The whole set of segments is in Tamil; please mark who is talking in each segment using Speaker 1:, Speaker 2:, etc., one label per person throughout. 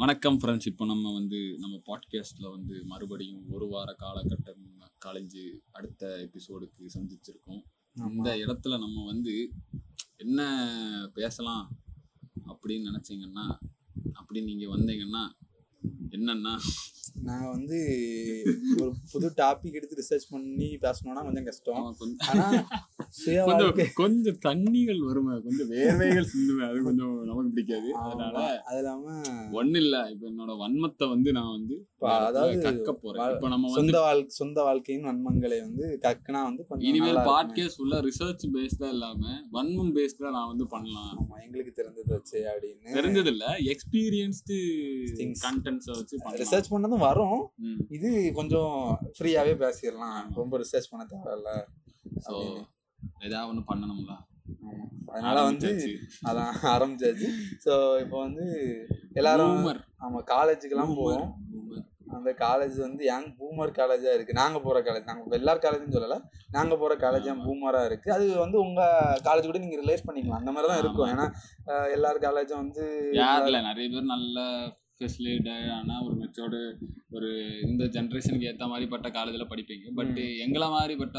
Speaker 1: வணக்கம் ஃப்ரெண்ட்ஸ் இப்போ நம்ம வந்து நம்ம பாட்காஸ்ட்டில் வந்து மறுபடியும் ஒரு வார காலகட்டம் கழிஞ்சு அடுத்த எபிசோடுக்கு சந்திச்சிருக்கோம். இந்த இடத்துல நம்ம வந்து என்ன பேசலாம் அப்படின்னு நினச்சிங்கன்னா அப்படி நீங்கள் வந்தீங்கன்னா என்னன்னா?
Speaker 2: நான் வந்து ஒரு புது டாபிக் எடுத்து ரிசர்ச் பண்ணி பேசணும்னா கொஞ்சம் கஷ்டம்.
Speaker 1: அவன் கொஞ்சம் கொஞ்சம் தண்ணிகள் வருமே கொஞ்சம் வேர்வைகள் சிந்துமே அது கொஞ்சம் நமக்கு பிடிக்காது. அதனால.
Speaker 2: அது இல்லாம
Speaker 1: ஒன்றும் இல்லை இப்போ என்னோட வன்மத்தை வந்து நான் வந்து
Speaker 2: அதாவது
Speaker 1: கக்க போகிறேன்
Speaker 2: வா-
Speaker 1: இப்போ நம்ம
Speaker 2: சொந்த வாழ்க்கை சொந்த வாழ்க்கையின் நன்மங்களை வந்து கக்குனா வந்து
Speaker 1: இனிமேல். பாட்காஸ்ட் ஃபுல்லா ரிசர்ச் பேஸ்டா இல்லாம வன்மம் பேஸ்டா நான் வந்து பண்ணலாம்.
Speaker 2: ஆமா எங்களுக்கு தெரிஞ்சது வச்சு அப்படின்னு.
Speaker 1: தெரிஞ்சது இல்ல எக்ஸ்பீரியன்ஸ்டு. கண்டென்ட்ஸ் வச்சு
Speaker 2: ரிசர்ச் பண்ணதும் வரும். இது கொஞ்சம் ஃப்ரீயாவே பேசிடலாம். ரொம்ப ரிசர்ச் பண்ண தேவையில்ல
Speaker 1: So, ஏதாவது ஒண்ணு பண்ணணும்ல.
Speaker 2: அதனால வந்து. அதான் ஆரம்பிச்சாச்சு ஸோ இப்போ வந்து எல்லாரும். ஆமா காலேஜுக்கெல்லாம். போவோம். அந்த காலேஜ் வந்து யங் பூமர் காலேஜா இருக்கு நாங்க போற காலேஜ் நாங்க எல்லார் காலேஜும் சொல்லல நாங்க போற காலேஜ்
Speaker 1: ஆமா.
Speaker 2: பூமரா இருக்கு அது வந்து உங்க காலேஜ் கூட நீங்க ரிலேட் பண்ணிக்கலாம் அந்த மாதிரி தான் இருக்கும். ஏன்னா எல்லார் காலேஜும் வந்து
Speaker 1: நிறைய பேர் நல்ல ஃபெசிலிட்டான ஒரு மெச்சோர்டு ஒரு இந்த ஜென்ரேஷனுக்கு ஏற்ற மாதிரிப்பட்ட காலேஜில் படிப்பீங்க. பட் எங்களை மாதிரிப்பட்ட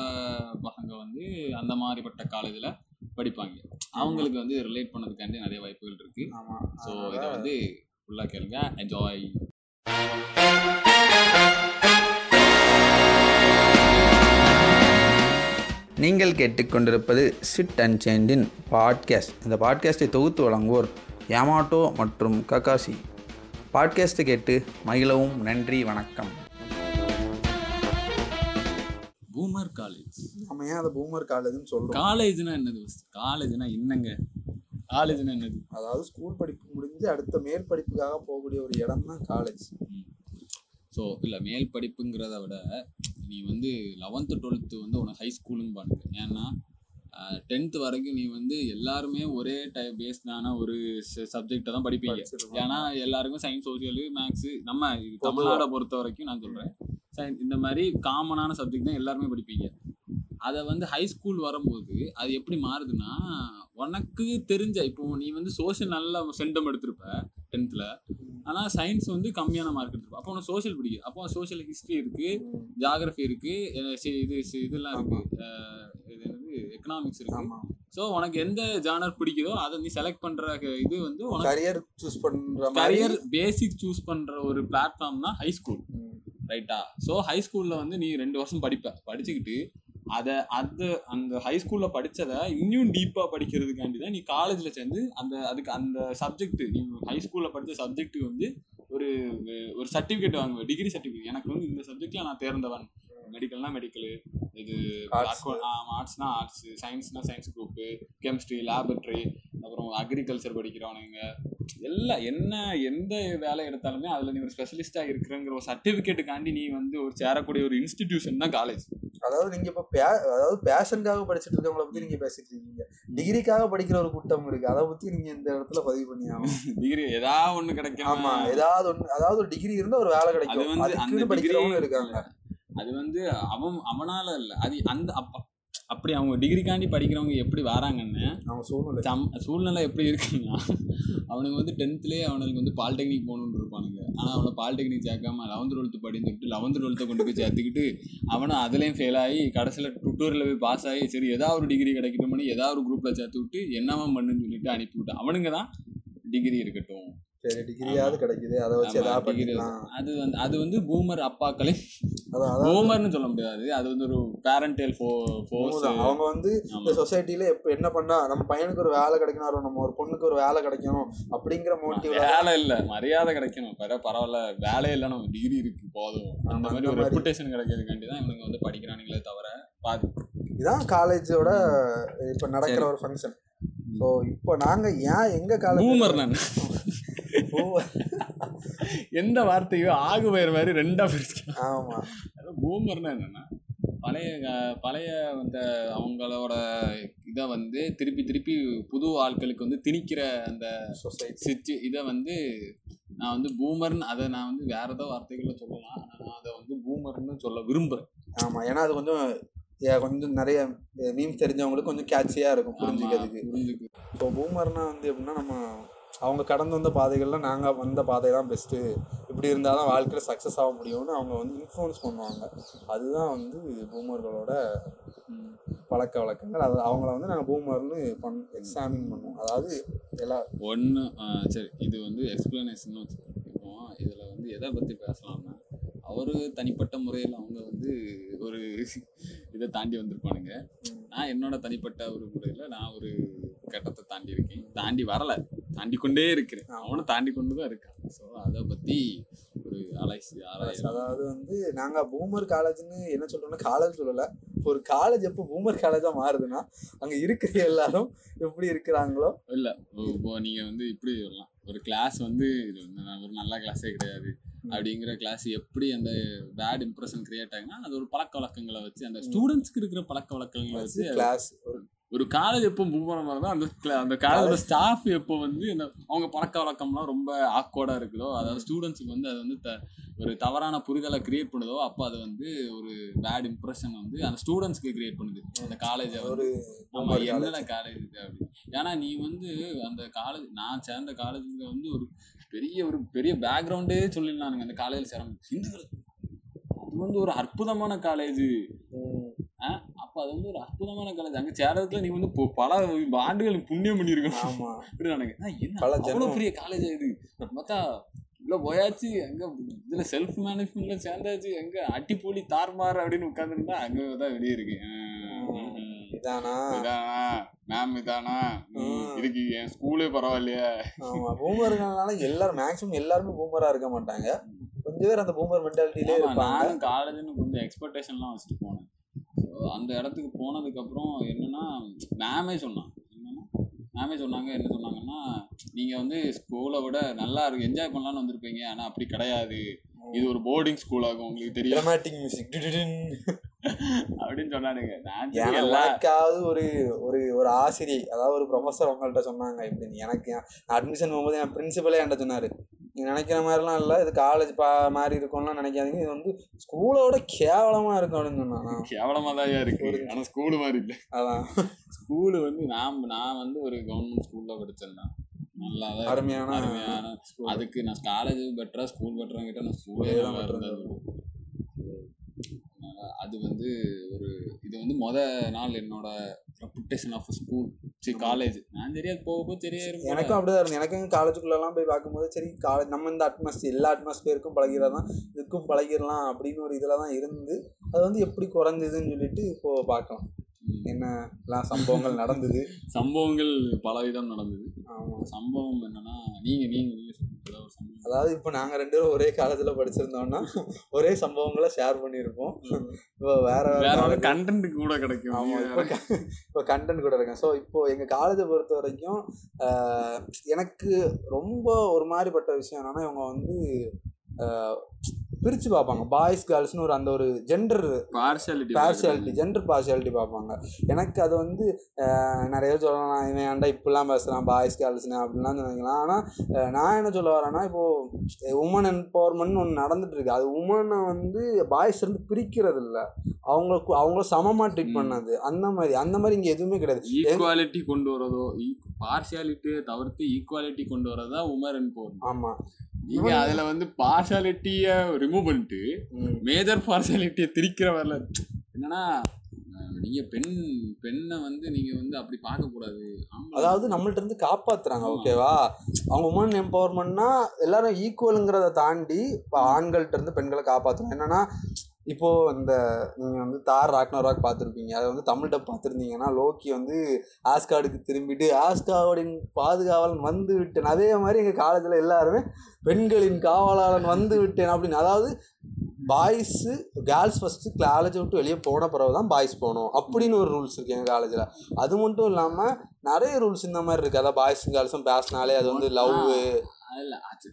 Speaker 1: பசங்க வந்து அந்த மாதிரிப்பட்ட காலேஜில் படிப்பாங்க. அவங்களுக்கு வந்து ரிலேட் பண்ணதுக்காண்டி நிறைய வாய்ப்புகள் இருக்கு. ஸோ இதை வந்து ஃபுல்லாக கேளுங்க. என்ஜாய்
Speaker 2: நீங்கள் கேட்டுக்கொண்டிருப்பது சிட் அண்ட் சேண்டின் பாட்காஸ்ட் இந்த பாட்காஸ்ட்டை தொகுத்து வழங்குவோர் யாமாட்டோ மற்றும் ககாசி பாட்காஸ்ட்டை கேட்டு மகிழவும். நன்றி வணக்கம்.
Speaker 1: பூமர் காலேஜ்
Speaker 2: நம்ம ஏன் அதை பூமர் காலேஜ்னு சொல்றோம்?
Speaker 1: காலேஜ்னா என்னது காலேஜ்னா என்னங்க? காலேஜ்னா என்னது?
Speaker 2: அதாவது ஸ்கூல் படிப்பு முடிஞ்சு அடுத்த மேல் படிப்புக்காக போகக்கூடிய ஒரு இடம் தான் காலேஜ்
Speaker 1: ஸோ இல்லை மேல் படிப்புங்கிறத விட நீ வந்து லெவன்த்து டுவெல்த்து வந்து உனக்கு ஹை ஸ்கூலுன்னு பண்ணுங்க ஏன்னா டென்த்து வரைக்கும் நீ வந்து எல்லாருமே ஒரே டைப் பேஸ்டான ஒரு சப்ஜெக்டை தான் படிப்பீங்க. ஏன்னா எல்லாருக்கும் சயின்ஸ் சோசியல் மேக்ஸு நம்ம தமிழ்நாடை பொறுத்த வரைக்கும் நான் சொல்கிறேன் இந்த மாதிரி காமனான சப்ஜெக்ட் தான் எல்லாருமே படிப்பீங்க. அதை வந்து ஹை ஸ்கூல் வரும்போது அது எப்படி மாறுதுன்னா உனக்கு தெரிஞ்ச இப்போ நீ வந்து சோஷியல் நல்ல சென்டம் எடுத்திருப்ப டென்த்தில் ஆனால் சயின்ஸ் வந்து கம்மியான மார்க் எடுத்திருப்ப. அப்போ உனக்கு சோஷியல் பிடிக்குது. அப்போ சோஷியல் ஹிஸ்ட்ரி இருக்குது ஜாகிரஃபி இருக்குது இது இதெல்லாம் இருக்குது இது என்னது எக்கனாமிக்ஸ் இருக்குது
Speaker 2: ஆமா.
Speaker 1: ஸோ உனக்கு எந்த ஜானர் பிடிக்குதோ அதை நீ செலக்ட் பண்ணுற இது வந்து உனக்கு
Speaker 2: கரியர் சூஸ் பண்ற
Speaker 1: கரியர் பேசிக் சூஸ் பண்ணுற ஒரு பிளாட்ஃபார்ம் தான் ஹை ஸ்கூல். ரைட்டா ஸோ ஹை ஸ்கூலில் வந்து நீ ரெண்டு வருஷம் படிப்ப. படிச்சுக்கிட்டு அதை அது அந்த ஹை ஸ்கூலில் படித்ததை இன்னும் டீப்பாக படிக்கிறதுக்காண்டி தான் நீ காலேஜில் சேர்ந்து அந்த அதுக்கு அந்த சப்ஜெக்ட் நீ ஹை ஸ்கூலில் படித்த சப்ஜெக்ட்டு வந்து ஒரு ஒரு சர்டிஃபிகேட் வாங்குவேன் டிகிரி சர்டிஃபிகேட் எனக்கு வந்து இந்த சப்ஜெக்டில் நான் தேர்ந்தவன். மெடிக்கல்னா மெடிக்கலு இது. ஆர்ட்ஸ்னா ஆர்ட்ஸ் சயின்ஸ்னா சயின்ஸ் குரூப்பு கெமிஸ்ட்ரி லேபரட்டரி அப்புறம் அக்ரிகல்ச்சர் படிக்கிறவனுங்க. எல்லாம் என்ன எந்த வேலை எடுத்தாலுமே அதில் நீ ஒரு ஸ்பெஷலிஸ்டாக இருக்கிறங்கிற ஒரு சர்டிஃபிகேட்டுக்காண்டி நீ வந்து ஒரு சேரக்கூடிய ஒரு இன்ஸ்டிடியூஷன் தான் காலேஜ்
Speaker 2: அதாவது நீங்க இப்ப பே அதாவது பேஷனுக்காக படிச்சுட்டு இருக்கவங்கள பத்தி நீங்க பேசிட்டு இருக்கீங்க டிகிரிக்காக படிக்கிற ஒரு கூட்டம் இருக்கு. அதை பத்தி நீங்க இந்த இடத்துல பதிவு பண்ணி ஆகணும்.
Speaker 1: டிகிரி ஏதாவது ஒன்று கிடைக்கும்.
Speaker 2: ஆமா ஏதாவது ஒண்ணு அதாவது ஒரு டிகிரி இருந்தா ஒரு வேலை
Speaker 1: அது
Speaker 2: கிடைக்கும்
Speaker 1: வந்து அந்த
Speaker 2: அதுக்குன்னு படிக்கிறவங்க இருக்காங்க.
Speaker 1: அது வந்து அவன் அவனால இல்லை. அது அந்த அப்ப அப்படி அவங்க டிகிரிக்காண்டி படிக்கிறவங்க எப்படி வராங்கன்னு
Speaker 2: அவங்க சூழ்நிலை.
Speaker 1: சம் சூழ்நிலை எப்படி இருக்குன்னா அவனுக்கு வந்து டென்த்லேயே அவனுக்கு வந்து பாலிடெக்னிக் போகணுன்னு இருப்பானுங்க. ஆனால் அவனை பாலிடெக்னிக் சேர்க்காம லெவன்த் டுவெல்த்து படிச்சுக்கிட்டு லெவன்த் டுவெல்த்தை கொண்டு போய் சேர்த்துக்கிட்டு அவனும் அதுலேயும் ஃபெயில் ஆகி கடைசியில் டுட்டோரியில் போய் பாஸ் ஆகி சரி ஏதாவது ஒரு டிகிரி கிடைக்கட்டும்னு ஏதாவது ஒரு குரூப்பில் சேர்த்து விட்டு என்னவா பண்ணுன்னு சொல்லிட்டு அனுப்பி விட்டான் அவனுங்க தான் டிகிரி இருக்கட்டும்.
Speaker 2: சரி டிகிரியாவது கிடைக்குது. அதை வச்சு ஏதாவது பண்ணிக்கலாம்.
Speaker 1: அது வந்து அது வந்து பூமர் அப்பாக்களே. பூமர்னு சொல்ல முடியாது. அது வந்து ஒரு பேரண்டல் ஃபோ ஃபோர்ஸ்.
Speaker 2: அவங்க வந்து இந்த சொசைட்டில எப்ப என்ன பண்ணா நம்ம பையனுக்கு ஒரு வேலை கிடைக்கணும் நம்ம ஒரு பொண்ணுக்கு ஒரு வேலை கிடைக்கணும் அப்படிங்கிற மோட்டிவ்ல
Speaker 1: வேலை இல்ல. மரியாதை கிடைக்கணும். பர பரவாயில்ல. வேலையே இல்லை நம்ம டிகிரி இருக்கு போதும். அந்த மாதிரி ஒரு. ரெப்புடேஷன் கிடைக்கிறதுக்காண்டி தான் இவனுங்க வந்து படிக்கிறானுங்களே தவிர பாதி.
Speaker 2: இதான் காலேஜோட இப்ப நடக்கிற ஒரு ஃபங்க்ஷன் ஸோ இப்போ நாங்க ஏன் எங்க காலேஜ்
Speaker 1: பூமர் நான். எந்த வார்த்தையோ ஆகு பெயர் மாதிரி ரெண்டா பிரிச்சு.
Speaker 2: ஆமா.
Speaker 1: பூமர்னா என்னன்னா பழைய பழைய அந்த அவங்களோட இதை வந்து திருப்பி திருப்பி புது ஆட்களுக்கு வந்து திணிக்கிற அந்த
Speaker 2: சொசைட்டி
Speaker 1: சிச்சு இதை வந்து நான் வந்து பூமர்னு அதை நான் வந்து வேற ஏதோ வார்த்தைகள்ல சொல்லலாம். ஆனா நான் அதை வந்து பூமர்னு சொல்ல விரும்புறேன்.
Speaker 2: ஆமா. ஏன்னா அது கொஞ்சம் கொஞ்சம் நிறைய மீம்ஸ் தெரிஞ்சவங்களுக்கு கொஞ்சம் கேட்சியா இருக்கும் புரிஞ்சுக்கிறதுக்கு.
Speaker 1: புரிஞ்சுக்கு.
Speaker 2: இப்போ பூமர்னா வந்து எப்படின்னா நம்ம அவங்க கடந்து வந்த பாதைகளில் நாங்கள் வந்த பாதை தான் பெஸ்ட்டு இப்படி இருந்தால் தான் வாழ்க்கையில் சக்ஸஸ் ஆக முடியும்னு அவங்க வந்து இன்ஃப்ளூயன்ஸ் பண்ணுவாங்க. அதுதான் வந்து பூமர்களோட பழக்க வழக்கங்கள். அது அவங்கள வந்து நாங்கள் பூமர்னு பண் எக்ஸாமின் பண்ணுவோம். அதாவது எல்லா
Speaker 1: ஒன்று சரி இது வந்து எக்ஸ்பிளனேஷன் வச்சுக்கோங்க. இப்போ இதில் வந்து எதை பற்றி பேசலாம்னா அவரு தனிப்பட்ட முறையில் அவங்க வந்து ஒரு இதை தாண்டி வந்திருப்பானுங்க. நான் என்னோட தனிப்பட்ட ஒரு முறையில் நான் ஒரு கட்டத்தை தாண்டி இருக்கேன். தாண்டி வரல. தாண்டி கொண்டே இருக்கிறேன். அவனும் தாண்டி கொண்டு தான் இருக்கான். ஸோ அதை பற்றி ஒரு அலைசி ஆராய்ச்சி.
Speaker 2: அதாவது வந்து நாங்கள் பூமர் காலேஜ்னு என்ன சொல்றோம்னா காலேஜ் சொல்லலை. ஒரு காலேஜ் எப்போ பூமர் காலேஜாக மாறுதுன்னா அங்கே இருக்கிற எல்லாரும் எப்படி இருக்கிறாங்களோ?
Speaker 1: இல்லை. இப்போ நீங்கள் வந்து இப்படி சொல்லலாம் ஒரு கிளாஸ் வந்து ஒரு நல்ல கிளாஸே கிடையாது. அப்படிங்கிற கிளாஸ் எப்படி அந்த பேட் இம்ப்ரெஷன் கிரியேட் ஆகுனா அது ஒரு பழக்க வழக்கங்களை வச்சு அந்த ஸ்டூடெண்ட்ஸ்க்கு இருக்கிற பழக்க வழக்கங்களை வச்சு
Speaker 2: கிளாஸ் ஒரு
Speaker 1: காலேஜ் எப்போ பூமரமாக இருந்தால் அந்த cla- அந்த காலேஜோட ஸ்டாஃப் எப்போ வந்து இந்த அவங்க பழக்க வழக்கம்லாம் ரொம்ப ஆக்வர்டாக இருக்குதோ அதாவது ஸ்டூடெண்ட்ஸுக்கு வந்து அது வந்து த ஒரு தவறான புரிதலை கிரியேட் பண்ணுதோ அப்போ அது வந்து ஒரு பேட் இம்ப்ரெஷன் வந்து அந்த ஸ்டூடெண்ட்ஸ்க்கு கிரியேட் பண்ணுது. அந்த காலேஜை
Speaker 2: ஒரு
Speaker 1: நம்ம என்னடா காலேஜ் இது அப்படி. ஏன்னா நீ வந்து அந்த காலேஜ் நான் சேர்ந்த காலேஜ்ல வந்து ஒரு பெரிய ஒரு பெரிய பேக்ரவுண்டே சொல்லிடலானுங்க. அந்த காலேஜில் சேர இந்துக்கள் அது வந்து ஒரு அற்புதமான காலேஜ் அப்போ அது வந்து ஒரு அற்புதமான காலேஜ் அங்கே சேரதுக்குள்ள நீ வந்து பல ஆண்டுகள் புண்ணியம் பண்ணியிருக்கணும்
Speaker 2: ஆமா.
Speaker 1: அப்படி நினைக்கிறேன். ஆனா, என்ன அவ்வளோ. பெரிய காலேஜ் இது? பார்த்தா இவ்வளோ போயாச்சு. எங்க இதுல செல்ஃப் மேனேஜ்மெண்ட்ல சேர்ந்தாச்சு. எங்க அட்டிப்பூலி தார்மார் அப்படின்னு உட்காந்துருந்தா அங்கே தான் வெளியே இருக்கு
Speaker 2: இதானா
Speaker 1: மேம் இதானா. இதுக்கு என் ஸ்கூலே பரவாயில்லையே.
Speaker 2: ஆமா பூமர்னால எல்லாரும் மேக்ஸிமம் எல்லாருமே பூமரா இருக்க மாட்டாங்க. கொஞ்சம் பேர் அந்த பூமர் மென்டாலிட்டிலே இருப்பாங்க.
Speaker 1: நானும் காலேஜ்னு கொஞ்சம் எக்ஸ்பெக்டேஷன்லாம் வச்சுட்டு போனேன். அந்த இடத்துக்கு போனதுக்கு அப்புறம் என்னன்னா மேமே சொன்னான். மேமே சொன்னாங்க என்ன சொன்னாங்கன்னா நீங்க வந்து ஸ்கூலை விட நல்லா இருக்கு என்ஜாய் பண்ணலாம்னு வந்திருப்பீங்க. ஆனா அப்படி கிடையாது. இது ஒரு போர்டிங் ஸ்கூல் ஆகும் உங்களுக்கு தெரியும்.
Speaker 2: டிராமாட்டிக் மியூசிக்
Speaker 1: அப்படின்னு சொன்னானுங்க. நான்
Speaker 2: ஒரு ஒரு ஒரு ஆசிரியை அதாவது ஒரு ப்ரொஃபஸர் உங்கள்கிட்ட சொன்னாங்க. இப்படின்னு எனக்கு அட்மிஷன் போகும்போது என் பிரின்சிபலே என்கிட்ட சொன்னாரு. நீ நினைக்கிற மாதிரிலாம் இல்லை. இது காலேஜ் பா மாதிரி இருக்கும்லாம் நினைக்காதீங்க. இது வந்து ஸ்கூலோட கேவலமா இருக்கும் அப்படின்னு சொன்னானா
Speaker 1: கேவலமா தான் இருக்கு. ஆனா ஸ்கூலு மாதிரி இல்லை.
Speaker 2: அதான்.
Speaker 1: ஸ்கூலு வந்து நான் நான் வந்து ஒரு கவர்மெண்ட் ஸ்கூல்ல படிச்சேன் தான் நல்லா
Speaker 2: அருமையான
Speaker 1: அருமையான அதுக்கு நான் காலேஜ் பெட்டரா ஸ்கூல் பெட்டரா கிட்ட நான் ஸ்கூலே தான் இருந்தது அது வந்து ஒரு இது வந்து முத நாள் என்னோட ரெப்புடேஷன் ஆஃப் ஸ்கூல் சரி காலேஜ் நான் சரியா போக போக சரியா இருக்கும்
Speaker 2: எனக்கும் அப்படிதான் இருந்தது. எனக்கும் காலேஜுக்குள்ளெல்லாம் போய் பார்க்கும்போது சரி காலேஜ் நம்ம இந்த அட்மாஸ்பியர் எல்லா அட்மாஸ்பியருக்கும் பழகிறதான் இதுக்கும் பழகிடலாம் அப்படின்னு ஒரு இதில் தான் இருந்து அது வந்து எப்படி குறைஞ்சதுன்னு சொல்லிட்டு இப்போ பார்க்கலாம். என்னலாம் சம்பவங்கள் நடந்தது?
Speaker 1: சம்பவங்கள் பலவிதம் நடந்தது.
Speaker 2: ஆமாம்
Speaker 1: சம்பவம் என்னன்னா நீங்க நீங்க நீங்க சொல்லுங்க ஏதாவது ஒரு சம்பவம்
Speaker 2: அதாவது இப்போ நாங்கள் ரெண்டு பேரும் ஒரே காலேஜில் படிச்சிருந்தோம்னா ஒரே சம்பவங்களை ஷேர் பண்ணியிருப்போம். இப்போ வேற
Speaker 1: வேற கண்டென்ட் கூட கிடைக்கும்.
Speaker 2: ஆமாம் இப்போ இப்போ கண்டென்ட் கூட இருக்கேன். ஸோ இப்போ எங்கள் காலேஜை பொறுத்த வரைக்கும் எனக்கு ரொம்ப ஒரு மாதிரிப்பட்ட விஷயம் என்னன்னா இவங்க வந்து பிரித்து பார்ப்பாங்க. பாய்ஸ் கேர்ள்ஸ்னு ஒரு அந்த ஒரு gender
Speaker 1: partiality
Speaker 2: partiality gender partiality பார்ப்பாங்க. எனக்கு அது வந்து நிறைய சொல்லலாம் இவன் ஏன்டா இப்படிலாம் பேசுகிறான் பாய்ஸ் கேர்ள்ஸ்னு அப்படின்லாம் நினைக்கலாம் ஆனால் நான் என்ன சொல்ல வரேன்னா இப்போது உமன் எம்பவர்மெண்ட் ஒன்று நடந்துட்டு இருக்கு. அது உமனை வந்து பாய்ஸ் இருந்து பிரிக்கிறது இல்லை அவங்களுக்கு அவங்கள சமமாக ட்ரீட். பண்ணது. அந்த மாதிரி அந்த மாதிரி இங்கே எதுவுமே கிடையாது.
Speaker 1: ஈக்குவாலிட்டி கொண்டு வரதோ பார்ஷியாலிட்டியை தவிர்த்து ஈக்குவாலிட்டி கொண்டு வரதா உமரன் போகும்
Speaker 2: ஆமாம்
Speaker 1: நீங்க அதுல வந்து பார்ஷாலிட்டிய ரிமூவ் பண்ணிட்டு மேஜர் பார்ஷாலிட்டியை திரிக்கிற வரல. என்னன்னா நீங்க பெண் பெண்ணை வந்து நீங்க வந்து அப்படி பார்க்க கூடாது.
Speaker 2: அதாவது நம்மள்ட்ட இருந்து காப்பாத்துறாங்க. ஓகேவா அவங்க உமன் எம்பவர்மெண்ட்னா எல்லாரும் ஈக்குவலுங்கிறத தாண்டி இப்போ ஆண்கள்ட்ட இருந்து பெண்களை காப்பாற்றணும் என்னன்னா இப்போ இந்த நீங்க வந்து தார் ராக்னர் ராக் பார்த்துருப்பீங்க. அதை வந்து தமிழ் டப் பார்த்துருந்தீங்கன்னா லோக்கி வந்து ஆஸ்கார்டுக்கு திரும்பிட்டு ஆஸ்கார்டின் பாதுகாவலன் வந்து விட்டேன். அதே மாதிரி எங்கள் காலேஜில் எல்லாருமே பெண்களின் காவலாளன் வந்து விட்டேன் அப்படின்னு. அதாவது பாய்ஸு கேர்ள்ஸ் ஃபஸ்ட்டு காலேஜை விட்டு வெளியே போன பிறகு தான் பாய்ஸ் போகணும் அப்படின்னு ஒரு ரூல்ஸ் இருக்குது எங்கள் காலேஜில். அது மட்டும் இல்லாமல் நிறைய ரூல்ஸ் இந்த மாதிரி இருக்குது அதான் பாய்ஸும் கேர்ள்ஸும் பேசினாலே அது வந்து லவ்
Speaker 1: ஆ, இல்ல ஆச்சு.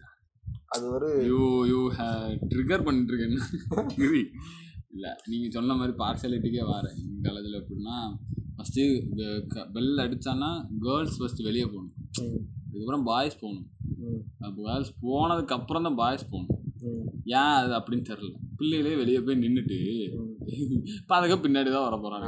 Speaker 2: அது ஒரு
Speaker 1: யூ யூ ட்ரிகர் பண்ணிட்டு இருக்கேன் இல்ல நீங்க சொன்ன மாதிரி பார்ஷாலிட்டிக்கே வரேன். எங்க காலேஜில் எப்படின்னா ஃபஸ்ட்டு பெல் அடிச்சான்னா கேர்ள்ஸ் ஃபர்ஸ்ட் வெளியே போகணும்.
Speaker 2: ம்,
Speaker 1: அதுக்கப்புறம் பாய்ஸ் போகணும். அப்போ கேர்ள்ஸ் போனதுக்கு அப்புறம் தான் பாய்ஸ் போகணும் ஏன் அது அப்படின்னு தெரில பிள்ளைகளே வெளியே போய் நின்றுட்டு. பாதுகா பின்னாடி தான் வர போறாங்க.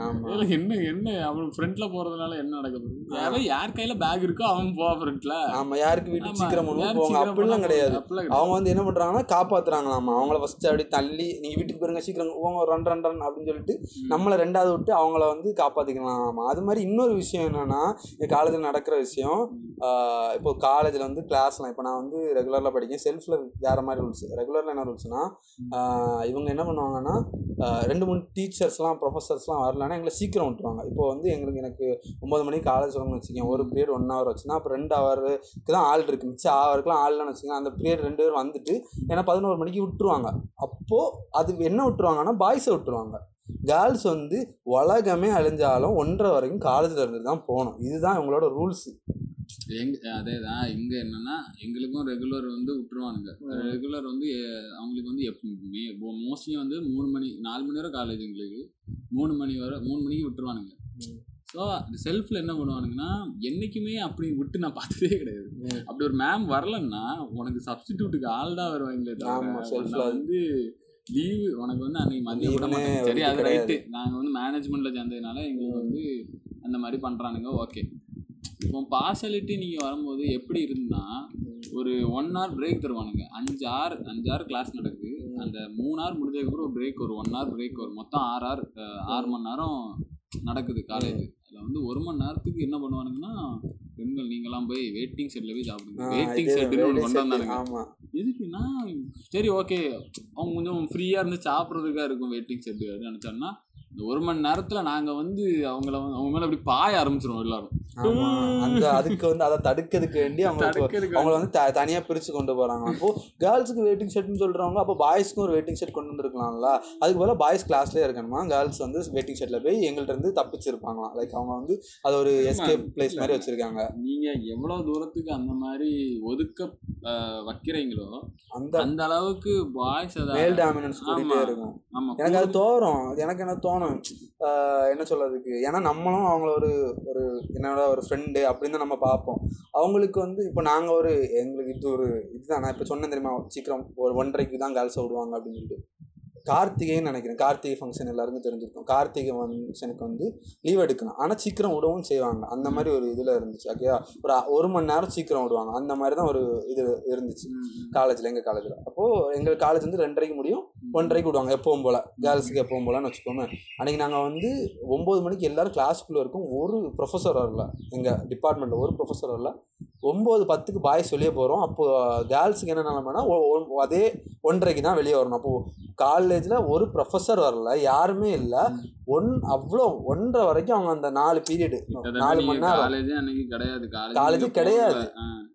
Speaker 1: என்ன என்ன அவன் ஃப்ரண்ட்ல போறதுனால என்ன நடக்குது? யாரோ யார் கையில பேக் இருக்கோ அவன் போவா ஃப்ரண்ட்ல
Speaker 2: ஆமா யாருக்கு வீட்டுக்கு சீக்கிரம் பண்ணுவோம் போங்க அப்படிலாம் கிடையாது. அவங்க வந்து என்ன பண்றாங்கன்னா காப்பாத்துறாங்களாமா? அவங்கள ஃபர்ஸ்ட் அப்படி தள்ளி நீங்க வீட்டுக்கு போயிருங்க சீக்கிரம் போங்க ஒரு ரன் ரன் ரன் அப்படின்னு சொல்லிட்டு நம்மளை ரெண்டாவது விட்டு அவங்கள வந்து காப்பாத்திக்கலாமா அது மாதிரி இன்னொரு விஷயம் என்னன்னா என் காலேஜில் நடக்கிற விஷயம் இப்போ காலேஜில் வந்து கிளாஸ்லாம் இப்போ நான் வந்து ரெகுலரில் படிக்கேன் செல்ஃபில் வேறு மாதிரி ரூல்ஸ் ரெகுலரில் என்ன ரூல்ஸ்னா இவங்க என்ன பண்ணுவாங்கன்னா ரெண்டு மூணு டீச்சர்ஸ்லாம் ப்ரொஃபஸர்ஸ்லாம் வரலன்னா எங்களை சீக்கிரம் விட்டுருவாங்க. இப்போ வந்து எங்களுக்கு எனக்கு ஒம்பது மணிக்கு காலேஜ் வரணும்னு வச்சுக்கோங்க. ஒரு பீரியட் ஒன் ஹவர் வச்சுன்னா அப்போ ரெண்டு ஹவருக்கு தான் ஆள் இருக்குது மிச்சம் ஹவருக்குலாம் ஆள் இல்லைன்னு வச்சுக்கோங்க. அந்த பீரியட் ரெண்டு பேர் வந்துட்டு ஏன்னா பதினோரு மணிக்கு விட்டுருவாங்க. அப்போது அது என்ன விட்டுருவாங்கன்னா பாய்ஸை விட்டுருவாங்க. கேர்ள்ஸ் வந்து உலகமே அழிஞ்சாலும் ஒன்றரை வரைக்கும் காலேஜில் இருந்து தான் போகணும். இதுதான் இவங்களோட ரூல்ஸு
Speaker 1: எங்க அதேதான். இங்க என்னன்னா எங்களுக்கும் ரெகுலர் வந்து விட்டுருவானுங்க. ரெகுலர் வந்து அவங்களுக்கு வந்து எப்பவுமே மோஸ்ட்லி வந்து மூணு மணி நாலு மணி வரை காலேஜ் எங்களுக்கு. மூணு மணி வரை மூணு மணிக்கு விட்டுருவானுங்க. ஸோ செல்ஃபில் என்ன பண்ணுவானுங்கன்னா என்னைக்குமே அப்படி விட்டு நான் பார்த்ததே கிடையாது. அப்படி ஒரு மேம் வரலன்னா உனக்கு சப்ஸ்டிடியூட்டுக்கு ஆள் தான் வருவாங்களே வந்து லீவு உனக்கு வந்து அன்னைக்கு மதியம் விட மாட்டாங்க சரி அது ரைட்டு நாங்கள் வந்து மேனேஜ்மெண்ட்டில் சேர்ந்ததுனால எங்களுக்கு வந்து அந்த மாதிரி பண்ணுறானுங்க ஓகே இப்போ பார்சலிட்டி நீங்கள் வரும்போது எப்படி இருந்தா ஒரு ஒன் ஹவர் பிரேக் தருவானுங்க. அஞ்சு ஆறு அஞ்சு ஆறு கிளாஸ் நடக்குது. அந்த மூணு ஹவர் முடிஞ்சதுக்கப்புறம் ஒரு பிரேக் ஒரு ஒன் ஹவர் பிரேக் வரும் மொத்தம் ஆறு ஹவர் ஆறு மணி நேரம் நடக்குது காலேஜ் அதில் வந்து ஒரு மணி நேரத்துக்கு என்ன பண்ணுவானுங்கன்னா பெண்கள் நீங்களாம் போய் வெயிட்டிங் செட்டில் போய் சாப்பிடுங்க. வெயிட்டிங் செட்டுன்னு ஒன்று கொண்டு வந்தானுங்க எதுக்குன்னா சரி ஓகே அவங்க கொஞ்சம் ஃப்ரீயாக இருந்து சாப்பிட்றதுக்காக இருக்கும் வெயிட்டிங் செட்டு நினச்சோன்னா இந்த ஒரு மணி நேரத்தில் நாங்கள் வந்து அவங்கள அவங்க மேலே அப்படி பாய ஆரம்பிச்சிருவோம் எல்லாரும்.
Speaker 2: அந்த அதுக்கு வந்து அதை தடுக்கிறதுக்கு வேண்டி
Speaker 1: தடுக்கிறதுக்கு
Speaker 2: அவங்கள வந்து த தனியாக பிரித்து கொண்டு போகிறாங்க அப்போ கேர்ள்ஸுக்கு வெயிட்டிங் செட்னு சொல்கிறவங்க அப்போ பாய்ஸ்க்கும் ஒரு வெயிட்டிங் செட் கொண்டு வந்துருக்கலாம்ல. அதுக்கு பதிலாக பாய்ஸ் கிளாஸ்லேயே இருக்கணுமா? கேர்ள்ஸ் வந்து வெயிட்டிங் செட்டில் போய் எங்கள்ட்ட இருந்து தப்பிச்சிருப்பாங்களாம். லைக் அவங்க வந்து அது ஒரு எஸ்கேப் பிளேஸ் மாதிரி வச்சுருக்காங்க.
Speaker 1: நீங்கள் எவ்வளோ தூரத்துக்கு அந்த மாதிரி ஒதுக்க வைக்கிறீங்களோ
Speaker 2: அந்த
Speaker 1: அந்த அளவுக்கு பாய்ஸ்
Speaker 2: மேல் டாமினன்ஸ் கூட்டிகிட்டே
Speaker 1: ஆமா.
Speaker 2: இருக்கும். எனக்கு அது தோறும். அது எனக்கு என்ன தோணும் தோணும் என்ன சொல்கிறதுக்கு ஏன்னா நம்மளும் அவங்கள ஒரு ஒரு என்னோட ஒரு ஃப்ரெண்டு அப்படின்னு தான் நம்ம பார்ப்போம். அவங்களுக்கு வந்து இப்போ நாங்கள் ஒரு எங்களுக்கு இது ஒரு இதுதான். நான் இப்போ சொன்னேன் தெரியுமா? சீக்கிரம் ஒரு ஒன்றரைக்கு தான் கேர்ள்ஸை விடுவாங்க அப்படின்னு சொல்லிட்டு. கார்த்திகைன்னு நினைக்கிறேன். கார்த்திகை ஃபங்க்ஷன் எல்லாருக்கும் தெரிஞ்சிருக்கும். கார்த்திகை ஃபங்க்ஷனுக்கு வந்து லீவ் எடுக்கலாம் ஆனால் சீக்கிரம் விடவும் செய்வாங்க. அந்த மாதிரி ஒரு இதில் இருந்துச்சு. ஓகேவா ஒரு ஒரு மணி நேரம் சீக்கிரம் விடுவாங்க. அந்த மாதிரி தான் ஒரு இது இருந்துச்சு. காலேஜில் எங்கள் காலேஜில் அப்போது எங்கள் காலேஜ் வந்து ரெண்டரைக்கு முடியும். ஒன்றரைக்கு விடுவாங்க. எப்பவும் போல். கேர்ள்ஸுக்கு எப்பவும் போலன்னு வச்சுக்கோமே. அன்றைக்கி நாங்கள் வந்து ஒம்பது மணிக்கு எல்லாரும் கிளாஸ்க்குள்ளே இருக்கும். ஒரு ப்ரொஃபஸர் வரல. எங்கள் டிபார்ட்மெண்ட்டில் ஒரு ப்ரொஃபஸர் வரல. ஒம்பது பத்துக்கு பாய்ஸ் வெளியே போகிறோம் அப்போது கேர்ள்ஸுக்கு என்ன நிலமைனா அதே ஒன்றரைக்கு தான் வெளியே வரணும். அப்போது காலேஜில் ஒரு ப்ரொஃபஸர் வரல யாருமே இல்லை. ஒன் அவ்வளோ ஒன்றரை வரைக்கும் அவங்க அந்த நாலு பீரியடு நாலு மணி நேரம்.
Speaker 1: காலேஜே கிடையாது. நீங்க
Speaker 2: கிடையாது.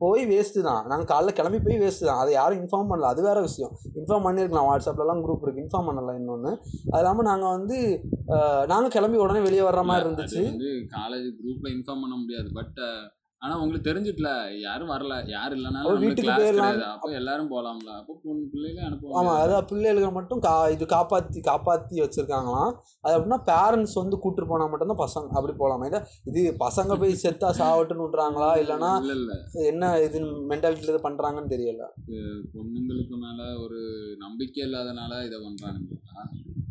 Speaker 2: போய் வேஸ்ட்டு தான். நாங்கள் காலைல கிளம்பி போய் வேஸ்ட்டு தான். அதை யாரும் இன்ஃபார்ம் பண்ணல. அது வேற விஷயம். இன்ஃபார்ம் பண்ணியிருக்கலாம். வாட்ஸ்அப்லலாம் குரூப் இருக்குது இன்ஃபார்ம் பண்ணல இன்னொன்று அது இல்லாமல் நாங்கள் வந்து நாங்கள் கிளம்பி உடனே வெளியே வர்ற மாதிரி இருந்துச்சு.
Speaker 1: காலேஜ் குரூப்ல இன்ஃபார்ம் பண்ண முடியாது. பட் ஆனா உங்களுக்கு தெரிஞ்சிட்டல யாரும் வரல. யார்
Speaker 2: அப்ப
Speaker 1: இல்லைனாலும்
Speaker 2: வீட்டுக்கு போயிடலாம்.
Speaker 1: அப்போ எல்லாரும் போலாம்ல. அப்போ பொண்ணு பிள்ளைகளே அனுப்புவாங்க.
Speaker 2: ஆமாம் அதான் பிள்ளைகளுக்கு மட்டும் கா இது காப்பாற்றி காப்பாற்றி வச்சுருக்காங்களாம். அது அப்படின்னா பேரண்ட்ஸ் வந்து கூட்டிட்டு போனால் மட்டும்தான் பசங்க அப்படி போகலாமா இல்லை இது பசங்க போய் செத்தா சாவட்டுன்னு விட்றாங்களா இல்லைன்னா
Speaker 1: இல்ல இல்ல.
Speaker 2: என்ன இது மென்டாலிட்டியில் இது பண்ணுறாங்கன்னு தெரியல.
Speaker 1: பொண்ணுங்களுக்கு மேல ஒரு நம்பிக்கை இல்லாதனால இதை பண்றானுங்களா?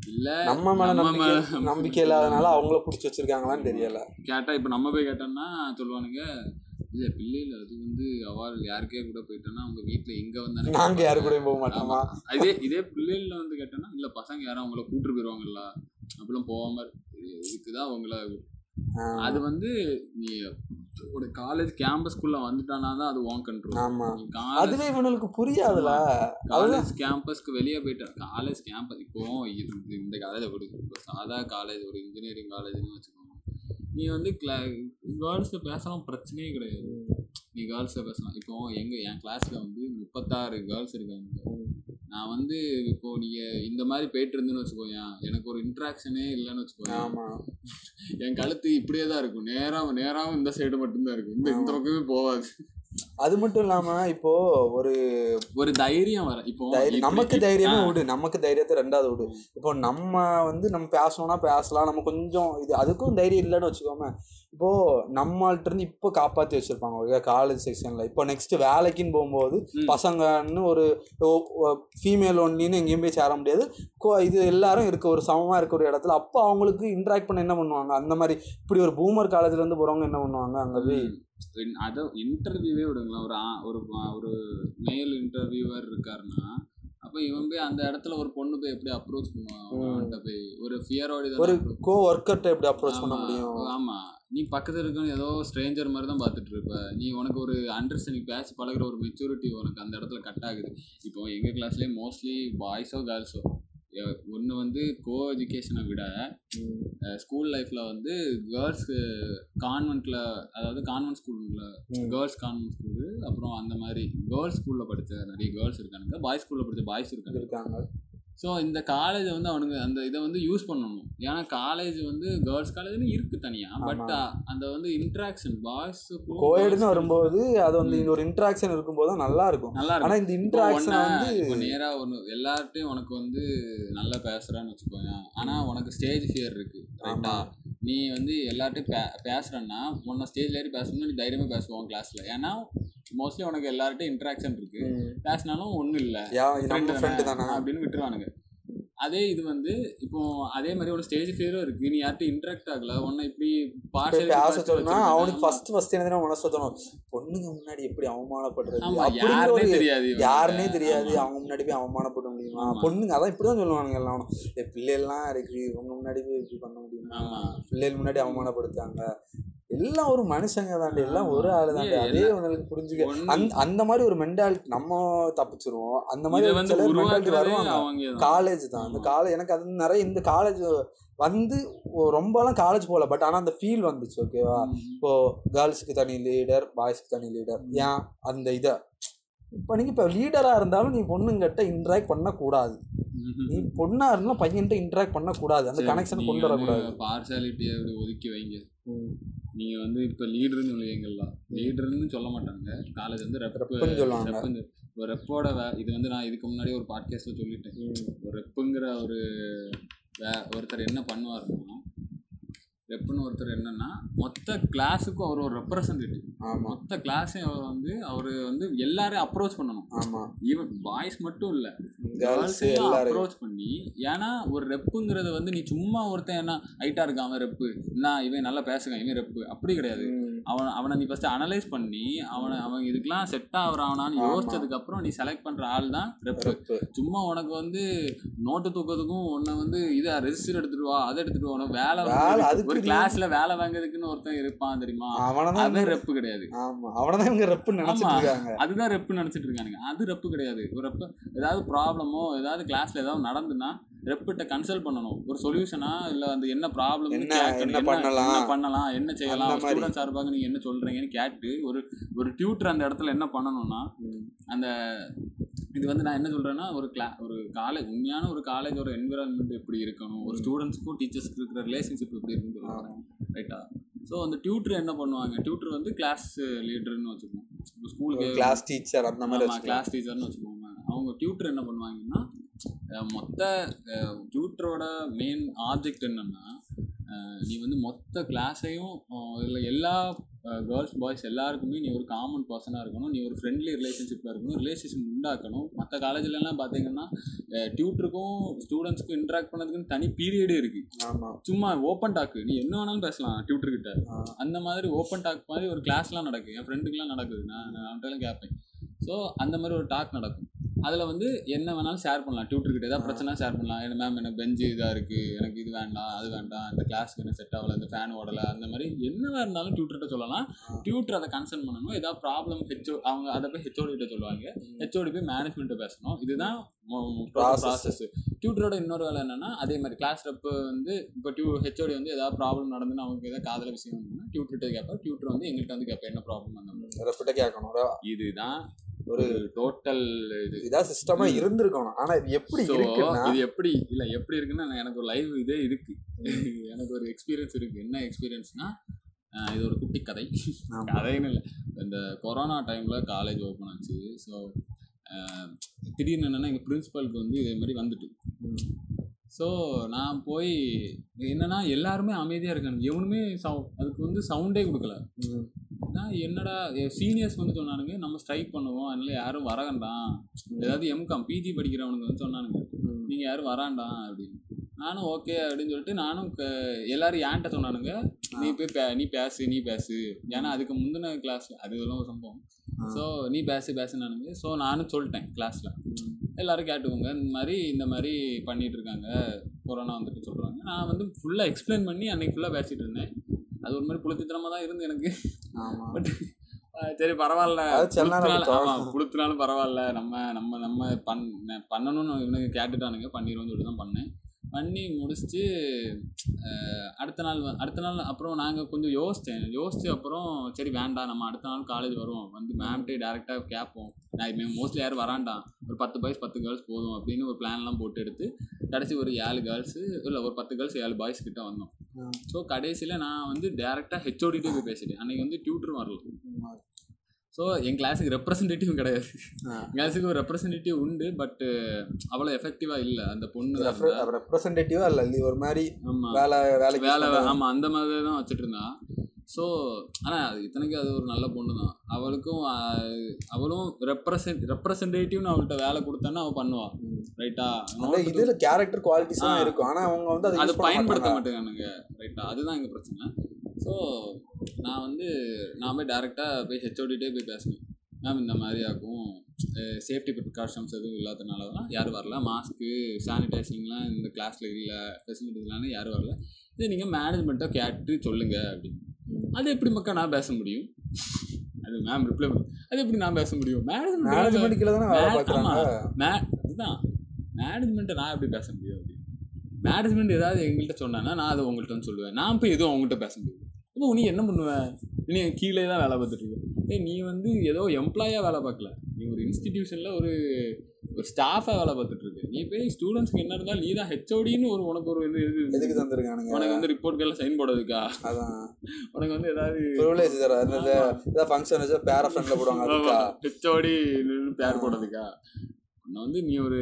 Speaker 1: இல்ல
Speaker 2: நம்ம மேலே நம்பிக்கை நம்பிக்கை இல்லாதனால அவங்கள பிடிச்சி வச்சிருக்காங்களான்னு தெரியல.
Speaker 1: கேட்டா இப்ப நம்ம போய் கேட்டோம்னா சொல்லுவானுங்க இல்ல பிள்ளைகள் அது வந்து அவாள் யாருக்கே கூட போயிட்டோன்னா அவங்க வீட்டுல எங்க வந்தாலும்
Speaker 2: நாங்க யாரு கூடயும் போக மாட்டோமா?
Speaker 1: இதே இதே பிள்ளைகள்ல வந்து கேட்டோம்னா இல்ல பசங்க யாரும் அவங்கள கூட்டு போயிருவாங்கல்ல அப்படிலாம் போகாம இருக்கு. இதுக்குதான் அவங்கள அது வந்து நீ ஒரு காலேஜ் கேம்பஸ்குள்ள வந்துட்டானா தான் அது வாங் கண்ட்ரோல்
Speaker 2: ஆமா. அதுவே இவனுக்கு புரியாதுல.
Speaker 1: காலேஜ் கேம்பஸ்க்கு வெளியே போயிட்டா. காலேஜ் கேம்பஸ் இப்போ இந்த காலேஜை இப்போ சாதா காலேஜ் ஒரு இன்ஜினியரிங் காலேஜ்னு வச்சுக்கோங்க. நீ வந்து கிளா கேர்ள்ஸை பேசலாம் பிரச்சனையே கிடையாது. நீ கேர்ள்ஸை பேசலாம். இப்போ எங்க என் கிளாஸ்ல வந்து முப்பத்தாறு கேர்ள்ஸ் இருக்காங்க. நான் வந்து இப்போ நீங்க இந்த மாதிரி போயிட்டு இருந்தேன்னு வச்சுக்கோங்க எனக்கு ஒரு இன்ட்ராக்ஷனே இல்லைன்னு வச்சுக்கோங்க.
Speaker 2: ஆமா.
Speaker 1: என் கழுத்து இப்படியே தான் இருக்கும். நேரா நேராவும் இந்த சைடு மட்டும்தான் இருக்கும். இந்த இந்த பக்கமே போகாது.
Speaker 2: அது மட்டும் இல்லாம இப்போ ஒரு
Speaker 1: ஒரு தைரியம் வர இப்போ
Speaker 2: நமக்கு தைரியமே. விடு நமக்கு தைரியத்தை ரெண்டாவது விடு இப்போ நம்ம வந்து நம்ம பேசணும்னா பேசலாம் நம்ம கொஞ்சம் இது அதுக்கும் தைரியம் இல்லைன்னு வச்சுக்கோமே. இப்போ நம்மள்ட்ட இருந்து இப்போ காப்பாத்தி வச்சிருப்பாங்க காலேஜ் செக்ஷன்ல இப்போ நெக்ஸ்ட் வேலைக்குன்னு போகும்போது. பசங்கன்னு ஒரு ஃபீமேல் ஒன்லின்னு எங்கேயும் போய் சேர முடியாது. இது எல்லாரும் இருக்க ஒரு சமமா இருக்க ஒரு இடத்துல அப்போ அவங்களுக்கு இன்ட்ராக்ட் பண்ண என்ன பண்ணுவாங்க? அந்த மாதிரி இப்படி ஒரு பூமர் காலேஜ்ல இருந்து போறவங்க என்ன பண்ணுவாங்க? அங்க போய்.
Speaker 1: அத இன்டர்வியூவே விடுங்களேன் ஒரு ஒரு ஒரு மேல் இன்டர்வியூவர் இருக்காருன்னா அப்ப இவன் போய் அந்த இடத்துல ஒரு பொண்ணு போய் எப்படி அப்ரோச் பண்ணுவான்? போய் ஒரு ஃபியரோட
Speaker 2: ஒரு கோ ஒர்க்கர்ட்ட எப்படி அப்ரோச் பண்ண முடியும்?
Speaker 1: ஆமா. நீ பக்கத்துல இருக்க ஏதோ ஸ்ட்ரேஞ்சர் மாதிரி தான் பார்த்துட்டு இருப்ப. நீ உனக்கு ஒரு அண்டர்ஸ்டாண்டிங் பேசி பழகுற ஒரு மெச்சூரிட்டி உனக்கு அந்த இடத்துல கட் ஆகுது. இப்போ எங்க கிளாஸ்லயே மோஸ்ட்லி பாய்ஸோ கேர்ள்ஸோ ஒன்று வந்து கோ எஜுகேஷனை விட ஸ்கூல் லைஃப்ல வந்து கேர்ள்ஸ் கான்வென்ட்ல அதாவது கான்வென்ட் ஸ்கூல்ல. கேர்ள்ஸ் கான்வென்ட் ஸ்கூலு அப்புறம் அந்த மாதிரி கேர்ள்ஸ் ஸ்கூல்ல படிச்ச நிறைய கேர்ள்ஸ் இருக்கானுங்க. பாய்ஸ் ஸ்கூல்ல படிச்ச பாய்ஸ் இருக்காங்க
Speaker 2: இருக்காங்க.
Speaker 1: ஸோ இந்த காலேஜை வந்து அவனுங்க அந்த இதை வந்து யூஸ் பண்ணணும். ஏன்னா காலேஜ் வந்து கேர்ள்ஸ் காலேஜ்னு இருக்கு தனியா. பட். அந்த வந்து இன்ட்ராக்ஷன் பாய்ஸ்
Speaker 2: கோயடுன்னு வரும்போது அது வந்து இந்த ஒரு இன்ட்ராக்ஷன் இருக்கும்போது தான் நல்லா இருக்கும்.
Speaker 1: நல்லா இருக்கும்
Speaker 2: இந்த இன்ட்ராக்ஷன் வந்து
Speaker 1: இப்போ நேரா ஒன்று எல்லார்ட்டையும் உனக்கு வந்து நல்லா பேசுறான்னு வச்சுக்கோங்க ஆனா உனக்கு ஸ்டேஜ் ஃபியர் இருக்கு ரைட்டா. நீ வந்து எல்லார்ட்டையும் பே பேசுறேன்னா உன்னை ஸ்டேஜ்ல ஏறி பேசணும்னா நீ தைரியமா பேசுவோம் கிளாஸ்ல ஏன்னா மோஸ்ட்லி உனக்கு எல்லார்ட்டையும் இன்ட்ராக்ஷன் இருக்கு. பேசினாலும் ஒன்றும் இல்லை. தானே?
Speaker 2: தானே?
Speaker 1: அப்படின்னு விட்டுருவானுங்க. அதே இது வந்து இப்போ அதே மாதிரி ஒரு ஸ்டேஜ் ஃபியரும் இருக்கு. நீ யார்ட்டும் இன்ட்ராக்ட் ஆகல. உன்னை இப்படி
Speaker 2: சொன்னா
Speaker 1: வச்சிருக்காங்க.
Speaker 2: அவனுக்கு ஃபர்ஸ்ட் ஃபர்ஸ்ட் என்ன மனசு தோணும் பொண்ணுங்க முன்னாடி எப்படி அவமானப்படுறது? ஒரு
Speaker 1: தெரியாது.
Speaker 2: யாருன்னே தெரியாது. அவங்க முன்னாடி போய் அவமானப்பட முடியுமா. பொண்ணுங்க அதான் இப்படிதான் சொல்லுவானுங்க எல்லாம் "ஏய், பிள்ளைகள்லாம் இருக்கு. உங்க முன்னாடி போய் இப்படி பண்ண முடியுமா. பிள்ளைகள் முன்னாடி அவமானப்படுத்தாங்க எல்லாம் ஒரு மனுஷங்க தாண்டி எல்லாம் ஒரு ஆளு தாண்டி அதே உங்களுக்கு புரிஞ்சுக்க. அந்த அந்த மாதிரி ஒரு மென்டாலிட்டி நம்ம தப்பிச்சிருவோம். அந்த மாதிரி மென்டாலிட்டி வருவாங்க. காலேஜ் தான். அந்த. காலேஜ் எனக்கு அது நிறைய இந்த காலேஜ் வந்து ரொம்பலாம் காலேஜ் போகல. பட் ஆனால் அந்த ஃபீல் வந்துச்சு ஓகேவா. இப்போ கேர்ள்ஸுக்கு தனி லீடர் பாய்ஸ்க்கு தனி லீடர் ஏன்? அந்த இதை. இப்போ நீங்கள் இப்போ லீடராக இருந்தாலும் நீ பொண்ணுங்கிட்ட இன்ட்ராக்ட் பண்ணக்கூடாது. நீ பொண்ணா இருந்தாலும் பையன்கிட்ட இன்ட்ராக்ட் பண்ணக்கூடாது. அந்த கனெக்ஷன் கொண்டு வரக்கூடாது.
Speaker 1: பார்சாலிட்டியை ஒதுக்கி வைங்க.
Speaker 2: ம்.
Speaker 1: நீங்க வந்து இப்ப லீடர்னு சொல்லுவீங்கல்ல லீடர்னு சொல்ல மாட்டாங்க. காலேஜ் வந்து ரெப்
Speaker 2: ரெப்புன்னு சொல்லுவாங்க.
Speaker 1: ஒரு ரெப்போட வே- இது வந்து நான் இதுக்கு முன்னாடி ஒரு பாட்காஸ்ட்ல சொல்லிட்டேன். ஒரு ரெப்புங்கிற ஒரு வே- ஒருத்தர் என்ன பண்ணுவாருன்னா ரெப்புன்னு ஒருத்தர் என்னன்னா மொத்த கிளாஸுக்கும் அவர் ஒரு ரெப்ரசன்டேட்டிவ் மொத்த கிளாஸையும் அவர் வந்து அவர் வந்து எல்லாரையும் அப்ரோச் பண்ணணும்.
Speaker 2: ஆமா.
Speaker 1: ஈவன் பாய்ஸ் மட்டும் இல்ல.
Speaker 2: கேர்ள்ஸ்
Speaker 1: கேர்ள்ஸையும்
Speaker 2: எல்லாரும்
Speaker 1: அப்ரோச் பண்ணி ஏன்னா ஒரு ரெப்புங்கிறது வந்து நீ சும்மா ஒருத்தன் என்ன ஹைட்டா இருக்கான் அவன் ரெப்பு என்ன இவன் நல்லா பேசுங்க இவன் ரெப்பு அப்படி கிடையாது. அவன் அவனை நீ ஃபர்ஸ்ட் அனலைஸ் பண்ணி அவனை அவன் இதுக்கெல்லாம் செட் ஆகுறானான்னு
Speaker 2: ஆமா.
Speaker 1: யோசிச்சதுக்கு அப்புறம் நீ செலக்ட் பண்ற ஆள் தான் ரெப்பு சும்மா உனக்கு வந்து நோட்டு தூக்கிறதுக்கும் உன்னை வந்து இதை ரெஜிஸ்டர் எடுத்துட்டு வா அதை எடுத்துட்டு வா உனக்கு வேலை
Speaker 2: அதுக்கு
Speaker 1: கிளாஸ்ல வேலை வாங்குறதுக்குன்னு ஒருத்தன் இருப்பான் தெரியுமா?
Speaker 2: அவனதான்
Speaker 1: அவன் ரெப்பு கிடையாது.
Speaker 2: ஆமா அவனதான் இவங்க ரெப்புன்னு நினைச்சிட்டு. இருக்காங்க.
Speaker 1: அதுதான் ரெப்பு நினைச்சிட்டு இருக்கானுங்க. அது ரெப்பு கிடையாது. ஒரு ரெப்பு ஏதாவது ப்ராப்ளமோ ஏதாவது கிளாஸ்ல ஏதாவது நடந்துன்னா ரெப்பிட்ட கன்சல்ட் பண்ணணும். ஒரு சொல்யூஷனா இல்ல அந்த என்ன ப்ராப்ளம்
Speaker 2: என்ன- என்ன பண்ணலாம்?
Speaker 1: என்ன பண்ணலாம்? என்ன செய்யலாம். ஸ்டூடெண்ட் சார்பாக நீங்க என்ன சொல்றீங்கன்னு கேட்டு ஒரு ஒரு டியூட்டர் அந்த இடத்துல என்ன பண்ணணும்னா. அந்த இது வந்து நான் என்ன சொல்றேன்னா ஒரு கிளா ஒரு காலேஜ் உண்மையான ஒரு காலேஜ் ஒரு என்விரான்மெண்ட் எப்படி இருக்கணும்? ஒரு ஸ்டூடெண்ட்ஸ்க்கும் டீச்சர்ஸ்க்கு இருக்கிற ரிலேஷன்ஷிப் எப்படி இருக்குன்னு சொல்லுவாங்க ரைட்டா ஸோ அந்த டியூட்டர் என்ன பண்ணுவாங்க? டியூட்டர் வந்து கிளாஸ் லீடர்னு வச்சுக்கோங்க இப்போ ஸ்கூலுக்கு
Speaker 2: கிளாஸ் டீச்சர் அந்த மாதிரி.
Speaker 1: கிளாஸ் டீச்சர்னு வச்சுக்கோங்க அவங்க டியூட்டர் என்ன பண்ணுவாங்கன்னா மொத்த டியூட்டரோட மெயின் ஆப்ஜெக்ட் என்னன்னா நீ வந்து மொத்த கிளாஸையும் இல்லை எல்லா கேர்ள்ஸ் பாய்ஸ் எல்லாருக்குமே நீ ஒரு காமன் பர்சனாக இருக்கணும். நீ ஒரு ஃப்ரெண்ட்லி ரிலேஷன்ஷிப்பில் இருக்கணும். ரிலேஷன்ஷிப் உண்டாக்கணும். மற்ற காலேஜ்லலாம் பார்த்தீங்கன்னா டியூட்டருக்கும் ஸ்டூடெண்ட்ஸ்க்கும் இன்ட்ராக்ட் பண்ணதுக்குன்னு தனி பீரியடே இருக்குது சும்மா ஓப்பன் டாக்கு நீ என்ன வேணாலும் பேசலாம் டியூட்டர் கிட்ட.
Speaker 2: ஆ.
Speaker 1: அந்த மாதிரி ஓப்பன் டாக் மாதிரி ஒரு கிளாஸ்லாம் நடக்குது என் ஃப்ரெண்டுக்குலாம் நடக்குது. நான் நான் கேட்பேன் ஸோ அந்த மாதிரி ஒரு டாக் நடக்கும். அதில் வந்து என்ன வேணாலும் ஷேர் பண்ணலாம். டியூட்டர் கிட்ட ஏதாவது பிரச்சனை ஷேர் பண்ணலாம். என்ன மேம் எனக்கு பெஞ்சு இதாக இருக்குது எனக்கு இது வேண்டாம் அது வேண்டாம். இந்த கிளாஸ்க்கு என்ன செட் ஆகல இந்த ஃபேன் ஓடலை. அந்த மாதிரி என்னவா இருந்தாலும் டியூட்டர்கிட்ட சொல்லலாம். டியூட்டர் அதை கன்சர்ன் பண்ணணும். ஏதாவது ப்ராப்ளம் ஹெச்ஓ அவங்க அதை போய் ஹெச்ஓடி கிட்ட சொல்லுவாங்க. ஹெச்ஓடி போய் மேனேஜ்மெண்ட்டை பேசணும். இதுதான். ப்ராசஸ் டியூட்டரோட இன்னொரு வேலை என்னன்னா அதே மாதிரி கிளாஸ் ரப் வந்து இப்போ டியூ ஹெச்ஓடி வந்து ஏதாவது ப்ராப்ளம் நடந்துன்னு அவங்க ஏதாவது காதல விஷயம் டியூட்டர்கிட்ட கேட்பா டியூட்டர் வந்து எங்கள்கிட்ட வந்து கேட்பா என்ன ப்ராப்ளம் அந்த இதுதான்
Speaker 2: ஒரு
Speaker 1: டோட்டல் இது.
Speaker 2: இதான் சிஸ்டமா இருந்திருக்கணும். ஆனா இது எப்படி இருக்குன்னா
Speaker 1: இது எப்படி இல்ல எப்படி இருக்குன்னா எனக்கு ஒரு லைவ் இதே இருக்கு. எனக்கு ஒரு எக்ஸ்பீரியன்ஸ் இருக்கு. என்ன எக்ஸ்பீரியன்ஸ்னா இது ஒரு குட்டி கதை. கதைன்னு இல்லை. இந்த கொரோனா டைம்ல காலேஜ் ஓப்பன் ஆச்சு. ஸோ திடீர்னு என்னன்னா எங்கள் பிரின்சிபலுக்கு வந்து இதே மாதிரி வந்துட்டு. ஸோ நான் போய் என்னன்னா எல்லாருமே அமைதியாக இருக்காங்க. எவனுமே சவு அதுக்கு வந்து சவுண்டே கொடுக்கல. நான் என்னடா சீனியர்ஸ் வந்து சொன்னானுங்க நம்ம ஸ்ட்ரைக் பண்ணுவோம் அதனால யாரும் வர வேண்டாம் ஏதாவது எம்காம் பிஜி படிக்கிறவனுங்க வந்து சொன்னானுங்க. நீங்கள் யாரும் வராண்டாம் அப்படின்னு. நானும் ஓகே அப்படின்னு சொல்லிட்டு நானும் க- எல்லாரும் ஏன்ட்ட சொன்னானுங்க நீ போய் பே நீ பேசு நீ பேசு. ஏன்னா அதுக்கு முந்தின கிளாஸ் அது ஒரு சம்பவம். ஸோ நீ பேசு பேசுனானுங்க. ஸோ நானும் சொல்லிட்டேன் கிளாஸில் எல்லாரும் கேட்டுக்கோங்க இந்த மாதிரி இந்த மாதிரி பண்ணிட்டு இருக்காங்க கொரோனா வந்துட்டு சொல்கிறாங்க நான் வந்து ஃபுல்லாக எக்ஸ்பிளைன் பண்ணி அன்னைக்கு ஃபுல்லாக பேசிட்டு இருந்தேன். அது ஒரு மாதிரி புளுத்தித்தனமாக தான் இருந்து எனக்கு. பட் சரி பரவாயில்ல. புளுத்துனாலும் பரவாயில்ல. நம்ம நம்ம நம்ம பண் பண்ணணும்னு இவனுங்க கேட்டுட்டானுங்க. பண்ணிடுவோம்னு சொல்லிட்டு தான் பண்ணேன். பண்ணி முடிச்சுட்டு அடுத்த நாள் அடுத்த நாள் அப்புறம் நாங்கள் கொஞ்சம் யோசித்தேன் யோசிச்சு அப்புறம் சரி வேண்டாம். நம்ம அடுத்த நாள் காலேஜ் வருவோம். வந்து மேம்கிட்டே டேரெக்டாக கேட்போம். நான் மோஸ்ட்லி யாரும் வராண்டாம். ஒரு பத்து பாய்ஸ் பத்து கேர்ள்ஸ் போதும் அப்படின்னு ஒரு பிளான்லாம் போட்டு எடுத்து கடைசி ஒரு ஏழு கேர்ள்ஸு இல்லை ஒரு பத்து கேர்ள்ஸ் ஏழு பாய்ஸ் கிட்ட வந்தோம். ஸோ கடைசியில் நான் வந்து டேரெக்டாக ஹெச்ஓடிட்டே போய் பேசிட்டேன். அன்றைக்கி வந்து டியூட்டர் வரல ஸோ என் கிளாஸுக்கு ரெப்ரசன்டேட்டிவ் கிடையாது. கிளாஸுக்கு ஒரு ரெப்ரசன்டேட்டிவ் உண்டு பட்டு அவ்வளோ எஃபெக்டிவாக இல்லை. அந்த பொண்ணு தான் இருந்தா.
Speaker 2: ரெப்ரசன்டேட்டிவா இல்ல ஒரு மாதிரி
Speaker 1: ஆமா.
Speaker 2: வேலை
Speaker 1: வேலை
Speaker 2: பண்றது.
Speaker 1: ஆமாம் அந்த மாதிரி தான் வச்சுட்டு இருந்தா. ஸோ ஆனால் அது இத்தனைக்கும் அது ஒரு நல்ல பொண்ணு தான். அவளுக்கும் அவளும் ரெப்ரசன்ட் ரெப்ரசன்டேட்டிவ்னு அவள்கிட்ட வேலை கொடுத்தான்னா அவள் பண்ணுவா.
Speaker 2: ம்.
Speaker 1: ரைட்டா
Speaker 2: இதுல கேரக்டர் குவாலிட்டிஸ்
Speaker 1: ஆ.
Speaker 2: இருக்கும். ஆனா அவங்க வந்து அதை
Speaker 1: பயன்படுத்த
Speaker 2: மாட்டாங்க.
Speaker 1: மாட்டேங்கானுங்க ரைட்டா அதுதான் எங்கள் பிரச்சனை. ஸோ நான் வந்து நான் போய் டேரெக்டாக போய் ஹெச்ஓடிட்டே போய் பேசினேன். மேம் இந்த மாதிரி ஆகும். சேஃப்டி ப்ரிகாஷன்ஸ் எதுவும் இல்லாதனால தான் யாரும் வரல. மாஸ்க்கு சானிடைசிங்லாம் இந்த கிளாஸில் இல்லை. ஃபெசிலிட்டிஸ்லாம் யாரும் வரல. இது நீங்கள் மேனேஜ்மெண்ட்டை கேட்டு சொல்லுங்க அப்படின்னு. அது எப்படி மக்கா நான் பேச முடியும்? அது மேம் ரிப்ளை அது எப்படி நான் பேச முடியும்? மேனேஜ்மெண்ட்
Speaker 2: கீழ
Speaker 1: அதுதான். மேனேஜ்மெண்ட்டை நான் எப்படி பேச முடியும் அப்படி? மேனேஜ்மெண்ட் ஏதாவது எங்கள்கிட்ட சொன்னான்னா நான் அதை உங்கள்கிட்ட சொல்லுவேன். நான் போய் எதுவும் அவங்கள்ட்ட பேச முடியும் இப்போ நீ என்ன பண்ணுவ? நீ கீழே தான் வேலை பார்த்துட்டு ஏய் நீ வந்து ஏதோ எம்ப்ளாயாக வேலை பார்க்கல. நீ ஒரு இன்ஸ்டிடியூஷனில் ஒரு ஒரு ஸ்டாஃபாக வேலை பார்த்துட்டு நீ போய் ஸ்டூடெண்ட்ஸ்க்கு என்ன இருந்தாலும் நீ தான் ஹெச்ஓடின்னு ஒரு உனக்கு ஒரு இது
Speaker 2: எதுக்கு தந்திருக்கானுங்க?
Speaker 1: உனக்கு வந்து ரிப்போர்ட்கெல்லாம் சைன் போடுறதுக்கா?
Speaker 2: அதான்.
Speaker 1: உனக்கு வந்து ஏதாவது
Speaker 2: ப்ரிவிலேஜ் தர ஏதாவது ஃபங்க்ஷன் வச்சா பேர ஃப்ரெண்ட்ல போடுவாங்க
Speaker 1: ஹெச்ஓடி பேர் போடுறதுக்கா? உன்னை வந்து நீ ஒரு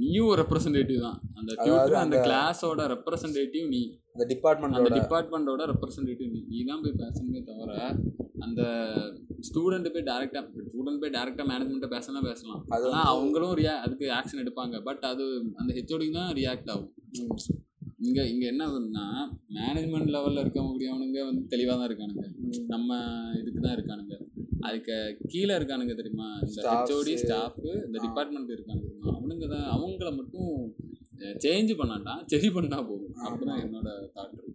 Speaker 1: நீயும் ஒரு ரெப்ரசன்டேட்டிவ் தான். அந்த டியூட்டர் அந்த கிளாஸோட ரெப்ரசன்டேட்டிவ் நீ.
Speaker 2: அந்த
Speaker 1: அந்த
Speaker 2: டிபார்ட்மெண்டோட
Speaker 1: ரெப்ரசன்டேட்டிவ் நீ. நீ தான் போய் பேசணுமே தவிர அந்த ஸ்டூடெண்ட் போய் டேரெக்டாக ஸ்டூடெண்ட் போய் டேரெக்டாக மேனேஜ்மெண்ட்டை பேசலாம்.
Speaker 2: அது
Speaker 1: ஆனால் அவங்களும் ரியா அதுக்கு ஆக்ஷன் எடுப்பாங்க. பட் அது அந்த ஹெச்ஓடி தான் ரியாக்ட் ஆகும். இங்கே இங்கே என்ன ஆகுதுன்னா மேனேஜ்மெண்ட் லெவலில் இருக்கக்கூடியவனுங்க வந்து தெளிவாக தான் இருக்கானுங்க. நம்ம இதுக்கு தான் இருக்கானுங்க. அதுக்கு கீழே இருக்கானுங்க தெரியுமா? இந்த. ஹெச்ஓடி ஸ்டாஃபு இந்த. டிபார்ட்மெண்ட் இருக்காங்க தெரியுமா? அவனுங்க தான் அவங்கள மட்டும் சேஞ்ச் பண்ணாட்டான் சரி பண்ணா போதும். அப்படிதான் என்னோட தாட் இருக்கு.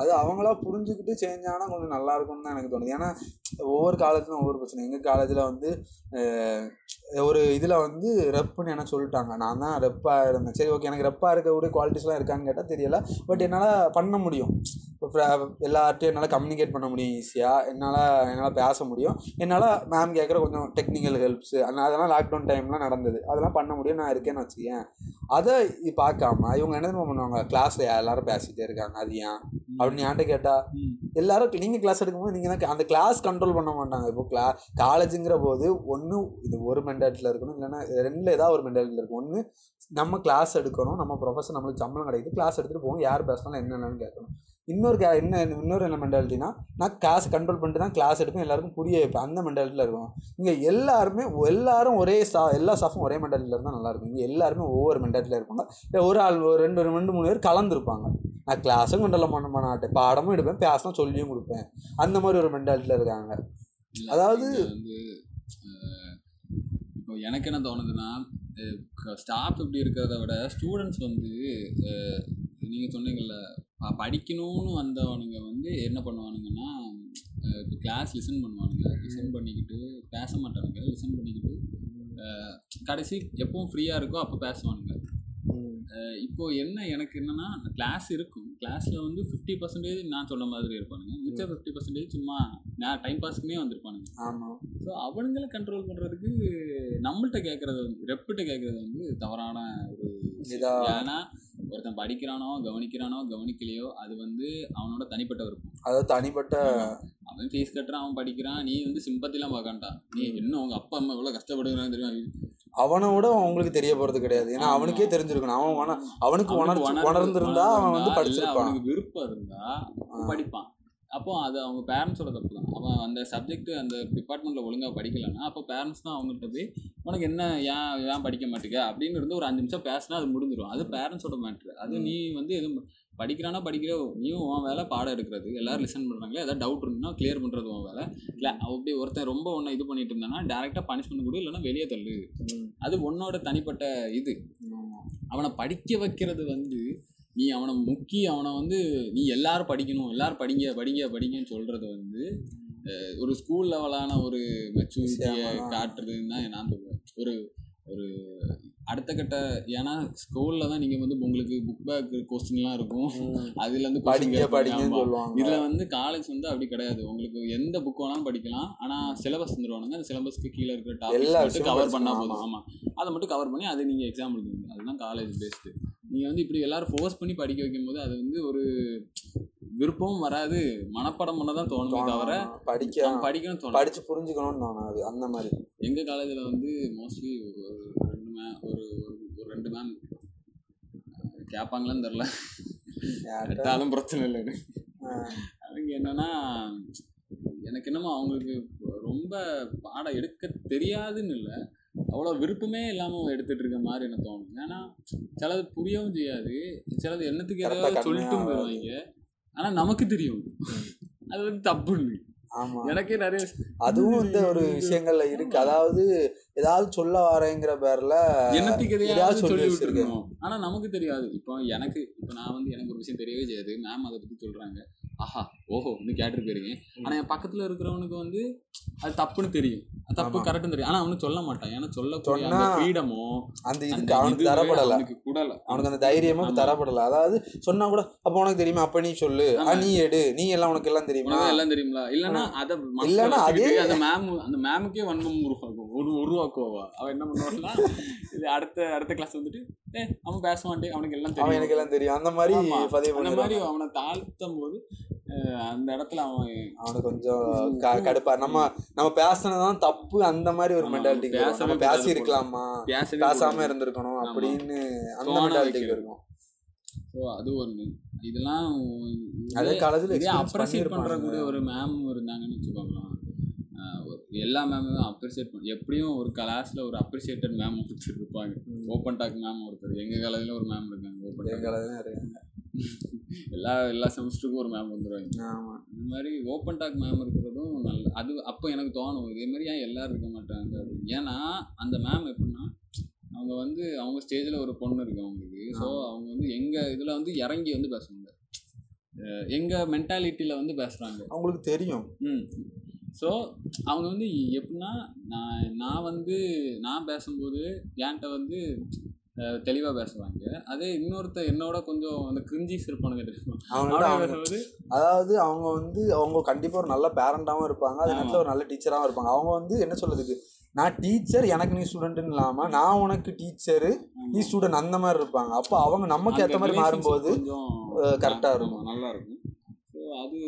Speaker 2: அது அவங்களா புரிஞ்சுக்கிட்டு சேஞ்ச் ஆனால் கொஞ்சம் நல்லா இருக்கும்னு தான் எனக்கு தோணுது. ஏன்னா ஒவ்வொரு காலேஜ்லையும் ஒவ்வொரு பிரச்சனை. எங்கள் காலேஜில் வந்து ஒரு இதில் வந்து ரெப்புன்னு என்ன சொல்லிட்டாங்க. நான் தான் ரெப்பாக இருந்தேன். சரி ஓகே எனக்கு ரெப்பாக இருக்கக்கூடிய குவாலிட்டிஸ்லாம் இருக்கான்னு கேட்டால் தெரியல. பட் என்னால் பண்ண முடியும். இப்போ எல்லார்ட்டையும் என்னால் கம்யூனிகேட் பண்ண முடியும் ஈஸியாக என்னால் என்னால் பேச முடியும். என்னால் மேம் கேட்குற கொஞ்சம் டெக்னிக்கல் ஹெல்ப்ஸு அதெல்லாம் லாக்டவுன் டைம்லாம் நடந்தது. அதெல்லாம் பண்ண முடியும் நான் இருக்கேன்னு வச்சுக்கேன் அதை பார்க்காம இவங்க என்ன பண்ணுவாங்க? கிளாஸில் எல்லாரும் பேசிகிட்டே இருக்காங்க? அது ஏன்? அப்படின்னு என்கிட்ட கேட்டா. எல்லாரும் நீங்கள் கிளாஸ் எடுக்கும்போது நீங்கள் தான் அந்த கிளாஸ் கண்ட்ரோல் பண்ண மாட்டாங்க. இப்போ கிளா காலேஜுங்கிற போது ஒன்று இது ஒரு மென்டாலிட்டியில் இருக்கணும் இல்லைன்னா ரெண்டில் ஏதாவது ஒரு மென்டாலிட்டியில் இருக்கும் ஒன்று நம்ம கிளாஸ் எடுக்கணும் நம்ம ப்ரொஃபஸர் நம்மளுக்கு சம்பளம் கிடைக்குது கிளாஸ் எடுத்துகிட்டு போவோம் யார் பேசினாலும் என்னென்னு கேட்கணும். இன்னொரு கே என்ன இன்னொரு என்ன மென்டாலிட்டினா நான் கிளாஸ் கண்ட்ரோல் பண்ணிட்டு தான் கிளாஸ் எடுப்பேன் எல்லாருக்கும் புரிய வைப்பேன். அந்த மென்டாலிட்டியில் இருக்கும் இங்கே எல்லாருமே எல்லாரும் ஒரே ஸ்டா எல்லா ஸ்டாஃபும் ஒரே மென்டாலிட்டியில் இருந்தால் நல்லா இருக்கும். இங்கே எல்லாருமே ஒவ்வொரு மென்டாலிட்டியில் இருப்பாங்க. ஒரு ஆள் ஒரு ரெண்டு ரெண்டு மூணு பேர் கலந்துருப்பாங்க. நான் கிளாஸும் கண்ட்ரோல் பண்ண மாட்டேன். பாடமும் எடுப்பேன் பேசலாம் சொல்லியும் கொடுப்பேன். அந்த மாதிரி ஒரு மென்டாலிட்டியில் இருக்காங்க. அதாவது-
Speaker 1: இப்போ எனக்கு என்ன தோணுதுன்னா ஸ்டாஃப் இப்படி இருக்கிறத விட ஸ்டூடெண்ட்ஸ் வந்து அஹ், நீங்க சொன்னீங்கல்ல ப- படிக்கணும்னு வந்தவனுங்க வந்து என்ன பண்ணுவானுங்கன்னா இப்போ கிளாஸ் லிசன் பண்ணுவானுங்க. லிசன் பண்ணிக்கிட்டு பேச மாட்டானுங்க. லிசன் பண்ணிக்கிட்டு கடைசி எப்பவும் ஃப்ரீயாக இருக்கோ அப்போ பேசுவானுங்க. இப்போ என்ன எனக்கு என்னன்னா கிளாஸ் இருக்கும். கிளாஸ்ல வந்து ஃபிஃப்டி பர்சன்டேஜ் நான் சொன்ன மாதிரி இருப்பானுங்க. மிச்சம் ஃபிஃப்டி பர்சன்டேஜ் சும்மா நான் டைம் பாஸ்க்குமே வந்திருப்பானுங்க.
Speaker 2: ஆமாம்
Speaker 1: ஸோ அவனுங்களை கண்ட்ரோல் பண்ணுறதுக்கு நம்மள்ட்ட கேட்குறது வந்து ரெப்பிட்ட கேட்குறது வந்து தவறான ஒரு ஏன்னா ஒருத்தன் படிக்கிறானோ கவனிக்கிறானோ கவனிக்கலையோ அது வந்து அவனோட தனிப்பட்ட விருப்பம்.
Speaker 2: அதாவது தனிப்பட்ட
Speaker 1: அவன் ஃபீஸ் கட்டுறான் அவன் படிக்கிறான் நீ வந்து சிம்பத்திலாம் பார்க்கான்டா. நீ இன்னும் உங்க அப்பா அம்மா எவ்வளோ கஷ்டப்படுகிறான்னு தெரியும்?
Speaker 2: அவனோட அவங்களுக்கு தெரிய போறது கிடையாது. ஏன்னா. அவனுக்கே தெரிஞ்சிருக்கணும். அவன் அவனுக்கு
Speaker 1: உணர்வு-
Speaker 2: உணர்ந்திருந்தா அவன் வந்து படிச்சிருப்பான்.
Speaker 1: அவனுக்கு விருப்பம் இருந்தா அவன் படிப்பான். அப்போ அது அவங்க பேரண்ட்ஸோட தப்பு தான் அவன் அந்த சப்ஜெக்ட் அந்த டிபார்ட்மெண்ட்ல ஒழுங்கா படிக்கலன்னா அப்போ பேரண்ட்ஸ் தான் அவங்கள்ட்ட போய் உனக்கு என்ன ஏன் ஏன் படிக்க மாட்டேங்க? அப்படின்னு இருந்து ஒரு அஞ்சு நிமிஷம் பேசினா அது முடிஞ்சிடும் அது பேரண்ட்ஸோட மேட்ரு அது நீ வந்து எதுவும் படிக்கிறானா படிக்கிற நீயும் உன் வேலை பாடம் எடுக்கிறது. எல்லாரும் லிசன் பண்ணுறாங்களே ஏதாவது டவுட் இருந்துன்னா கிளியர் பண்ணுறது உன் வேலை. இல்லை அப்படி ஒருத்தன் ரொம்ப ஒன்று இது பண்ணிட்டு இருந்தானா டேரெக்டாக பனிஷ்மெண்ட் கொடு இல்லைன்னா வெளியே தள்ளு. அது உன்னோட தனிப்பட்ட இது. அவனை படிக்க வைக்கிறது வந்து நீ அவனை முக்கி அவனை வந்து நீ எல்லாரும் படிக்கணும் எல்லாரும் படிங்க படிங்க படிங்கன்னு சொல்றது வந்து ஒரு ஸ்கூல் லெவலான ஒரு மெச்சூரிட்டியை. காட்டுறதுன்னு தான். நான் சொல்லுவேன் ஒரு ஒரு அடுத்த கட்ட ஏன்னா ஸ்கூல்ல தான் நீங்க வந்து உங்களுக்கு புக் பேக் கொஸ்டின்லாம் இருக்கும். அதுல இருந்து
Speaker 2: படிங்க. சொல்லுவாங்க.
Speaker 1: இதுல வந்து காலேஜ் வந்து அப்படி கிடையாது. உங்களுக்கு எந்த புக் வேணாலும் படிக்கலாம். ஆனா சிலபஸ் தந்துருவானுங்க அந்த சிலபஸ்க்கு கீழே இருக்கிற டாபிக்ஸ் மட்டும் கவர் பண்ணா. போதும். ஆமா. அதை மட்டும் கவர் பண்ணி அதை நீங்க எக்ஸாம் எழுதுவீங்க. அதுதான் காலேஜ் பேஸ்டு நீங்க வந்து இப்படி எல்லாரும் ஃபோர்ஸ் பண்ணி படிக்க வைக்கும் போது அது வந்து ஒரு விருப்பமும் வராது. மனப்பாடம் பண்ண தான் தோணுமே. தவிர
Speaker 2: படிக்க
Speaker 1: படிக்கணும் தோணும்
Speaker 2: படிச்சு புரிஞ்சுக்கணும்னு தோணாது. அந்த மாதிரி.
Speaker 1: எங்க காலேஜ்ல வந்து மோஸ்ட்லி ஒரு ரெண்டு மே ஒரு ஒரு- ரெண்டு மேம் கேட்பாங்களான்னு தெரில? கேட்டாலும் பிரச்சனை இல்லை. அவங்க என்னன்னா எனக்கு என்னமோ அவங்களுக்கு ரொம்ப பாடம் எடுக்க தெரியாதுன்னு இல்லை. அவ்வளோ விருப்பமே இல்லாமல் எடுத்துட்டு இருக்க மாதிரி எனக்கு தோணும் ஏன்னா சிலது புரியவும் செய்யாது. சிலது என்னத்துக்கு ஏதாவது சொல்லிட்டும் போயிடுவாங்க ஆனால் நமக்கு தெரியும். அது வந்து தப்புன்னு. எனக்கே நிறைய
Speaker 2: அதுவும் இந்த ஒரு விஷயங்கள்ல இருக்கு. அதாவது ஏதாவது சொல்ல வரேங்கிற பேர்ல
Speaker 1: என்னத்துக்கு
Speaker 2: எதையாவது சொல்லி.
Speaker 1: விட்டுருக்கணும் ஆனா நமக்கு தெரியாது. இப்போ எனக்கு இப்போ நான் வந்து எனக்கு ஒரு விஷயம் தெரியவே செய்யாது. மேம் அதை பத்தி சொல்றாங்க. ஆஹா ஓஹோ இன்னும் கேட்டுட்டு போயிருங்க ஆனா என் பக்கத்துல இருக்கிறவனுக்கு வந்து அது தப்புன்னு தெரியும். அது தப்பு
Speaker 2: ஆமா.
Speaker 1: கரெக்ட்னு தெரியும். ஆனா அவனுக்கு சொல்ல மாட்டான். ஏன்னா சொல்லக்கூடிய அந்த
Speaker 2: சொன்னா
Speaker 1: ஃப்ரீடமோ
Speaker 2: அந்த இதுக்கு அவனுக்கு தரப்படல.
Speaker 1: அவனுக்கு கூடல.
Speaker 2: அவனுக்கு அந்த தைரியமும். தரப்படல. அதாவது சொன்னா கூட அப்ப உனக்கு தெரியுமா? அப்ப நீ சொல்லு. நீ எடு. நீ எல்லாம் உனக்கு எல்லாம் தெரியுமா?
Speaker 1: எல்லாம் தெரியுங்களா இல்லன்னா அத
Speaker 2: இல்லன்னா அதே-
Speaker 1: அந்த மேம் அந்த மேமுக்கே வன்மம் உருவாக்கும். ஒரு உருவாக்குவா அவன் என்ன பண்ணுவான்னா இது அடுத்த அடுத்த கிளாஸ் வந்துட்டு ஏ அவன் பேச மாட்டேன். அவனுக்கு எல்லாம்
Speaker 2: அவன்
Speaker 1: தெரியும்.
Speaker 2: எனக்கு எல்லாம் தெரியும். அந்த மாதிரி
Speaker 1: அந்த மாதிரி அவனை தாழ்த்தும் போது அந்த இடத்துல அவன்
Speaker 2: அவனுக்கு கொஞ்சம் கடுப்பா நம்ம நம்ம பேசுனதுதான் தப்பு அந்த மாதிரி ஒரு நம்ம
Speaker 1: கூடாது
Speaker 2: பேசி இருக்கலாமா பேசாம. இருந்திருக்கணும். அப்படின்னு அந்த
Speaker 1: வைக்கிறது.
Speaker 2: இருக்கும்
Speaker 1: ஸோ அது ஒண்ணு இதெல்லாம்
Speaker 2: அதே காலேஜ்ல
Speaker 1: இதே அப்ரிசியேட். பண்றக்கூடிய ஒரு மேம் இருந்தாங்கன்னு வச்சுக்கோங்களேன் எல்லா மேமும் அப்ரிசியேட் பண்ண எப்படியும் ஒரு கிளாஸ்ல ஒரு அப்ரிசியேட்டட் மேம் ஒருத்தர் இருப்பாங்க. ஓப்பன் டாக் மேம் ஒருத்தர் எங்க காலேஜ்ல ஒரு மேம் இருக்காங்க ஓப்பன் டாக்
Speaker 2: காலேஜ்ல இருக்காங்க.
Speaker 1: எல்லா எல்லா செமஸ்டருக்கும் ஒரு மேம் வந்துருவாங்க.
Speaker 2: ஆமா.
Speaker 1: இந்த மாதிரி ஓப்பன் டாக் மேம் இருக்கிறதும் நல்ல அது அப்போ எனக்கு தோணும். இதே மாதிரி ஏன் எல்லாரும் இருக்க மாட்டாங்க. ஏன்னா அந்த மேம் எப்படின்னா அவங்க வந்து அவங்க ஸ்டேஜில் ஒரு பொண்ணு இருக்கு அவங்களுக்கு. ஸோ அவங்க வந்து எங்கள் இதில் வந்து இறங்கி வந்து பேச முடியாது அஹ் எங்க மென்டாலிட்டியில் வந்து பேசுகிறாங்க
Speaker 2: அவங்களுக்கு தெரியும்.
Speaker 1: ம். ஸோ அவங்க வந்து எப்படின்னா நான் நான் வந்து நான் பேசும்போது என்கிட்ட வந்து தெளிவாக பேசுவாங்க. அதே இன்னொருத்த என்னோட கொஞ்சம் அந்த கிரிஞ்சிஸ் இருப்பானுங்க
Speaker 2: அவங்க அதாவது அவங்க வந்து அவங்க கண்டிப்பா ஒரு நல்ல பேரண்டாவும் இருப்பாங்க. அதே நேரத்துல ஒரு நல்ல டீச்சராகவும் இருப்பாங்க. அவங்க வந்து என்ன சொல்றதுக்கு? நான் டீச்சர் எனக்கு நீ ஸ்டூடெண்ட்னு இல்லாம நான் உனக்கு டீச்சரு நீ ஸ்டூடெண்ட் அந்த மாதிரி இருப்பாங்க. அப்போ அவங்க நமக்கு ஏத்த மாதிரி மாறும்போது
Speaker 1: ஆமா,
Speaker 2: இருக்கும்.
Speaker 1: நல்லா இருக்கும். அது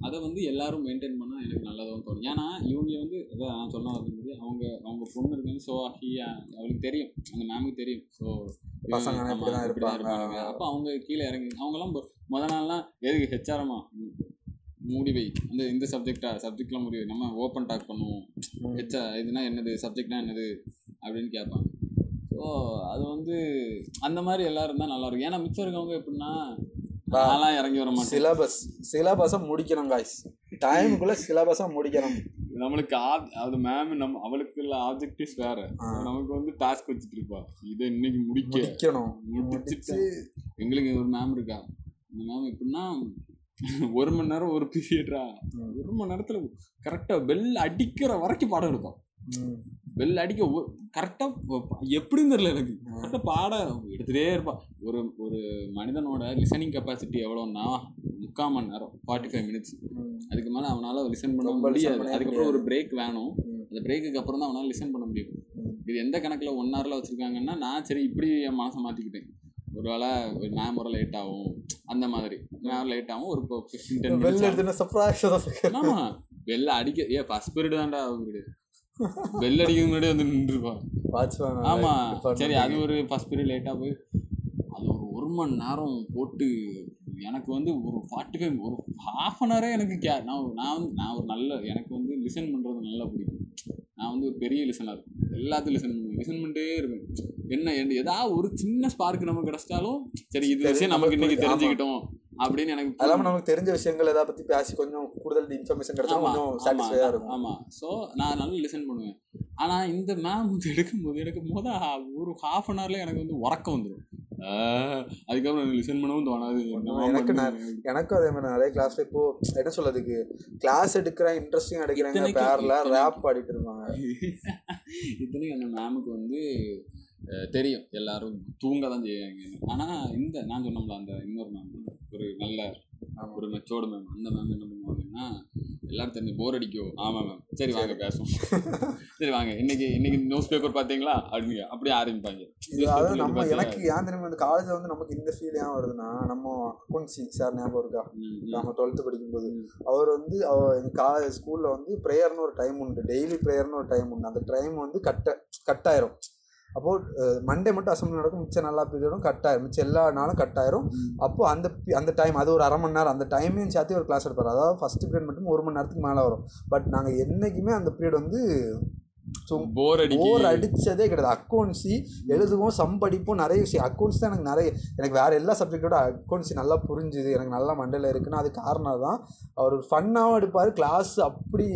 Speaker 1: அதை வந்து எல்லாரும் மெயின்டைன் பண்ணால் எனக்கு நல்லதாக தோணும். ஏன்னா இவங்க வந்து அதான் நான் சொன்ன மாதிரி அவங்க அவங்க பொண்ணு இருக்காங்க ஸோ ஹி அவளுக்கு தெரியும். அந்த மேமுக்கு தெரியும். ஸோ. அப்போ அவங்க கீழே இறங்கி அவங்கெல்லாம் மொ- முத நாள்லாம் எதுக்கு ஹெச்ஆரமா மூடி வை. அந்த இந்த சப்ஜெக்டா சப்ஜெக்ட்லாம் முடிவு நம்ம ஓப்பன் டாக் பண்ணுவோம். ஹெச்ஆ இதுனா என்னது? சப்ஜெக்ட்னா என்னது? அப்படின்னு கேட்பாங்க. ஸோ அது வந்து அந்த மாதிரி எல்லாரும் தான் நல்லா இருக்கும். ஏன்னா மிச்சம் இருக்கவங்க எப்படின்னா நான்லாம் இறங்கி வர மாட்டேன்.
Speaker 2: சிலபஸ் சிலபஸை முடிக்கணும் காய்ஸ் டைமுக்குள்ள சிலபஸை முடிக்கணும்.
Speaker 1: நம்மளுக்கு அது மேம் நம்ம அவளுக்கு உள்ள ஆப்ஜெக்டிவ்ஸ் வேற. நமக்கு வந்து டாஸ்க் வச்சுட்டு இருப்பா. இதை இன்னைக்கு முடிக்க.
Speaker 2: முடிக்கணும்.
Speaker 1: முடிச்சுட்டு. எங்களுக்கு ஒரு மேம் இருக்கா? இந்த மேம் எப்படின்னா ஒரு மணி நேரம் ஒரு பீரியட்ரா. ஒரு மணி நேரத்துல கரெக்டா பெல் அடிக்கிற வரைக்கும் பாடம் எடுக்கும்.
Speaker 2: ம்.
Speaker 1: பெல் அடிக்க கரெக்டாக எப்படின்னு தெரியல எனக்கு. கரெக்டாக பாட எடுத்துகிட்டே இருப்பான் ஒரு ஒரு மனிதனோட லிசனிங் கெப்பாசிட்டி எவ்வளோன்னா முக்கால் மணி நேரம் ஃபார்ட்டி ஃபைவ் மினிட்ஸ். அதுக்கு மேலே அவனால் லிசன் பண்ண முடியாது. அதுக்கப்புறம் ஒரு பிரேக் வேணும். அந்த பிரேக்குக்கு அப்புறம் தான் அவனால் லிசன் பண்ண முடியும். இது எந்த கணக்கில் ஒன் ஹவரில் வச்சுருக்காங்கன்னா நான் சரி இப்படி என் மனசை மாற்றிக்கிட்டேன் ஒருவேளை ஒரு மேம் வர லேட் ஆகும். அந்த மாதிரி. மேம் லேட் ஆகும் ஒரு ஃபிஃப்டீன் டென்
Speaker 2: வெளில
Speaker 1: மினிட்ஸ்
Speaker 2: எடுத்துன சர்ப்ரைஸ்
Speaker 1: ஆமா. பெல்ல அடிக்க ஏ ஃபர்ஸ்ட் பீரியட் தான்டா பீரியட் பெல் அடிக்கிறது முன்னாடி வந்து நின்றுருப்பான்.
Speaker 2: வாட்ச்மேன்
Speaker 1: ஆமா சரி அது ஒரு ஃபர்ஸ்ட் பீரியட் லேட்டாக போய் அது ஒரு ஒரு மணி நேரம் போட்டு எனக்கு வந்து ஒரு ஃபார்ட்டி ஃபைவ் ஒரு ஹாஃப் அன் ஹவரே எனக்கு கே நான் நான் வந்து நான் ஒரு நல்ல எனக்கு வந்து லிசன் பண்ணுறது நல்லா பிடிக்கும். நான் வந்து ஒரு பெரிய லிசனர் எல்லாத்தையும் லிசன் பண்ணுவேன். லிசன் பண்ணிட்டே இருப்பேன். என்ன ஏதாவது ஒரு சின்ன ஸ்பார்க் நமக்கு கிடைச்சிட்டாலும் சரி இது விஷயம் நமக்கு இன்னைக்கு தெரிஞ்சுக்கிட்டோம். அப்படின்னு எனக்கு
Speaker 2: அது இல்லாம நமக்கு தெரிஞ்ச விஷயங்கள் ஏதாவது பத்தி பேசி கொஞ்சம் கூடுதல் இன்ஃபர்மேஷன் கிடைச்சா கொஞ்சம் சாட்டிஸ்ஃபையா இருக்கும்.
Speaker 1: ஆமா. ஸோ நான் நல்லா லிசன் பண்ணுவேன். ஆனா இந்த மேம் வந்து எடுக்கும்போது எனக்கு முத ஒரு ஹாஃப் அன் ஹவர்ல எனக்கு வந்து உறக்கம் வந்துடும் அதுக்கப்புறம் எனக்கு லிசன் பண்ணவும் தோணாது.
Speaker 2: எனக்கு. எனக்கும் அதே மாதிரி நிறைய கிளாஸ்ல இப்போ என்ன சொல்றதுக்கு? கிளாஸ் எடுக்கிறேன் இன்ட்ரெஸ்டிங் எடுக்கிறாங்க பேர்ல ரேப் பாடிட்டு இருப்பாங்க.
Speaker 1: இத்தனைக்கும் அந்த மேமுக்கு வந்து தெரியும். எல்லாரும் தூங்க தான் செய்வாங்க ஆனா இந்த நான் சொன்னோம்ல அந்த இன்னொரு மேம் ஒரு நல்ல. ஒரு மெச்சோர்டு மேம் அந்த மேம் என்ன பண்ணுவாங்கன்னா எல்லாரும் தெரிஞ்சு போர் அடிக்கும் ஆமா மேம் சரி வாங்க பேசுவோம். சரி வாங்க இன்னைக்கு இன்னைக்கு நியூஸ் பேப்பர் பாத்தீங்களா? அப்படிங்க. அப்படியே ஆரம்பிப்பாங்க.
Speaker 2: இது அதாவது நம்ம எனக்கு ஏன் தெரியுமா இந்த காலேஜ்ல வந்து நமக்கு இந்த ஃபீல் ஏன் வருதுன்னா நம்ம அக்கௌண்ட்ஸி சார் ஞாபகம் இருக்கா. நம்ம டுவெல்த்து படிக்கும்போது. அவர் வந்து அவர் எங்கள் காலேஜ் ஸ்கூலில் வந்து ப்ரேயர்னு ஒரு டைம் உண்டு. டெய்லி ப்ரேயர்னு ஒரு டைம் உண்டு. அந்த டைம் வந்து கட்ட கட் ஆயிரும் அப்போது மண்டே மட்டும் அசம்பிளி நடக்கும் மிச்சம் நல்லா பீரியடும் கட் ஆயிரும். மிச்சம் எல்லா நாளும் கட் ஆயிரும். அப்போ அந்த பி- அந்த டைம் அது ஒரு அரை மணி நேரம் அந்த டைமையும் சேர்த்து ஒரு கிளாஸ் எடுப்பார். அதாவது ஃபர்ஸ்ட் பீரியட் மட்டும் ஒரு மணி நேரத்துக்கு மேலே வரும். பட் நாங்கள் என்றைக்குமே அந்த பீரியட் வந்து
Speaker 1: போர் அடிக்கும்
Speaker 2: போர் அடிச்சதே கிடையாது. அக்கௌண்ட்ஸி எழுதுவோம் சம் படிப்போம் நிறைய விஷயம். அக்கௌண்ட்ஸ் தான் எனக்கு நிறைய எனக்கு வேற எல்லா சப்ஜெக்டோட அக்கௌண்ட்ஸி நல்லா புரிஞ்சுது. எனக்கு நல்லா மண்டையில் இருக்குன்னா அது காரணம் தான். அவர் ஃபன்னாகவும் எடுப்பார் கிளாஸ் அப்படி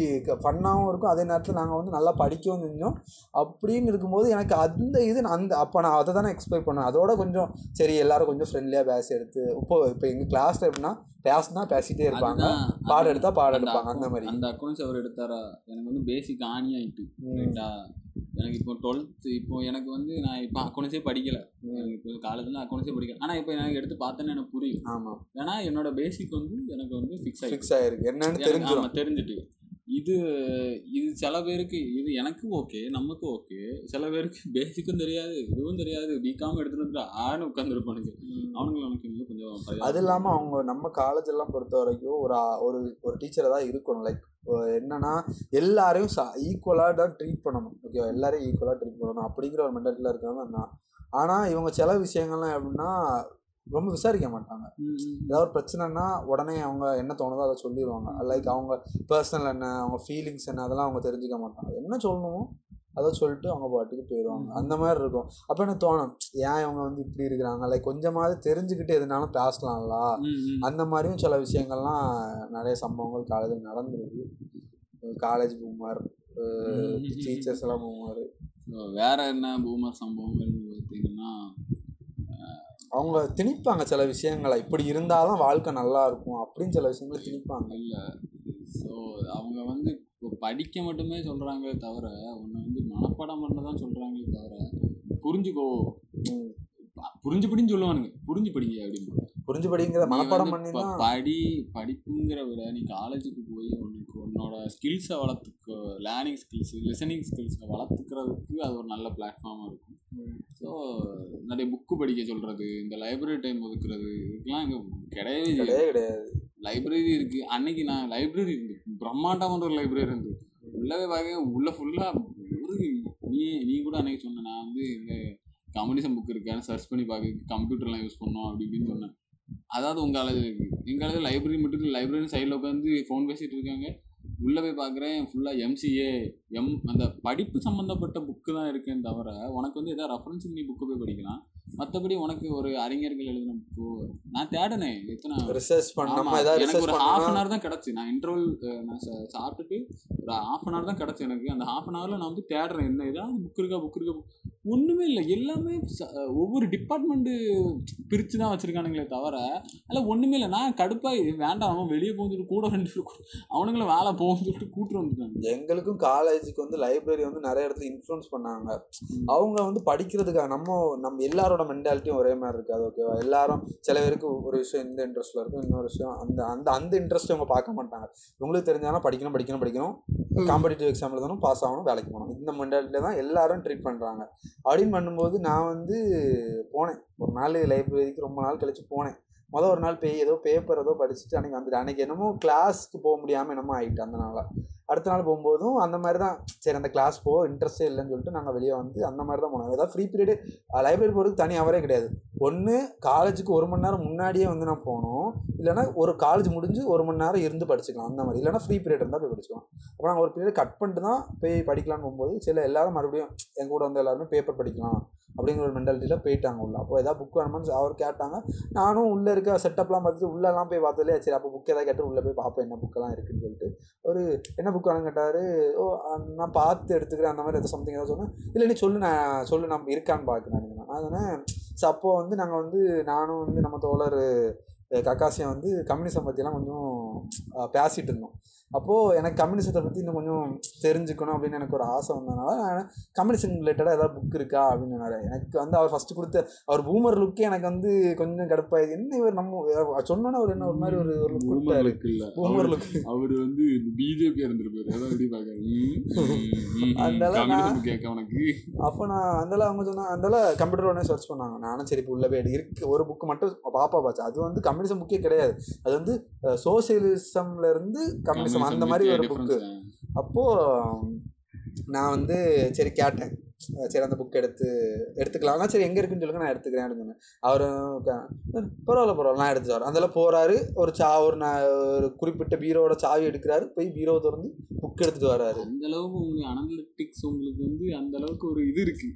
Speaker 2: ஃபன்னாகவும் இருக்கும். அதே நேரத்தில் நாங்கள் வந்து நல்லா படிக்கவும் செஞ்சோம். அப்படின்னு இருக்கும்போது எனக்கு அந்த இது நான் அந்த அப்போ நான் அதை தானே எக்ஸ்பெக்ட் பண்ணேன். அதோட கொஞ்சம் சரி எல்லாரும் கொஞ்சம் ஃப்ரெண்ட்லியாக பேசி எடுத்து இப்போ இப்போ எங்கள் கிளாஸில் எப்படின்னா பேசினா பேசிட்டே இருப்பாங்க. பாடம் எடுத்தா பாடம் எடுப்பாங்க. அந்த மாதிரி.
Speaker 1: அந்த அக்கௌண்ட்ஸ் அவர் எடுத்தாரா? எனக்கு வந்து பேசிக் ஆணி ஆயிட்டு
Speaker 2: ம்.
Speaker 1: ரைட்டா எனக்கு இப்போ டுவெல்த் இப்போ எனக்கு வந்து நான் இப்போ அக்கௌண்ட்ஸே படிக்கல. எனக்கு இப்போ காலேஜில் அக்கௌண்ட்ஸே படிக்கல. ஆனால் இப்போ எனக்கு எடுத்து பார்த்தேன்னு எனக்கு புரியும்.
Speaker 2: ஆமாம்
Speaker 1: ஏன்னா என்னோட பேசிக் வந்து எனக்கு வந்து ஃபிக்ஸ் ஆகிடுச்சு
Speaker 2: ஃபிக்ஸ் ஆயிருக்கு. என்னன்னு
Speaker 1: ஆமாம் தெரிஞ்சுட்டு. இது இது சில பேருக்கு இது எனக்கு ஓகே நமக்கு ஓகே சில பேருக்கு பேசிக்கும் தெரியாது இதுவும் தெரியாது. பிகாம் எடுத்துட்டு ஆன்னு உட்காந்துருப்பானுங்க அவனுங்களை எனக்கு கொஞ்சம்.
Speaker 2: அது இல்லாமல் அவங்க நம்ம காலேஜ் எல்லாம் பொறுத்த வரைக்கும் ஒரு ஒரு ஒரு டீச்சரை தான் இருக்கணும். லைக் என்னன்னா எல்லாரையும் ஈக்குவலாக தான் ட்ரீட் பண்ணணும். ஓகே எல்லாரையும் ஈக்குவலாக ட்ரீட் பண்ணணும் அப்படிங்கிற ஒரு மென்டாலிட்டியில் இருக்காங்க தான். ஆனால் இவங்க சில விஷயங்கள்லாம் எப்படின்னா ரொம்ப விசாரிக்க மாட்டாங்க. ஏதாவது ஒரு பிரச்சனைனா உடனே அவங்க என்ன தோணுதோ அதை சொல்லிடுவாங்க லைக் அவங்க பர்சனல் என்ன அவங்க ஃபீலிங்ஸ் என்ன அதெல்லாம் அவங்க தெரிஞ்சுக்க மாட்டாங்க. என்ன சொல்லணுமோ? அதை சொல்லிட்டு அவங்க பாட்டுக்கு போயிடுவாங்க. அந்த மாதிரி இருக்கும். அப்போ எனக்கு தோணும் ஏன் இவங்க வந்து இப்படி இருக்கிறாங்க? லைக் கொஞ்சமாவது தெரிஞ்சுக்கிட்டு எதுனாலும் பேசலாம்ல. அந்த மாதிரியும் சில விஷயங்கள்லாம் நிறைய சம்பவங்கள் காலேஜில் நடந்திருக்கு. காலேஜ் பூமார் டீச்சர்ஸ் எல்லாம் பூமார்.
Speaker 1: வேற என்ன பூமர் சம்பவங்கள்னு பார்த்தீங்கன்னா
Speaker 2: அவங்க திணிப்பாங்க சில விஷயங்களை. இப்படி இருந்தாலும் வாழ்க்கை நல்லா இருக்கும் அப்படின்னு சில விஷயங்களை திணிப்பாங்க.
Speaker 1: இல்லை. ஸோ அவங்க வந்து படிக்க மட்டுமே சொல்கிறாங்களே தவிர உன்னை வந்து மனப்பாடம் பண்ண தான் சொல்கிறாங்களே தவிர புரிஞ்சுக்கோ. புரிஞ்சு படின்னு சொல்லுவானுங்க. புரிஞ்சு படிங்க அப்படின்னு.
Speaker 2: புரிஞ்சு படிங்கிற மனப்பாடம் பண்ணி
Speaker 1: படி படிப்புங்கிற விட நீ காலேஜுக்கு போய் உனக்கு உன்னோட ஸ்கில்ஸை வளர்த்துக்க லேர்னிங் ஸ்கில்ஸ் லிசனிங் ஸ்கில்ஸை வளர்த்துக்கிறதுக்கு அது ஒரு நல்ல பிளாட்ஃபார்மாக இருக்கும். ஸோ நிறைய புக்கு படிக்க சொல்கிறது இந்த லைப்ரரி டைம் ஒதுக்குறது இதுக்கெல்லாம் இங்கே கிடையவே
Speaker 2: கிடையாது.
Speaker 1: லைப்ரரி இருக்குது அன்னைக்கு நான் லைப்ரரி இருந்து பிரம்மாண்டமான ஒரு லைப்ரரி இருந்து உள்ளவே பார்க்க உள்ள ஃபுல்லாக ஒரு நீ நீ கூட அன்னைக்கு சொன்ன நான் வந்து இந்த கம்யூனிசம் புக் இருக்கேன் சர்ச் பண்ணி பார்க்க கம்ப்யூட்டர்லாம் யூஸ் பண்ணோம் அப்படி இப்படின்னு சொன்னேன். அதாவது உங்கள் காலேஜ் இருக்குது எங்கள் காலேஜ் லைப்ரரி மட்டும் இல்லை லைப்ரரி சைடில் உட்காந்து ஃபோன் பேசிகிட்டு இருக்காங்க. உள்ளே போய் பார்க்குறேன் ஃபுல்லாக எம்சிஏ எம் அந்த படிப்பு சம்மந்தப்பட்ட புக்கு தான் இருக்கேன்னு தவிர உனக்கு வந்து எதாவது ரெஃபரன்ஸுக்கு நீ புக்கு போய் படிக்கலாம். மற்றபடி உனக்கு ஒரு அறிஞர்கள் எழுதின புக்கு நான் தேடினேன் எத்தனை
Speaker 2: ரிசர்ச் பண்ண
Speaker 1: ஆமா,
Speaker 2: நம்ம ஏதாவது
Speaker 1: எனக்கு ஒரு ஹாஃப் அன் ஹவர் தான் கிடச்சி. நான் இன்டர்வல் நான் சாப்பிட்டுட்டு ஒரு ஹாஃப் அன் ஹவர் தான் கிடச்சி எனக்கு. அந்த ஹாஃப் அன் ஹவரில் நான் வந்து தேடுறேன். என்ன ஏதாவது புக் இருக்கா புக் இருக்கா ஒன்றுமே இல்லை. எல்லாமே ஒவ்வொரு டிபார்ட்மெண்ட்டு பிரித்து தான் வச்சுருக்கானுங்களே தவிர அதில் ஒன்றுமே இல்லை. நான் கடுப்பாக வேண்டாம் அவன் வெளியே போக சொல்லிட்டு கூட ரெண்டு பேர் கூ- அவனுங்கள வேலை போகணும்னு சொல்லிட்டு கூட்டு வந்துட்டாங்க.
Speaker 2: எங்களுக்கும் காலேஜுக்கு வந்து லைப்ரரி வந்து நிறைய இடத்துல இன்ஃப்ளூயன்ஸ் பண்ணாங்க. அவங்க வந்து படிக்கிறதுக்காக நம்ம நம்ம எல்லாரோட மென்டாலிட்டியும் ஒரே மாதிரி இருக்காது ஓகேவா எல்லாரும் சில பேருக்கு ஒரு விஷயம் இந்த இன்ட்ரெஸ்ட்ல இருக்கும் இன்னொரு விஷயம் அந்த அந்த அந்த இன்ட்ரெஸ்ட் அவங்க பார்க்க மாட்டாங்க. உங்களுக்கு தெரிஞ்சாலும் படிக்கணும் படிக்கணும் படிக்கணும். காம்படிட்டிவ் எக்ஸாம் எழுதணும் பாஸ் ஆகணும் வேலைக்கு போகணும். இந்த மென்டாலிட்டியில் தான் எல்லாரும் ட்ரீட் பண்ணுறாங்க அப்படின்னு பண்ணும்போது நான் வந்து போனேன். ஒரு நாள் லைப்ரரிக்கு ரொம்ப நாள் கழிச்சு போனேன். மொதல் ஒரு நாள் பே ஏதோ பேப்பர் ஏதோ படிச்சுட்டு அன்னைக்கு வந்துட்டு அன்னைக்கு என்னமோ கிளாஸ்க்கு போக முடியாமல் என்னமோ ஆயிட்டு அந்த நாளாக அடுத்த நாள் போகும்போதும் அந்த மாதிரி தான் சரி அந்த கிளாஸ் போ இன்ட்ரெஸ்டே இல்லைன்னு சொல்லிட்டு நாங்கள் வெளியே வந்து அந்த மாதிரி தான் போனோம் ஏதாவது ஃப்ரீ பீரியடு லைப்ரரி போகிறதுக்கு தனி அவரே கிடையாது. ஒன்று காலேஜுக்கு ஒரு மணி நேரம் முன்னாடியே வந்து நான் போகணும் இல்லைன்னா ஒரு காலேஜ் முடிஞ்சு ஒரு மணி நேரம் இருந்து படிச்சுக்கலாம் அந்த மாதிரி. இல்லைன்னா ஃப்ரீ பீரியட் இருந்தால் போய் படிச்சுக்கலாம். அப்புறம் நாங்கள் ஒரு பீரியட் கட் பண்ணிட்டு தான் போய் படிக்கலாம்னு போகும்போது சில எல்லாரும் மறுபடியும் எங்கள் கூட வந்து எல்லாருமே பேப்பர் படிக்கலாம் அப்படிங்கிற ஒரு மென்டாலிட்டியில் போயிட்டாங்க உள்ள. அப்போ ஏதாவது புக் வேணுமான்னு அவர் கேட்டாங்க. நானும் உள்ளே இருக்க செட்டப்லாம் பார்த்துட்டு உள்ளெல்லாம் போய் பார்த்ததுலேயே சரி அப்போ புக் ஏதாவது கேட்டு உள்ளே போய் பார்ப்பேன் என்ன புக்கெல்லாம் இருக்குன்னு சொல்லிட்டு. ஒரு என்ன புக் வேணும் கேட்டார் ஓ நான் பார்த்து எடுத்துக்கிறேன் அந்த மாதிரி எதாவது சம்திங் ஏதாவது சொன்னேன். இல்லை நீ சொல்லு நான் சொல்லு நம்ம இருக்கான்னு பார்க்குறேன் அதனால் சொன்னேன் ஸோ அப்போது வந்து நாங்கள் வந்து நானும் வந்து நம்ம தோழர் கக்காசியம் வந்து கம்யூனிசம் பற்றிலாம் கொஞ்சம் பேசிகிட்டு இருந்தோம். அப்போது எனக்கு கம்யூனிசத்தை பற்றி இன்னும் கொஞ்சம் தெரிஞ்சுக்கணும் அப்படின்னு எனக்கு ஒரு ஆசை வந்ததுனால நான் கம்யூனிசம் ரிலேட்டடாக ஏதாவது புக் இருக்கா அப்படின்னு எனக்கு வந்து அவர் ஃபஸ்ட்டு கொடுத்த அவர் பூமர் லுக்கே எனக்கு வந்து கொஞ்சம் கடுப்பாயிது என்ன இவர் நம்ம சொன்னோன்னா அவர் என்ன ஒரு மாதிரி ஒரு ஒரு கொடுத்தாரு.
Speaker 1: Boomer இல்ல.
Speaker 2: பூமர் லுக்
Speaker 1: அவரு வந்து பிஜேபி இருந்திருப்பாரு. அதான் எப்படி
Speaker 2: அதனால
Speaker 1: கம்யூனிசம் கேட்க உனக்கு.
Speaker 2: அப்போ நான் அந்தால அவங்க சொன்னாங்க அந்தால கம்ப்யூட்டர் உடனே சர்ச் பண்ணாங்க. நானும் சரி இப்போ உள்ள போய் இருக்கு. ஒரு புக்கு மட்டும் பாப்பா பாச்சு. அது வந்து கம்யூனிசம் புக்கே கிடையாது. அது வந்து சோசியலிசம்ல இருந்து கம்யூனிசம் அந்த மாதிரி ஒரு புக்கு அப்போது நான் வந்து சரி கேட்டேன். சரி அந்த புக் எடுத்து எடுத்துக்கலாம். சரி எங்கே இருக்குன்னு சொல்லுங்க நான் எடுத்துக்கிறேன் அப்படின்னு அவர் பரவாயில்ல பரவாயில்ல. நான் எடுத்துட்டு வரேன். அதில் போகிறாரு ஒரு சா ஒரு நான் ஒரு குறிப்பிட்ட பீரோவோட சாவி எடுக்கிறாரு போய் பீரோ திறந்து புக் எடுத்துகிட்டு வராரு.
Speaker 1: அந்த அளவுக்கு உங்களுக்கு அனலிட்டிக்ஸ் உங்களுக்கு வந்து அந்த அளவுக்கு ஒரு இது இருக்கு.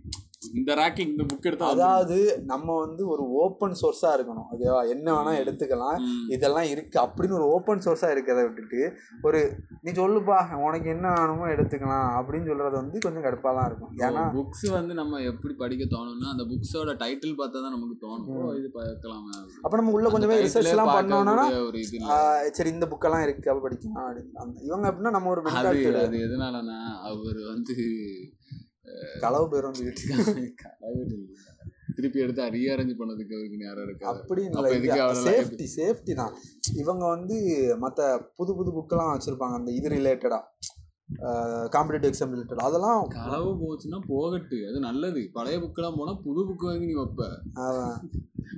Speaker 1: இந்த ரேக்கிங் இந்த புக் எடுத்தா.
Speaker 2: அதாவது நம்ம வந்து ஒரு ஓப்பன் சோர்ஸாக இருக்கணும். ஓகேவா? என்ன வேணால் எடுத்துக்கலாம். இதெல்லாம் இருக்குது அப்படின்னு ஒரு ஓப்பன் சோர்ஸாக இருக்கிறத விட்டுட்டு ஒரு நீ சொல்லுப்பா உனக்கு என்ன வேணுமோ எடுத்துக்கலாம். அப்படின்னு சொல்கிறது வந்து கொஞ்சம் கடுப்பாக தான் இருக்கும். ஏன்னா
Speaker 1: புக்ஸ் வந்து நம்ம எப்படி படிக்க தோணும்னா அந்த புக்ஸோட டைட்டில் பார்த்தா தான் நமக்கு தோணும். இது பார்க்கலாமா.
Speaker 2: அப்போ நம்ம உள்ள கொஞ்சம் போய் ரிசர்ச்லாம் பண்ணோம்னா சரி இந்த புக்கெல்லாம் இருக்கு அப்போ படிக்கலாம். அப்படின்னு. இவங்க எப்படின்னா நம்ம ஒரு
Speaker 1: அது எதனாலனா அவர் வந்து
Speaker 2: களவு
Speaker 1: இல்ல. திருப்பி எடுத்து ரீஅரேஞ்ச் பண்ணதுக்கு அவருக்கு நேரம் இருக்காது
Speaker 2: அப்படி
Speaker 1: அவரெல்லாம்
Speaker 2: சேஃப்டி சேஃப்டி தான். இவங்க வந்து மற்ற புது புது புக்கெல்லாம் வச்சுருப்பாங்க அந்த இது ரிலேட்டடாக காம்படிட்டிவ் எக்ஸாம் ரிலேட்டட் அதெல்லாம்
Speaker 1: களவு போச்சுன்னா போகட்டு. அது நல்லது. பழைய புக்கெல்லாம் போனா புது புக் வாங்கி நீ வைப்ப.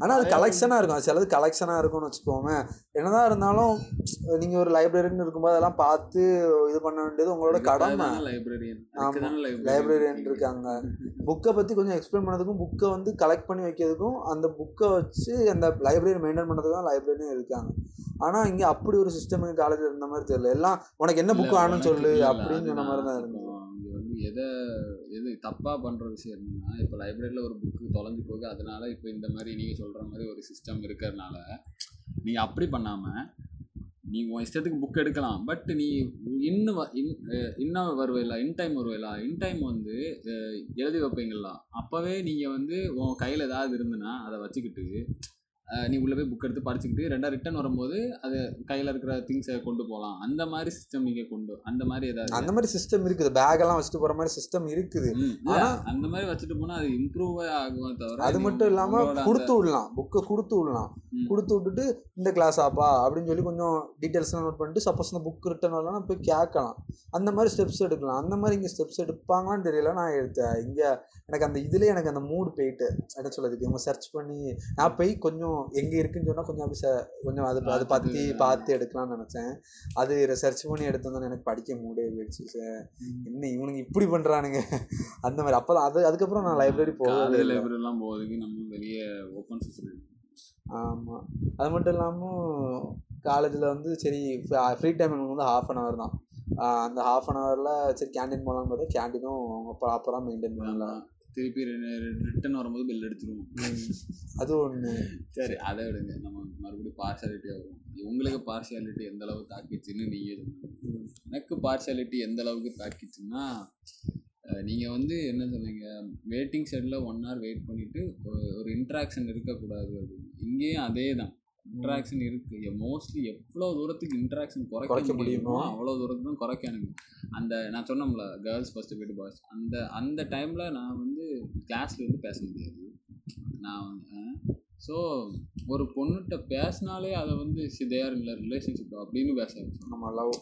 Speaker 2: ஆனால் அது கலெக்ஷனாக இருக்கும். அது சிலது கலெக்ஷனாக இருக்கும்னு வச்சுக்கோமே. என்னதான் இருந்தாலும் நீங்கள் ஒரு லைப்ரரின்னு இருக்கும்போது அதெல்லாம் பார்த்து இது பண்ண வேண்டியது உங்களோட கடமை.
Speaker 1: லைப்ரரியன்
Speaker 2: ஆமா. லைப்ரரியன் இருக்காங்க. புக்கை பற்றி கொஞ்சம் எக்ஸ்பிளைன் பண்ணதுக்கும் புக்கை வந்து கலெக்ட் பண்ணி வைக்கிறதுக்கும் அந்த புக்கை வச்சு அந்த லைப்ரரி மெயின்டைன் பண்ணுறதுக்கும் லைப்ரரியும் இருக்காங்க. ஆனால் இங்கே அப்படி ஒரு சிஸ்டம் காலேஜில் இருந்த மாதிரி தெரியல. எல்லாம் உனக்கு என்ன புக் வேணும்னு சொல்லு அப்படின்னு சொன்ன மாதிரி தான் இருந்தது.
Speaker 1: இங்க வந்து எதை எது தப்பா பண்ற விஷயம் என்னன்னா இப்போ லைப்ரரியில ஒரு புக்கு தொலைஞ்சு போகுது. அதனால இப்போ இந்த மாதிரி நீங்க சொல்ற மாதிரி ஒரு சிஸ்டம் இருக்கிறதுனால நீங்க அப்படி பண்ணாம நீ உன் இஷ்டத்துக்கு புக் எடுக்கலாம். பட் நீ இன்னும் இன் இன்னும் வருவையில இன் டைம் வருவையில இன் டைம் வந்து எழுதி வைப்பீங்களா அப்போவே நீங்கள் வந்து உன் கையில் ஏதாவது இருந்துன்னா அதை வச்சுக்கிட்டு நீ உள்ள போய் புக் எடுத்து படிச்சுக்கிட்டு ரெண்டா ரிட்டர்ன் வரும்போது அது கையில் இருக்கிற திங்ஸை கொண்டு போகலாம் அந்த மாதிரி சிஸ்டம் நீங்கள் கொண்டு அந்த மாதிரி ஏதாவது
Speaker 2: அந்த மாதிரி சிஸ்டம் இருக்குது. பேக் எல்லாம் வச்சுட்டு போகிற மாதிரி சிஸ்டம் இருக்குது.
Speaker 1: ம், இல்ல,
Speaker 2: ஆனா-
Speaker 1: அந்த மாதிரி வச்சுட்டு போனா அது இம்ப்ரூவ் ஆகுமே தவிர
Speaker 2: அது மட்டும் இல்லாமல்
Speaker 1: அந்த-
Speaker 2: கொடுத்து விடலாம். புக்கை கொடுத்து விடலாம். கொடுத்து விட்டுட்டு இந்த கிளாஸ் ஆப்பா அப்படின்னு சொல்லி கொஞ்சம் டீட்டெயில்ஸ்லாம் நோட் பண்ணிட்டு சப்போஸ் இந்த புக் ரிட்டர்ன் வரலாம் போய் கேட்கலாம். அந்த மாதிரி ஸ்டெப்ஸ் எடுக்கலாம். அந்த மாதிரி இங்கே ஸ்டெப்ஸ் எடுப்பாங்களான்னு தெரியல. நான் எடுத்தேன் இங்கே எனக்கு அந்த இதுலேயே எனக்கு அந்த மூடு போயிட்டு என்ன சொல்லுறதுக்கு இவங்க சர்ச் பண்ணி நான் போய் கொஞ்சம் எங்கே இருக்குன்னு சொன்னால் கொஞ்சம் அப்படி கொஞ்சம் அது அதை பற்றி. பார்த்து எடுக்கலாம்னு நினச்சேன். அது சர்ச் பண்ணி எடுத்தோன்னு எனக்கு படிக்க மூடே போயிடுச்சு சார் என்ன இவனுங்க இப்படி பண்ணுறானுங்க அந்த மாதிரி. அப்போ அது அதுக்கப்புறம் நான் லைப்ரரி போகவே
Speaker 1: காலேஜ்
Speaker 2: இல்லை.
Speaker 1: லைப்ரரி எல்லாம் போகிறதுக்கு நம்ம வெளியே ஓப்பன்
Speaker 2: ஆமாம் அது மட்டும் இல்லாமல் காலேஜில் வந்து சரி ஃப்ரீ டைம் எனக்கு வந்து ஹாஃப் அன் ஹவர் தான். அந்த ஹாஃப் அன் ஹவரில் சரி கேண்டீன் போகலான்னு பார்த்தா கேண்டீனும் அவங்க ப்ராப்பராக மெயின்டைன் பண்ணல
Speaker 1: திருப்பி ரிட்டர்ன் வரும்போது பில் அடிச்சிருவோம்.
Speaker 2: அது ஒன்று
Speaker 1: சரி அதை விடுங்க. நம்ம மறுபடியும் பார்ஷியாலிட்டி வரும் உங்களுக்கு பார்ஷியாலிட்டி எந்த அளவு தாக்கிச்சுன்னு நீங்கள் எனக்கு பார்ஷியாலிட்டி எந்த அளவுக்கு தாக்கிச்சுன்னா அஹ், நீங்க வந்து என்ன சொன்னீங்க? Waiting shuttle one hour wait பண்ணிட்டு ஒரு- ஒரு இன்ட்ராக்ஷன் இருக்கக்கூடாது அப்படின்னு. இங்கேயும் அதே தான் இன்ட்ராக்ஷன் இருக்கு. மோஸ்ட்லி எவ்வளோ தூரத்துக்கு இன்ட்ராக்ஷன்
Speaker 2: குறைக்க முடியுமோ?
Speaker 1: அவ்வளோ தூரத்துக்கு தான் குறைக்க எனக்கு அந்த நான் சொன்னோம்ல கேர்ள்ஸ் ஃபர்ஸ்ட் போய்ட்டு பாய்ஸ் அந்த அந்த டைமில் நான் வந்து கிளாஸ்ல இருந்து பேச முடியாது. நான் வந்து ஸோ ஒரு பொண்ணுகிட்ட பேசினாலே அதை வந்து தேர் இல்லை ரிலேஷன்ஷிப் அப்படின்னு பேச
Speaker 2: நம்ம லவ்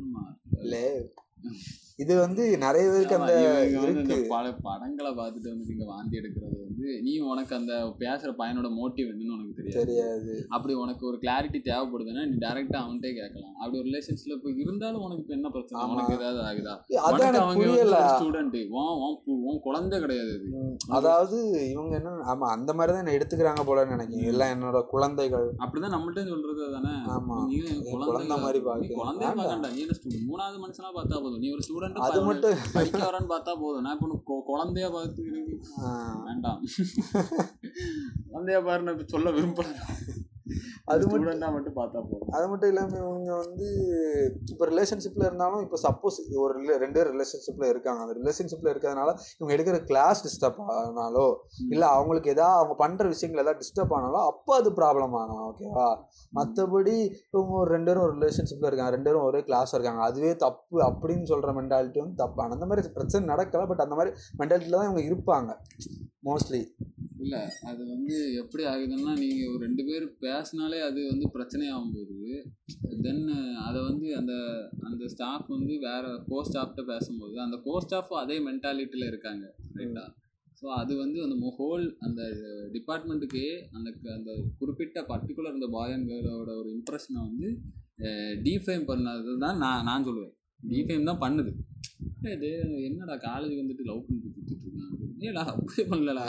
Speaker 1: ஆமா.
Speaker 2: இது வந்து நிறைய பேருக்கு அந்த இருக்கு.
Speaker 1: பல படங்களை பார்த்துட்டு வந்து இங்க வாந்தி எடுக்கிறது வந்து நீ உனக்கு அந்த பேசுற பையனோட மோட்டிவ் என்னன்னு உனக்கு தெரியாது.
Speaker 2: தெரியாது.
Speaker 1: அப்படி உனக்கு ஒரு கிளாரிட்டி தேவைப்படுதுன்னா நீ டேரக்டா அவன்கிட்டே கேட்கலாம். அப்படி ஒரு ரிலேஷன்ஸ்ல இப்போ இருந்தாலும் உனக்கு இப்ப என்ன பிரச்சனை. உனக்கு ஏதாவது ஆகுதா?
Speaker 2: அதான்
Speaker 1: அவங்க ஸ்டூடெண்ட் உன் குழந்தை கிடையாது
Speaker 2: அதாவது இவங்க என்ன ஆமா அந்த மாதிரி தான் என்ன எடுத்துக்கிறாங்க போலன்னு நினைக்கிறேன். எல்லாம் என்னோட குழந்தைகள்.
Speaker 1: அப்படிதான் நம்மள்ட்ட சொல்றது தானே?
Speaker 2: ஆமா.
Speaker 1: நீ குழந்தை
Speaker 2: குழந்தை மாதிரி வேண்டாம்.
Speaker 1: பார்க்கண்டா நீ என்ன மூணாவது மனுஷனா பார்த்தா போதும். நீ ஒரு ஸ்டூடெண்ட்
Speaker 2: அது மட்டும்
Speaker 1: படிக்க வரான்னு பார்த்தா போதும். நான் இப்போ குழந்தைய பார்த்து எனக்கு வேண்டாம். குழந்தைய பாரு நான் இப்ப சொல்ல விரும்பல.
Speaker 2: அது மட்டும்
Speaker 1: ஸ்டூடெண்டா மட்டும் பார்த்தா போதும்.
Speaker 2: அது மட்டும் இல்லாமல் இவங்க வந்து இப்போ ரிலேஷன்ஷிப்பில் இருந்தாலும் இப்போ சப்போஸ் ஒரு ரெண்டு பேர் ரிலேஷன்ஷிப்பில் இருக்காங்க. அந்த ரிலேஷன்ஷிப்பில் இருக்கிறதுனால இவங்க எடுக்கிற கிளாஸ் டிஸ்டர்ப் ஆனாலோ இல்லை அவங்களுக்கு எதாவது அவங்க பண்ணுற விஷயங்கள் எதாவது டிஸ்டர்ப் ஆனாலோ அப்போ அது ப்ராப்ளம் ஆகலாம் ஓகேவா மற்றபடி இவங்க ஒரு ரெண்டு பேரும் ஒரு ரிலேஷன்ஷிப்பில் இருக்காங்க. ரெண்டு பேரும் ஒரே கிளாஸ் இருக்காங்க. அதுவே தப்பு அப்படின்னு சொல்கிற மென்டாலிட்டி வந்து தப்பான. அந்த மாதிரி பிரச்சனை நடக்கல பட் அந்த மாதிரி மென்டாலிட்டியில் தான் இவங்க இருப்பாங்க. மோஸ்ட்லி
Speaker 1: இல்லை அது வந்து எப்படி ஆகுதுன்னா நீங்கள் ஒரு ரெண்டு பேர் பேசினாலே அது வந்து பிரச்சனையாகும் போது தென் அதை வந்து அந்த அந்த ஸ்டாஃப் வந்து வேறு கோ ஸ்டாஃப்ட்ட பேசும்போது அந்த கோ ஸ்டாஃபும் அதே மென்டாலிட்டியில் இருக்காங்க ரைட்டா ஸோ அது வந்து அந்த ஹோல் அந்த டிபார்ட்மெண்ட்டுக்கே அந்த க- அந்த குறிப்பிட்ட பர்டிகுலர் அந்த பாய் அண்ட் கேர்ளோட ஒரு இம்ப்ரெஷனை வந்து டீஃபைம் பண்ணது தான் நான் நான் சொல்லுவேன். டீஃபைம் தான் பண்ணுது. என்னடா காலேஜ் வந்துட்டு லவ் பண்ணி சுற்றிட்டு இருக்கான் ஏடா அப்படியே பண்ணலடா.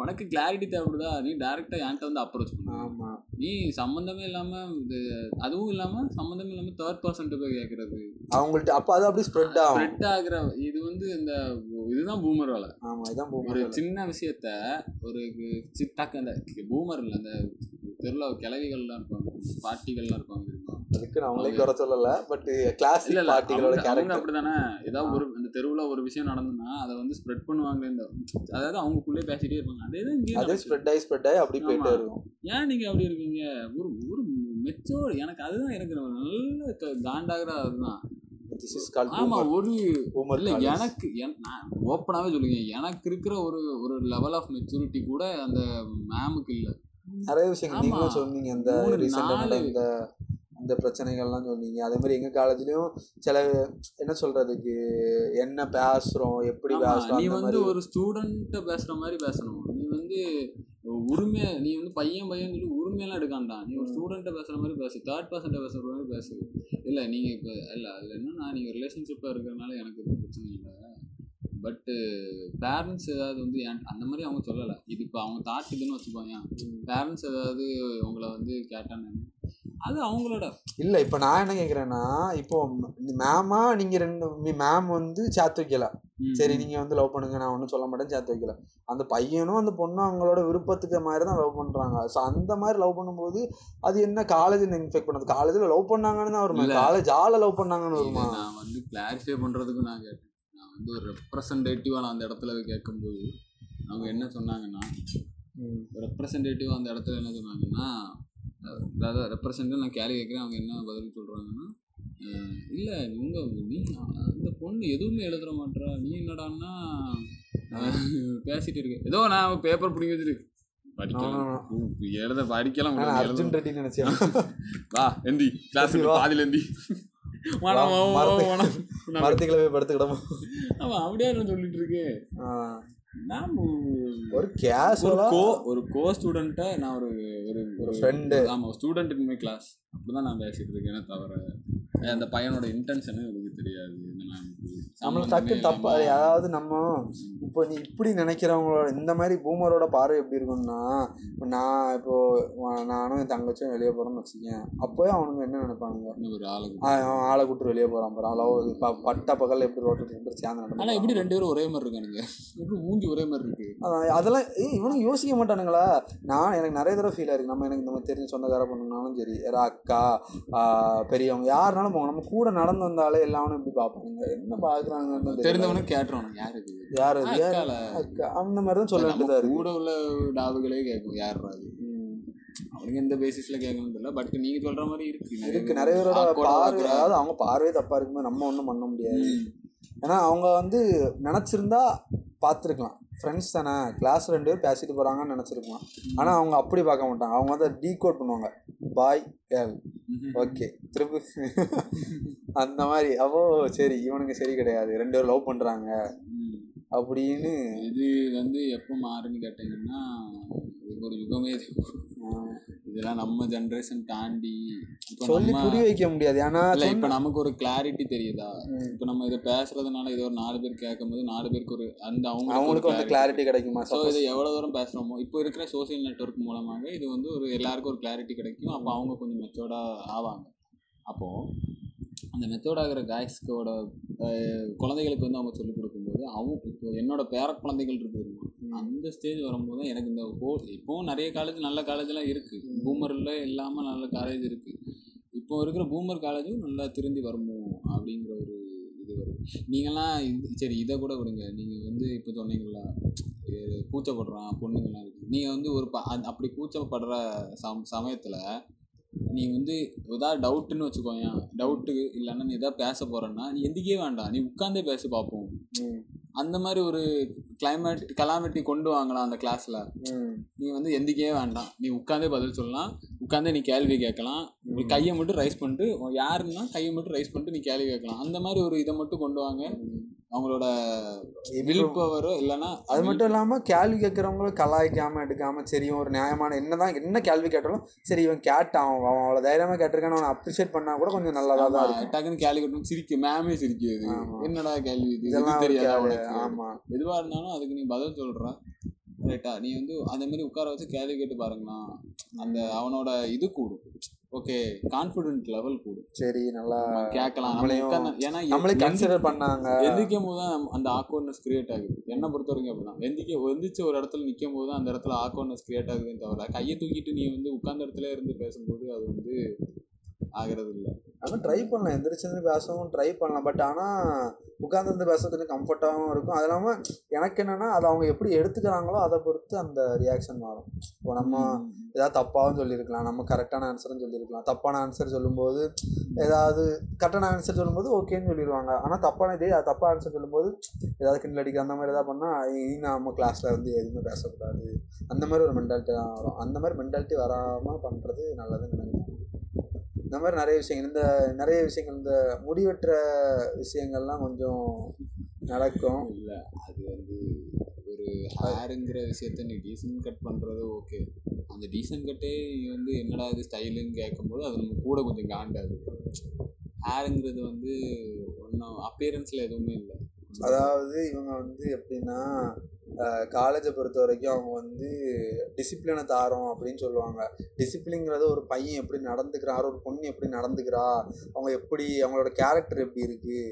Speaker 1: உனக்கு கிளாரிட்டி தேவைப்படுதா? நீ டேரெக்டாக என்கிட்ட வந்து அப்ரோச் பண்ணு.
Speaker 2: ஆமாம்
Speaker 1: நீ சம்மந்தமே இல்லாமல் இது அதுவும் இல்லாமல் சம்மந்தமே இல்லாமல் தேர்ட் பர்சன்ட்டு போய் கேட்குறது
Speaker 2: அவங்கள்ட்ட அப்போ அது அப்படியே ஸ்ப்ரெட் ஆகும்.
Speaker 1: ஸ்ப்ரெட் ஆகுற இது வந்து இந்த இதுதான் பூமர் வேலை.
Speaker 2: ஆமாம் இதான்
Speaker 1: ஒரு சின்ன விஷயத்த ஒரு சிட்டாக்க அந்த பூமர் இல்லை அந்த தெருவில் கிளவிகள்லாம் இருப்பாங்க பாட்டிகள்லாம் இருப்பாங்க தெரியுமா?
Speaker 2: அதுக்கு நான் அவங்களே குறை சொல்லல பட் கிளாசிக்
Speaker 1: இல்ல அவங்க
Speaker 2: கேரக்டர்
Speaker 1: அப்படிதானே? ஏதாவது ஒரு இந்த தெருவுல ஒரு விஷயம் நடந்துன்னா அதை வந்து ஸ்ப்ரெட் பண்ணுவாங்க இந்த அதாவது அவங்களுக்குள்ளே பேசிட்டே இருப்பாங்க. அதே தான் இங்கேயும்
Speaker 2: அதே. ஸ்ப்ரெட் ஆகி ஸ்ப்ரெட் ஆகி அப்படி போயிட்டே. இருக்கும்.
Speaker 1: ஏன் நீங்க அப்படி இருக்கீங்க? ஒரு ஒரு மெச்சோர் எனக்கு அதுதான் எனக்கு நல்ல காண்டாகிற அதுதான்.
Speaker 2: திஸ் இஸ் கால்
Speaker 1: ஆமா ஒரு இல்ல எனக்கு என்- நான் ஓப்பனாவே சொல்லுங்க. எனக்கு இருக்கிற ஒரு ஒரு லெவல் ஆஃப் மெச்சூரிட்டி கூட அந்த மேமுக்கு இல்ல.
Speaker 2: நிறைய விஷயங்கள். நீங்களும் சொன்னீங்க. இந்த
Speaker 1: மூணு,
Speaker 2: ரீசெண்டாக அந்த பிரச்சனைகள்லாம் சொன்னீங்க. அதே மாதிரி எங்க காலேஜ்லயும் சில என்ன சொல்றதுக்கு என்ன பேசுறோம் எப்படி
Speaker 1: ஆமா,
Speaker 2: பேசுறோம்
Speaker 1: நீ வந்து ஒரு ஸ்டூடெண்ட்ட பேசுற மாதிரி பேசணும். நீ வந்து உரிமை நீ வந்து பையன் பையன் சொல்லி உரிமையெல்லாம் எடுக்காண்டா? நீ ஒரு ஸ்டூடெண்ட்ட பேசுற மாதிரி பேசு. தேர்ட் பர்சன்ட்ட பேசுற மாதிரி பேசு. இல்ல நீங்க இப்ப இல்ல அதுல என்னன்னா நீங்க ரிலேஷன்ஷிப்ல இருக்கிறதுனால எனக்கு எதுவும் பிரச்சனை இல்லை. பட்டு பேரண்ட்ஸ் ஏதாவது வந்து என் அந்த மாதிரி அவங்க சொல்லலை. இது இப்போ அவங்க தாட் இதுன்னு வச்சுப்பாங்க பேரண்ட்ஸ் ஏதாவது உங்களை வந்து கேட்டான்னு அது அவங்களோட.
Speaker 2: இல்ல இப்ப நான் என்ன கேக்குறேன்னா இப்போ மேமா நீங்க ரெண்டு மேம் வந்து சேர்த்து வைக்கல. சரி நீங்க வந்து லவ் பண்ணுங்க நான் ஒன்றும் சொல்ல மாட்டேன் சேர்த்து வைக்கல. அந்த பையனும் அந்த பொண்ணும் அவங்களோட விருப்பத்துக்கு மாதிரி தான் லவ் பண்றாங்க. ஸோ அந்த மாதிரி லவ் பண்ணும்போது அது என்ன காலேஜில் இன்ஃபெக்ட் பண்ணது? காலேஜில் லவ் பண்ணாங்கன்னு தான் வருமா. காலேஜ் ஆள லவ் பண்ணாங்கன்னு வருமா?
Speaker 1: நான் வந்து கிளாரிஃபை பண்ணுறதுக்கு நான் கேட்டேன். நான் வந்து ஒரு ரெப்ரசன்டேட்டிவாக நான் அந்த இடத்துல கேட்கும்போது அவங்க என்ன சொன்னாங்கன்னா
Speaker 2: ம்.
Speaker 1: ரெப்ரசன்டேட்டிவ் அந்த இடத்துல என்ன சொன்னாங்கன்னா அதாவது ரெப்ரசன்டேட்டிவ் நான் கேள்வி கேட்குறேன் அவங்க என்ன பதில் சொல்கிறாங்கன்னா இல்லை உங்க நீ அந்த பொண்ணு எதுவுமே எழுதுற மாட்றா. நீ என்னடான்னா பேசிட்டு இருக்கு. ஏதோ நான் பேப்பர் பிடிங்கி வச்சிருக்கு படிக்கலாம். எழுத படிக்கலாம்
Speaker 2: அர்ஜுன் ரெட்டி நினைச்சேன்.
Speaker 1: வா எந்தி கிளாஸ். பாதியில் எந்தி. வாடா, வா, வா,
Speaker 2: மரத்து-
Speaker 1: வாடா. நான்
Speaker 2: மரத்துக்களை போய் படுத்துக்கிடமா
Speaker 1: அவன் அப்படியே நான் சொல்லிட்டு இருக்கு
Speaker 2: ஒரு
Speaker 1: ஒரு
Speaker 2: கேஷுவலா
Speaker 1: கோ ஒரு கோ ஸ்டூடெண்ட்டை நான் ஒரு ஒரு
Speaker 2: ஒரு friend.
Speaker 1: ஆமாம் ஸ்டூடெண்ட் இன் மை கிளாஸ் அப்படிதான் நான் பேசிட்டு இருக்கேனே தவிர அந்த பையனோட இன்டென்ஷனு எனக்கு தெரியாது.
Speaker 2: நம்மளுக்கு டக்கு தப்பா அதாவது நம்ம இப்போ நீ இப்படி நினைக்கிறவங்களோட இந்த மாதிரி பூமரோட பார்வை எப்படி இருக்கும்னா இப்போ நான் இப்போ நானும் என் தங்கச்சியும் வெளியே போறோம்னு வச்சுக்கேன் அப்போயே அவனுங்க என்ன நினைப்பானுங்க?
Speaker 1: ஒரு ஆளு
Speaker 2: ஆ, அவன் ஆளை கூட்டு வெளியே போறான் பாரு. லவ் பட்ட பகல்ல எப்படி ரோட்டில் பேரும் சேர்ந்து
Speaker 1: ஆனா
Speaker 2: நடந்து
Speaker 1: எப்படி ரெண்டு பேரும் ஒரே மாதிரி இருக்கானுங்க. எப்படி மூஞ்சி ஒரே மாதிரி இருக்கு.
Speaker 2: அதெல்லாம் இவனும் யோசிக்க மாட்டானுங்களா? நான் எனக்கு நிறைய தடவை ஃபீல் ஆயிருக்கு. நம்ம எனக்கு இந்த மாதிரி தெரிஞ்ச சொந்தக்கார பொண்ணுனாலும் சரி யாரா அக்கா பெரியவங்க யாருனாலும் போங்க. நம்ம கூட நடந்து வந்தாலே எல்லாரும் இப்படி பார்ப்பானுங்க என்ன.
Speaker 1: தெரிந்தவனும் கேட்டுறானு யாருக்கு
Speaker 2: யார் அது யார் அக்கா அந்த மாதிரி தான் சொல்ல
Speaker 1: நம்ம
Speaker 2: வேண்டியதா இருக்கு.
Speaker 1: கூட உள்ள டாபுகளே கேட்கும் யாருடா அது. அவனுக்கு எந்த பேசிஸ்ல கேட்கணும் தெரியல. பட் நீங்க சொல்ற மாதிரி இருக்கு.
Speaker 2: இருக்கு. நிறைய பேரோட பார்வை அதாவது அவங்க பார்வையே தப்பா இருக்கும்போது நம்ம ஒன்றும் பண்ண முடியாது. ஏன்னா அவங்க வந்து நினச்சிருந்தா பார்த்துருக்கலாம். ஃப்ரெண்ட்ஸ் தானே. கிளாஸ் ரெண்டு பேர் பேசிட்டு போகிறாங்கன்னு நினச்சிருக்கலாம். ஆனால் அவங்க அப்படி பார்க்க மாட்டாங்க. அவங்க வந்து டீகோட் பண்ணுவாங்க. பாய் கேர்ள் ஓகே திருப்பி அந்த மாதிரி. அப்போ சரி இவனுக்கு சரி கிடையாது. ரெண்டு பேரும் லவ் பண்ணுறாங்க அப்படின்னு
Speaker 1: இது வந்து எப்போ மாறுன்னு கேட்டீங்கன்னா ஒரு யுகமே இதெல்லாம் நம்ம ஜென்ரேஷன் தாண்டி
Speaker 2: சொல்லி புரிய வைக்க முடியாது. ஏன்னா
Speaker 1: இல்ல இப்போ நமக்கு ஒரு கிளாரிட்டி தெரியுதா. இப்போ நம்ம இதை பேசுறதுனால இது ஒரு நாலு பேர் கேட்கும்போது நாலு பேருக்கு ஒரு அந்த
Speaker 2: அவங்களுக்கு வந்து கிளாரிட்டி கிடைக்குமா?
Speaker 1: ஸோ இதை எவ்வளோ தூரம் பேசுகிறோமோ இப்போ இருக்கிற சோஷியல் நெட்வொர்க் மூலமாக இது வந்து ஒரு எல்லாருக்கும் ஒரு கிளாரிட்டி கிடைக்கும். அப்போ அவங்க கொஞ்சம் மெச்சோர்டாக ஆவாங்க. அப்போது அந்த மெச்சோர்ட் ஆகிற காய்ஸ்க்கோட குழந்தைகளுக்கு வந்து அவங்க சொல்லிக் கொடுக்கும்போது அவங்க இப்போ என்னோட பேர குழந்தைகள் இருக்குது அந்த ஸ்டேஜ் வரும்போது எனக்கு இந்த ஹோ இப்போவும் நிறைய காலேஜ் நல்ல காலேஜ்லாம் இருக்குது பூமரில் இல்லாமல் நல்ல காலேஜ் இருக்குது இப்போ இருக்கிற பூமர் காலேஜும் நல்லா திரும்பி வருமோ? அப்படிங்கிற ஒரு இது வருது. நீங்களாம் இது சரி இதை கூட விடுங்க. நீங்கள் வந்து இப்போ சொன்னீங்களா கூச்சப்படுறான் பொண்ணுங்களாம் இருக்குது நீங்கள் வந்து ஒரு ப அப்படி கூச்சப்படுற சம் சமயத்தில் நீ வந்து ஏதாவது டவுட்டுன்னு வச்சுக்கோங்க டவுட்டு இல்லைன்னா நீ எதாவது பேச போகிறேன்னா நீ எந்திக்கே வேண்டாம். நீ உட்காந்தே பேசி பார்ப்போம். அந்த மாதிரி ஒரு கிளைமேட் கலாமிட்டி கொண்டு வாங்கலாம் அந்த கிளாஸில். நீ வந்து எந்திக்கவே வேண்டாம். நீ உட்காந்தே பதில் சொல்லலாம். உட்காந்தே நீ கேள்வி கேட்கலாம். கையை மட்டும் ரைஸ் பண்ணிட்டு யாருன்னா கையை மட்டும் ரைஸ் பண்ணிட்டு நீ கேள்வி கேட்கலாம். அந்த மாதிரி ஒரு இதை மட்டும் கொண்டு வாங்க. அவங்களோட வில் பவரோ இல்லைன்னா
Speaker 2: அது மட்டும் இல்லாமல் கேள்வி கேட்குறவங்களும் கலாய்க்காம எடுக்காம சரி ஒரு நியாயமான என்னதான் என்ன கேள்வி கேட்டாலும் சரி இவன் கேட்டான் அவன் அவ்வளோ தைரியமாக கேட்டிருக்கான்னு அவனை அப்ரிஷியேட் பண்ணா கூட கொஞ்சம் நல்லதாக தான் இருக்கும்.
Speaker 1: டக்குன்னு கேள்வி கேட்டு சிரிக்க மேமே சிரிக்குது. என்னடா கேள்வி இது?
Speaker 2: இதெல்லாம்
Speaker 1: இது தெரியாதா
Speaker 2: கேளு.
Speaker 1: உனக்கு?
Speaker 2: ஆமா.
Speaker 1: எதுவா இருந்தாலும் அதுக்கு நீ பதில் சொல்ற. ரைட்டா நீ வந்து அதே மாதிரி உட்கார வச்சு கேள்வி கேட்டு பாருங்களா அந்த அவனோட இது கூடும். ஓகே கான்ஃபிடென்ட் லெவல் கூடும்.
Speaker 2: சரி நல்லா
Speaker 1: கேட்கலாம்.
Speaker 2: நம்மளையும்
Speaker 1: ஏன்னா
Speaker 2: நம்மளே கன்சிடர் பண்ணாங்க.
Speaker 1: எந்திக்கும் போது தான் அந்த ஆக்வர்ட்னஸ் கிரியேட் ஆகுது. என்னை பொறுத்த வரைக்கும் அப்படிதான். எந்திக்க எந்திரிச்சு ஒரு இடத்துல நிற்கும் போது தான் அந்த இடத்துல ஆக்வர்ட்னஸ் கிரியேட் ஆகுதுன்னு தவிர கையை தூக்கிட்டு நீ வந்து உட்கார்ந்த இடத்துல இருந்து பேசும்போது அது வந்து ஆகிறது இல்லை
Speaker 2: ஆனால் ட்ரை பண்ணலாம். எந்திரிச்சிருந்து பேசவும் ட்ரை பண்ணலாம். பட் ஆனால் உட்காந்துருந்து பேசுறதுக்கு கம்ஃபர்ட்டாகவும் இருக்கும். அது இல்லாமல் எனக்கு என்னென்னா அதை அவங்க எப்படி எடுத்துக்கிறாங்களோ அதை பொறுத்து அந்த ரியாக்ஷன் மாறும். இப்போ நம்ம ஏதாவது தப்பாகவும் சொல்லியிருக்கலாம். நம்ம கரெக்டான ஆன்சரும் சொல்லியிருக்கலாம். தப்பான ஆன்சர் சொல்லும்போது ஏதாவது கரெக்டான ஆன்சர் சொல்லும்போது ஓகேன்னு சொல்லிடுவாங்க ஆனால் தப்பான இதே அது தப்பாக ஆன்சர் சொல்லும்போது ஏதாவது கிண்டல் அடிக்க அந்த மாதிரி ஏதாவது பண்ணால் இனி நம்ம கிளாஸில் வந்து எதுவுமே பேசக்கூடாது. அந்த மாதிரி ஒரு மென்டாலிட்டி தான் வரும். அந்த மாதிரி மென்டாலிட்டி வராமல் பண்ணுறது நல்லதுன்னு நினைக்கிறேன். இந்த மாதிரி நிறைய விஷயங்கள் இந்த நிறைய விஷயங்கள் இந்த முடிவெற்ற விஷயங்கள்லாம் கொஞ்சம் நடக்கும்.
Speaker 1: இல்ல அது வந்து ஒரு ஹேருங்கிற விஷயத்த நீ டீசன்ட் கட் பண்றது ஓகே அந்த டீசன்ட் கட்டே நீ வந்து என்னடா இது ஸ்டைலுன்னு கேட்கும்போது அது நம்ம கூட கொஞ்சம் காண்டாது. ஹேருங்கிறது வந்து ஒன்றும் அப்பியரன்ஸில் எதுவுமே இல்லை.
Speaker 2: அதாவது இவங்க வந்து எப்படின்னா காலேஜை பொறுத்த வரைக்கும் அவங்க வந்து டிசிப்ளினை தாரோம் அப்படின்னு சொல்லுவாங்க. டிசிப்ளின்ங்கிறது ஒரு பையன் எப்படி நடந்துக்கிறார் ஒரு பொண்ணு எப்படி நடந்துக்கிறா அவங்க எப்படி அவங்களோட கேரக்டர் எப்படி இருக்குது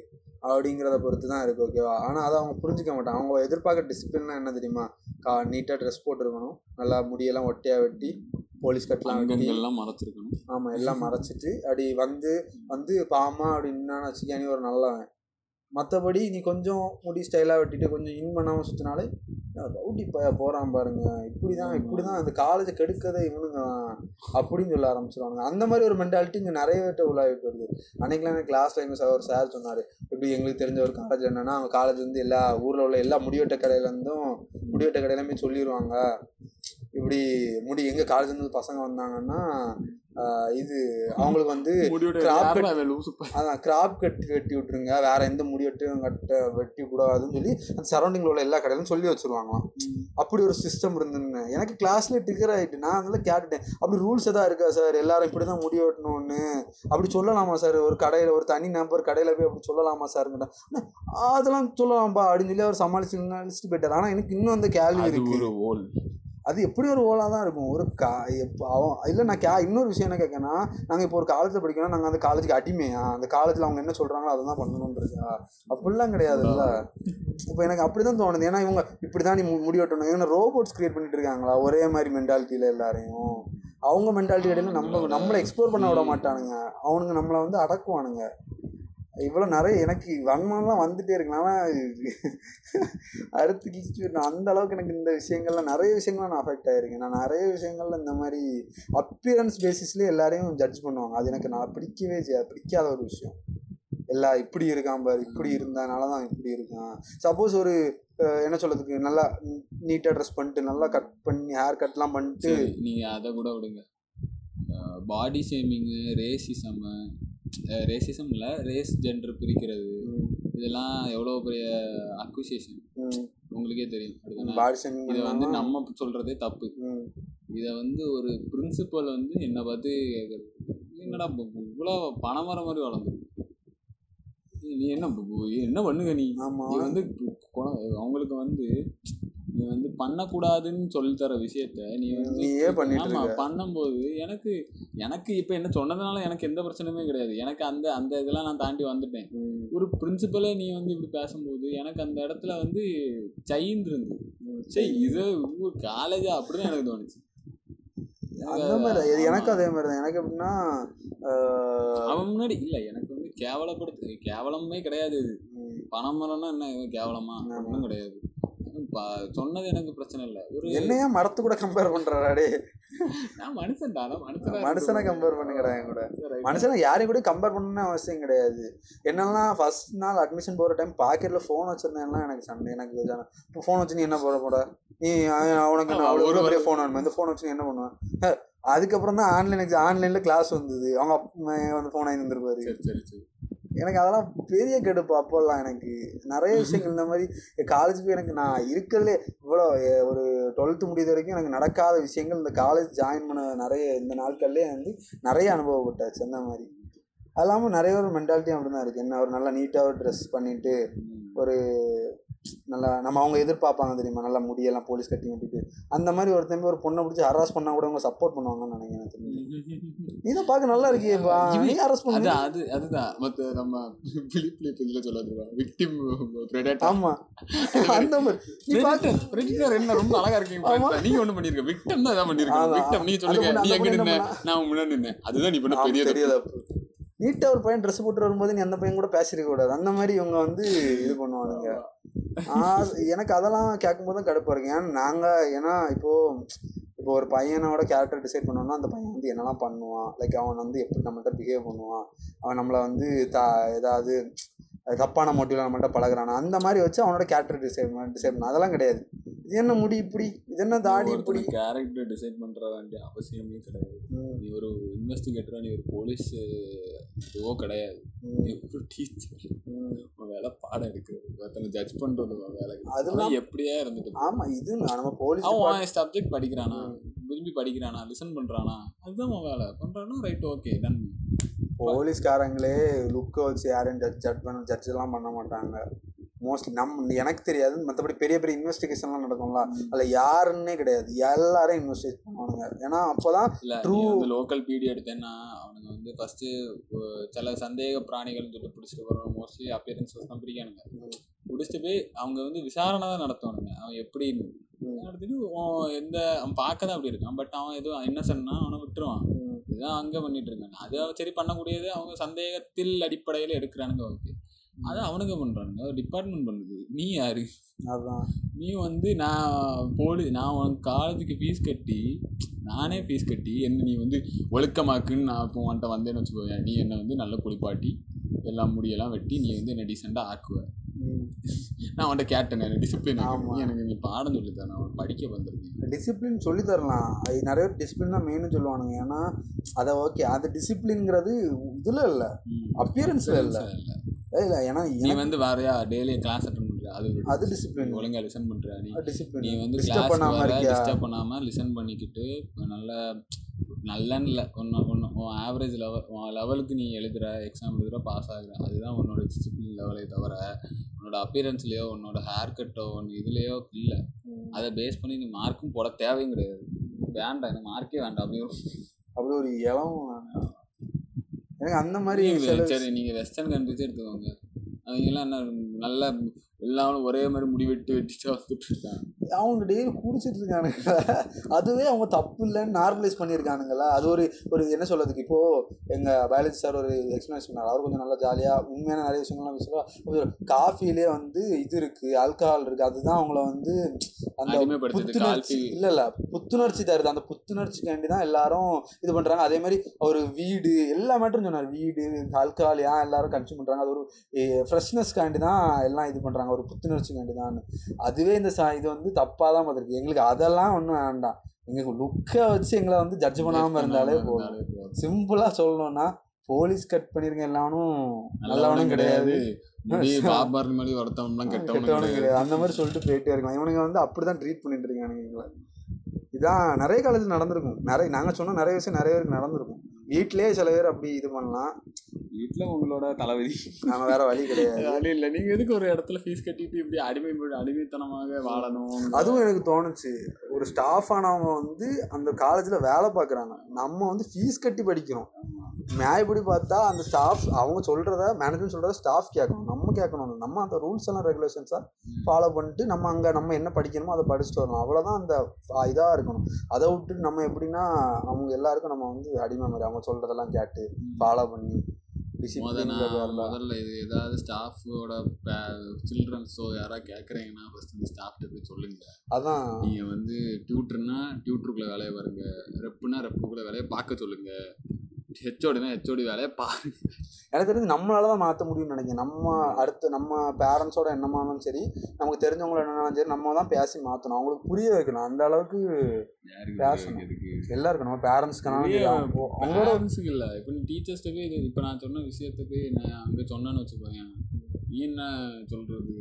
Speaker 2: அப்படிங்கிறத பொறுத்து தான் இருக்குது ஓகேவா ஆனால் அதை அவங்க புரிஞ்சுக்க மாட்டாங்க. அவங்க எதிர்பார்க்குற டிசிப்ளின்னா என்ன தெரியுமா? கா நீட்டாக ட்ரெஸ் போட்டிருக்கணும். நல்லா முடியெல்லாம் ஒட்டையாக வெட்டி போலீஸ் கட்டெலாம் வெட்டி.
Speaker 1: அங்கங்கள்லாம் மறைச்சிருக்கணும்.
Speaker 2: ஆமாம் எல்லாம் மறைச்சிட்டு அப்படி வந்து வந்து பாமா அப்படின்னு வச்சுக்க நீ ஒரு நல்லவன். மற்றபடி நீ கொஞ்சம் முடி ஸ்டைலாக வெட்டிட்டு கொஞ்சம் இன் பண்ணாமல் சுற்றினாலே ரவுடி பைய போகிறான் பாருங்க. இப்படி தான் இப்படி தான் அந்த காலேஜை கெடுக்கதே இவனுங்க அப்படின்னு சொல்ல ஆரம்பிச்சிருவாங்க அந்த மாதிரி ஒரு மென்டாலிட்டி இங்கே நிறைய பேர்ட்ட உள்ளாகிட்டு வருது அன்னைக்கெலாம் எனக்கு கிளாஸில் எங்கள் சார் ஒரு சார் சொன்னார் இப்படி எங்களுக்கு தெரிஞ்ச ஒரு காலேஜ் என்னன்னா அவங்க காலேஜ் வந்து எல்லா ஊரில் உள்ள எல்லா முடிவெட்ட கடையிலேருந்தும் முடிவெட்ட கடையிலுமே சொல்லிடுவாங்க இப்படி முடி எங்கள் காலேஜ்லேருந்து பசங்க வந்தாங்கன்னா இது அவங்களுக்கு வந்து அதான் கிராப் கட் வெட்டி விட்டுருங்க. வேற எந்த முடி வெட்டும் கட்ட வெட்டி கூடாதுன்னு சொல்லி அந்த சரௌண்டிங்கில் உள்ள எல்லா கடையிலும் சொல்லி வச்சிருவாங்களாம். அப்படி ஒரு சிஸ்டம் இருந்துன்னு எனக்கு கிளாஸ்ல டிக்கர் ஆகிட்டு நான் அதெல்லாம் கேட்டுட்டேன். அப்படி ரூல்ஸ் எதாவது இருக்கா சார் எல்லாரும் இப்படி தான் முடி வெட்டணும்னு. அப்படி சொல்லலாமா சார் ஒரு கடையில் ஒரு தனி நம்பர் கடையில் போய் அப்படி சொல்லலாமா சார்ங்கிட்ட அதெல்லாம் சொல்லலாம்ப்பா அப்படின்னு சொல்லி அவர் சமாளிச்சு போயிட்டார். ஆனால் எனக்கு இன்னும் அந்த கேள்வி இருக்கு. அது எப்படி ஒரு ஓலாக தான் இருக்கும். ஒரு கா எப்போ அவன் இல்லை நான் கே இன்னொரு விஷயம் என்ன கேட்கனா நாங்கள் இப்போ ஒரு காலேஜில் படிக்கணும் நாங்கள் அந்த காலேஜுக்கு அடிமையா? அந்த காலேஜில் அவங்க என்ன சொல்கிறாங்களோ அதை தான் பண்ணணுன்றதா அப்படிலாம் கிடையாதுல்ல இப்போ எனக்கு அப்படி தான் தோணுது. ஏன்னா இவங்க இப்படி தான் நீ மு- ஏன்னா ரோபோட்ஸ் கிரியேட் பண்ணிட்டு இருக்காங்களா? ஒரே மாதிரி மென்டாலிட்டியில் எல்லாரையும். அவங்க மென்டாலிட்டி இடையில நம்ம நம்மளை எக்ஸ்ப்ளோர் பண்ண விட மாட்டானுங்க. அவனுங்க நம்மளை வந்து அடக்குவானுங்க. இவ்வளோ நிறைய எனக்கு வன்மம்லாம் வந்துட்டே இருக்கு. ஆனால் அறுத்து கிழிச்சு நான் அந்த அளவுக்கு எனக்கு இந்த விஷயங்கள்லாம் நிறைய விஷயங்கள்லாம் நான் அஃபெக்ட் ஆகிருக்கேன் நான் நிறைய விஷயங்கள்ல இந்த மாதிரி அப்பியரன்ஸ் பேசிஸ்லேயே எல்லாரையும் ஜட்ஜ் பண்ணுவாங்க. அது எனக்கு நான் பிடிக்கவே செய்யாது பிடிக்காத ஒரு விஷயம். எல்லா இப்படி இருக்கான் பாரு இப்படி இருந்தனால தான் இப்படி இருக்கான். சப்போஸ் ஒரு என்ன சொல்றதுக்கு நல்லா நீட்டாக ட்ரெஸ் பண்ணிட்டு நல்லா கட் பண்ணி ஹேர் கட்லாம் பண்ணிட்டு
Speaker 1: நீங்கள் அதை கூட விடுங்க. பாடி ஷேமிங்கு ரேசிசம் ரேசிசம் இல்லை ரேஸ் ஜெண்டர் பிரிக்கிறது. இதெல்லாம் எவ்வளோ பெரிய அக்விசேஷன் உங்களுக்கே தெரியும். இதை வந்து நம்ம சொல்றதே தப்பு. இதை வந்து ஒரு பிரின்சிபல் வந்து என்னை பார்த்து கேட்குறது. என்னடா இவ்வளோ பணம் வர மாதிரி வளர்ந்துருக்கு நீ என்ன என்ன பண்ணுங்க நீ? நீ வந்து அவங்களுக்கு வந்து நீ வந்து பண்ணக்கூடாதுன்னு சொல்லித் தர விஷயத்த நீ வந்து
Speaker 2: நீயே பண்ணிட்டு
Speaker 1: ஆமா. பண்ணும்போது எனக்கு எனக்கு இப்போ என்ன சொன்னதுனால எனக்கு எந்த பிரச்சனையுமே கிடையாது. எனக்கு அந்த அந்த இதெல்லாம் நான் தாண்டி வந்துட்டேன். ஒரு பிரின்சிபலே நீ வந்து இப்படி பேசும்போது எனக்கு அந்த இடத்துல வந்து சைந்து இருந்தது.
Speaker 2: ம்.
Speaker 1: சரி. இது காலேஜா அப்படின்னு எனக்கு தோணுச்சு.
Speaker 2: அந்த மாதிரி எனக்கு அதே மாதிரி தான் எனக்கு எப்படின்னா
Speaker 1: அவன் முன்னாடி இல்ல எனக்கு வந்து கேவலப்படுத்து கேவலமே கிடையாது இது. பணம் மரம்னா என்ன கேவலமா. ஒன்றும் கிடையாது. சொன்னது எனக்கு பிரச்சனை இல்லை. ஒரு
Speaker 2: என்னையா மரத்து கூட கம்பேர் பண்றாடே
Speaker 1: நான் மனுஷன்டா மனுஷனா
Speaker 2: மனுஷனை கம்பேர் பண்ணுங்கடா என் கூட. மனுஷனை யாரையும் கூட கம்பேர் பண்ணணும்னு அவசியம் கிடையாது. என்னெல்லாம் ஃபர்ஸ்ட் நாள் அட்மிஷன் போகிற டைம் பாக்கெட்டில் ஃபோன் வச்சிருந்தேன்லாம் எனக்கு சண்டை எனக்கு இப்போ ஃபோன் வச்சு நீ என்ன போட போட நீ உனக்கு அவ்வளோ பெரிய ஃபோன் வேணுமா? இந்த ஃபோன் வச்சு நீ என்ன பண்ணுவேன் அதுக்கப்புறம் தான் ஆன்லைன் ஆன்லைனில் கிளாஸ் வந்தது. அவங்க வந்து ஃபோன் வாங்கி வந்துருப்பாரு.
Speaker 1: சரி சரி சரி.
Speaker 2: எனக்கு அதெல்லாம் பெரிய கடுப்பு அப்போல்லாம் எனக்கு. நிறைய விஷயங்கள் இந்த மாதிரி காலேஜ் போய் எனக்கு நான் இருக்கிறதுலே இவ்வளோ ஒரு டுவெல்த்து முடியுது வரைக்கும் எனக்கு நடக்காத விஷயங்கள் இந்த காலேஜ் ஜாயின் பண்ண நிறைய இந்த நாட்கள்லேயே வந்து நிறைய அனுபவப்பட்டாச்சு அந்த மாதிரி. அது இல்லாமல் நிறைய ஒரு மென்டாலிட்டியும் அப்படி தான் இருக்குது என்ன ஒரு நல்லா நீட்டாக ஒரு ட்ரெஸ் பண்ணிட்டு
Speaker 1: ம்.
Speaker 2: ஒரு நல்லா நம்ம அவங்க எதிர்பார்ப்பாங்க தெரியுமா? நல்லா முடியெல்லாம் போலீஸ் கட்டி விட்டுட்டு அந்த மாதிரி ஒருத்தன் ஒரு பொண்ணை பிடிச்சி ஹராஸ் பண்ணா கூட அவங்க சப்போர்ட் பண்ணுவாங்கன்னு நினைக்கிறேன் தெரிஞ்சு. நீ தான் பார்க்க நல்லா இருக்கியேப்பா. நீ ஹராஸ் பண்ணு.
Speaker 1: அது அதுதான். மத்த நம்ம பிலிப்ல இதுல சொல்லாதுவா விக்டிம் பிரெடேட்டர்
Speaker 2: ஆமா. அந்த மாதிரி. நீ பார்க்க
Speaker 1: பிரெடேட்டர் என்ன ரொம்ப அழகா இருக்கீங்க. நீங்க ஒண்ணு பண்ணிருக்க. விக்டம் தான் ஏதாவது பண்ணிருக்க
Speaker 2: ஆமா.
Speaker 1: விக்டம் நீ சொல்லுங்க. நீ எங்க நின்ன? நான் முன்னாடி நின்னேன். அதுதான் நீ பண்ண பெரிய
Speaker 2: பெரிய
Speaker 1: தப்பு.
Speaker 2: தப்பு நீட்டா ஒரு பையன் ட்ரெஸ் போட்டு வரும்போது நீ அந்த பையன் கூட பேசிருக்க கூடாது. அந்த மாதிரி இவங்க வந்து இது பண்ணுவானுங்க. எனக்கு அதெல்லாம் கேட்கும்போது தான் கடுப்பா இருக்கு. ஏன்னா நாங்க ஏன்னா இப்போ இப்போ ஒரு பையனோட கேரக்டர் டிசைட் பண்ணோம்னா அந்த பையன் வந்து என்னெல்லாம் பண்ணுவான்? லைக் அவன் வந்து எப்படி நம்மள்ட்ட பிஹேவ் பண்ணுவான்? அவன் நம்மளை வந்து த ஏதாவது தப்பான மோட்டிவ்ல நம்மள்ட்ட பழகுறானா? அந்த மாதிரி வச்சு அவனோட கேரக்டர் டிசைட் டிசைட் பண்ண. அதெல்லாம் கிடையாது. இது என்ன முடி இப்படி? இது என்ன தாடி இப்படி?
Speaker 1: கேரக்டர் டிசைட் பண்ற வேண்டிய அவசியமே கிடையாது. நீ ஒரு இன்வெஸ்டிகேட்டரா நீ ஒரு போலீஸ் இதுவோ கிடையாது. நீ ஒரு டீச்சர். உன் வேலை பாடம் எடுக்கிறது ஒருத்தனை ஜட்ஜ் பண்றது உன் வேலை
Speaker 2: அதெல்லாம்
Speaker 1: எப்படியே இருந்துட்டு போ.
Speaker 2: ஆமா இது நம்ம போலீஸ்
Speaker 1: அவன் சப்ஜெக்ட் படிக்கிறானா? விரும்பி படிக்கிறானா? லிசன் பண்றானா? அதுதான் அவன் வேலை. பண்றானா? ரைட் ஓகே டன்
Speaker 2: போலீஸ்காரங்களே லுக்கை வச்சு யாரையும் ஜட்ஜ் பண்ண ஜட்ஜ் எல்லாம் பண்ண மாட்டாங்க. மோஸ்ட்லி நம் எனக்கு தெரியாது. மற்றபடி பெரிய பெரிய இன்வெஸ்டிகேஷன்லாம் நடக்கும்ல. அதில் யாருன்னே கிடையாது. எல்லாரையும் இன்வெஸ்டிகேட் பண்ணுவானுங்க. ஏன்னா True.
Speaker 1: நீ வந்து லோக்கல் பிடி எடுத்தேன்னா அவனுங்க வந்து ஃபர்ஸ்ட் சில சந்தேக பிராணிகள் சொல்லிட்டு பிடிச்சிட்டு வரோம் மோஸ்ட்லி அப்பியரன்ஸஸ் தான் பிடிக்கானுங்க. பிடிச்சிட்டு போய் அவங்க வந்து விசாரணை தான் நடத்துவானுங்க. அவன் எப்படி நடத்திட்டு எந்த அவன் பார்க்க தான் அப்படி இருக்கான். பட் அவன் எதுவும் இன்னசென்ட்னா அவனை விட்டுருவான். இதுதான் அங்கே பண்ணிட்டு இருக்காங்க. அது சரி பண்ணக்கூடியது அவங்க சந்தேகத்தில் அடிப்படையில் எடுக்கிறானுங்க ஓகே அது அவனுங்க பண்றானுங்க. டிபார்ட்மெண்ட் பண்ணுது. நீ யாரு?
Speaker 2: அதான்.
Speaker 1: நீ வந்து நான் போலி நான் உனக்கு காலேஜுக்கு ஃபீஸ் கட்டி நானே ஃபீஸ் கட்டி என்ன நீ வந்து ஒழுக்கமாக்குன்னு நான் இப்போ உன்ட்ட வந்தேன்னு வச்சுக்கோங்க நீ என்னை வந்து நல்ல குளிப்பாட்டி எல்லாம் முடியெல்லாம் வெட்டி நீ வந்து என்னை டீசெண்டாக ஆக்குவ. நான் உன்ட்ட கேட்டேன் எனக்கு டிசிப்ளின். எனக்கு நீ பாடம் சொல்லி தரேன் நான் படிக்க வந்திருக்கேன்.
Speaker 2: டிசிப்ளின் சொல்லி தரலாம் அது நிறைய பேர் டிசிப்ளின் தான் மெயின்னு சொல்லுவானுங்க. ஏன்னா அதை ஓகே அந்த டிசிப்ளின்ங்கிறது இதில் இல்லை. அப்பியரன்ஸில் இல்லை. இல்லை ஏன்னா
Speaker 1: நீ வந்து வேறையா டெய்லி கிளாஸ் அட்டன் பண்ற அது
Speaker 2: அது டிசிப்ளின்
Speaker 1: நீ ஒழுங்கா லிசன் பண்ற நீ. நீ
Speaker 2: டிசிப்ளின்
Speaker 1: வந்து
Speaker 2: டிஸ்டர்ப்
Speaker 1: கிளாஸ்
Speaker 2: பண்ணாம
Speaker 1: வர
Speaker 2: இருக்கியா?
Speaker 1: டிஸ்டர்ப் பண்ணாம லிசன் பண்ணிக்கிட்டு நல்ல நல்லன்னு இல்லை ஒன்று ஒன்று உன் ஆவரேஜ் லெவல் உன் லெவலுக்கு நீ எழுதுற எக்ஸாம் எழுதுற பாஸ் ஆகுற அதுதான் உன்னோட டிசிப்ளின் லெவலே தவிர உன்னோட அப்பியரன்ஸ்லேயோ உன்னோட ஹேர் கட்டோ ஒன்று இதுலேயோ இல்லை. அதை பேஸ் பண்ணி நீ மார்க்கும் போட தேவையும் கிடையாது. வேண்டாம் எனக்கு மார்க்கே வேண்டாம் அப்படி ஒரு-
Speaker 2: அப்படி ஒரு இளம் எனக்கு அந்த மாதிரி
Speaker 1: சரி நீங்கள் வெஸ்டர்ன் கண்ட்ரிஸே எடுத்துக்கோங்க. அவங்கெல்லாம் என்ன நல்ல எல்லாரும் ஒரே மாதிரி முடி வெட்டி வெட்டிட்டு வந்துட்டு இருக்காங்க.
Speaker 2: அவங்க டெய்லி குடிச்சிட்டு இருக்கானுங்க அதுவே அவங்க தப்பு இல்லைன்னு நார்மலைஸ் பண்ணியிருக்கானுங்களா? அது ஒரு ஒரு என்ன சொல்றதுக்கு இப்போ எங்க பயாலஜி சார் ஒரு எக்ஸ்பிளேஷன் பண்ணார் அவர் கொஞ்சம் நல்லா ஜாலியா உண்மையான நிறைய விஷயங்கள்லாம் பேசுவார் காஃபிலே வந்து இது இருக்கு ஆல்கஹால் இருக்கு. அதுதான் அவங்கள வந்து அந்த புத்துணர்ச்சி இல்ல இல்ல. புத்துணர்ச்சி தருது. அந்த புத்துணர்ச்சிக்காண்டி தான் எல்லாரும் இது பண்றாங்க. அதே மாதிரி ஒரு வீடு எல்லா மேட்டரும் சொன்னார். வீடு ஆல்கஹால் ஏன் எல்லாரும் கன்சியூம் பண்றாங்க? அது ஒரு ஃப்ரெஷ்னஸ்க்காண்டி தான் எல்லாம் இது பண்றாங்க. ஒரு புத்துணர்ச்சிக்காண்டி தான் அதுவே இந்த ச இது வந்து தப்பாக தான் பார்த்துருக்கு. எங்களுக்கு அதெல்லாம் ஒன்றும் வேண்டாம். எங்களுக்கு லுக்கை வச்சு எங்களை வந்து ஜட்ஜ் பண்ணாமல் இருந்தாலே போதும். சிம்பிளாக சொல்லணும்னா போலீஸ் கட் பண்ணிருக்க எல்லாரும் நல்லவனும் கிடையாது.
Speaker 1: கெட்டவனும் கிடையாது.
Speaker 2: அந்த மாதிரி சொல்லிட்டு போயிட்டே இருக்கலாம். இவனுங்க வந்து அப்படிதான் ட்ரீட் பண்ணிட்டு இருக்கானுங்க எங்களை. இதான் நிறைய காலேஜ் நடந்திருக்கும். நிறைய நாங்க சொன்ன நிறைய விஷயம் நிறைய பேருக்கு நடந்திருக்கும். வீட்டிலேயே சில பேர் அப்படி இது பண்ணலாம்.
Speaker 1: வீட்டுல உங்களோட தளபதி.
Speaker 2: நாம வேற வழி கிடையாது.
Speaker 1: அது இல்ல. நீங்க எதுக்கு ஒரு இடத்துல ஃபீஸ் கட்டிட்டு இப்படி அடிமை அடிமைத்தனமாக வாழணும்?
Speaker 2: அதுவும் எனக்கு தோணுச்சு. ஒரு ஸ்டாஃப் ஆனவங்க வந்து அந்த காலேஜில் வேலை பார்க்குறாங்க. நம்ம வந்து ஃபீஸ் கட்டி படிக்கிறோம். நியாயப்படி பார்த்தா அந்த ஸ்டாஃப் அவங்க சொல்கிறத மேனேஜ்மெண்ட் சொல்கிறத ஸ்டாஃப் கேட்கணும் நம்ம கேட்கணும் நம்ம அந்த ரூல்ஸ் எல்லாம் ரெகுலேஷன்ஸாக ஃபாலோ பண்ணிட்டு நம்ம அங்கே நம்ம என்ன படிக்கணுமோ அதை படிச்சுட்டு வரணும். அவ்வளோதான் அந்த இதாக இருக்கணும். அதை விட்டு நம்ம எப்படின்னா அவங்க எல்லாருக்கும் நம்ம வந்து அடிமை மாதிரி அவங்க சொல்கிறதெல்லாம் கேட்டு ஃபாலோ பண்ணி
Speaker 1: முதல்ல இது ஏதாவது ஸ்டாஃபோட சில்ட்ரன்ஸோ யாராவது கேட்குறீங்கன்னா ஃபர்ஸ்ட் இந்த ஸ்டாஃப்ட்ட போய் சொல்லுங்க.
Speaker 2: அதான்.
Speaker 1: நீங்க வந்து டியூட்டர்னா டியூட்டருக்குள்ள வேலையை பாருங்க. ரெப்புனா ரெப்புக்குள்ள வேலையை பார்க்க சொல்லுங்க. ஹெச்ஓடினா ஹெச்ஓடி வேலையை பாருங்க.
Speaker 2: எனக்கு தெரிஞ்சு நம்மளால தான் மாற்ற முடியும்னு நினைக்கிறேன். நம்ம அடுத்து நம்ம பேரண்ட்ஸோட என்னமானாலும் சரி நமக்கு தெரிஞ்சவங்கள என்னன்னாலும் சரி நம்ம தான் பேசி மாற்றணும் அவங்களுக்கு புரிய வைக்கணும். அந்த அளவுக்கு பேசணும். எல்லாருக்கும் நம்ம பேரண்ட்ஸ்க்கான அவங்களோட
Speaker 1: பேரண்ட்ஸுக்கு இல்லை. இப்போ நீ டீச்சர்ஸ்ட்டு போய் இது இப்போ நான் சொன்ன விஷயத்த போய் நான் அங்கே சொன்னேன்னு வச்சுக்கோங்க நீ என்ன சொல்கிறது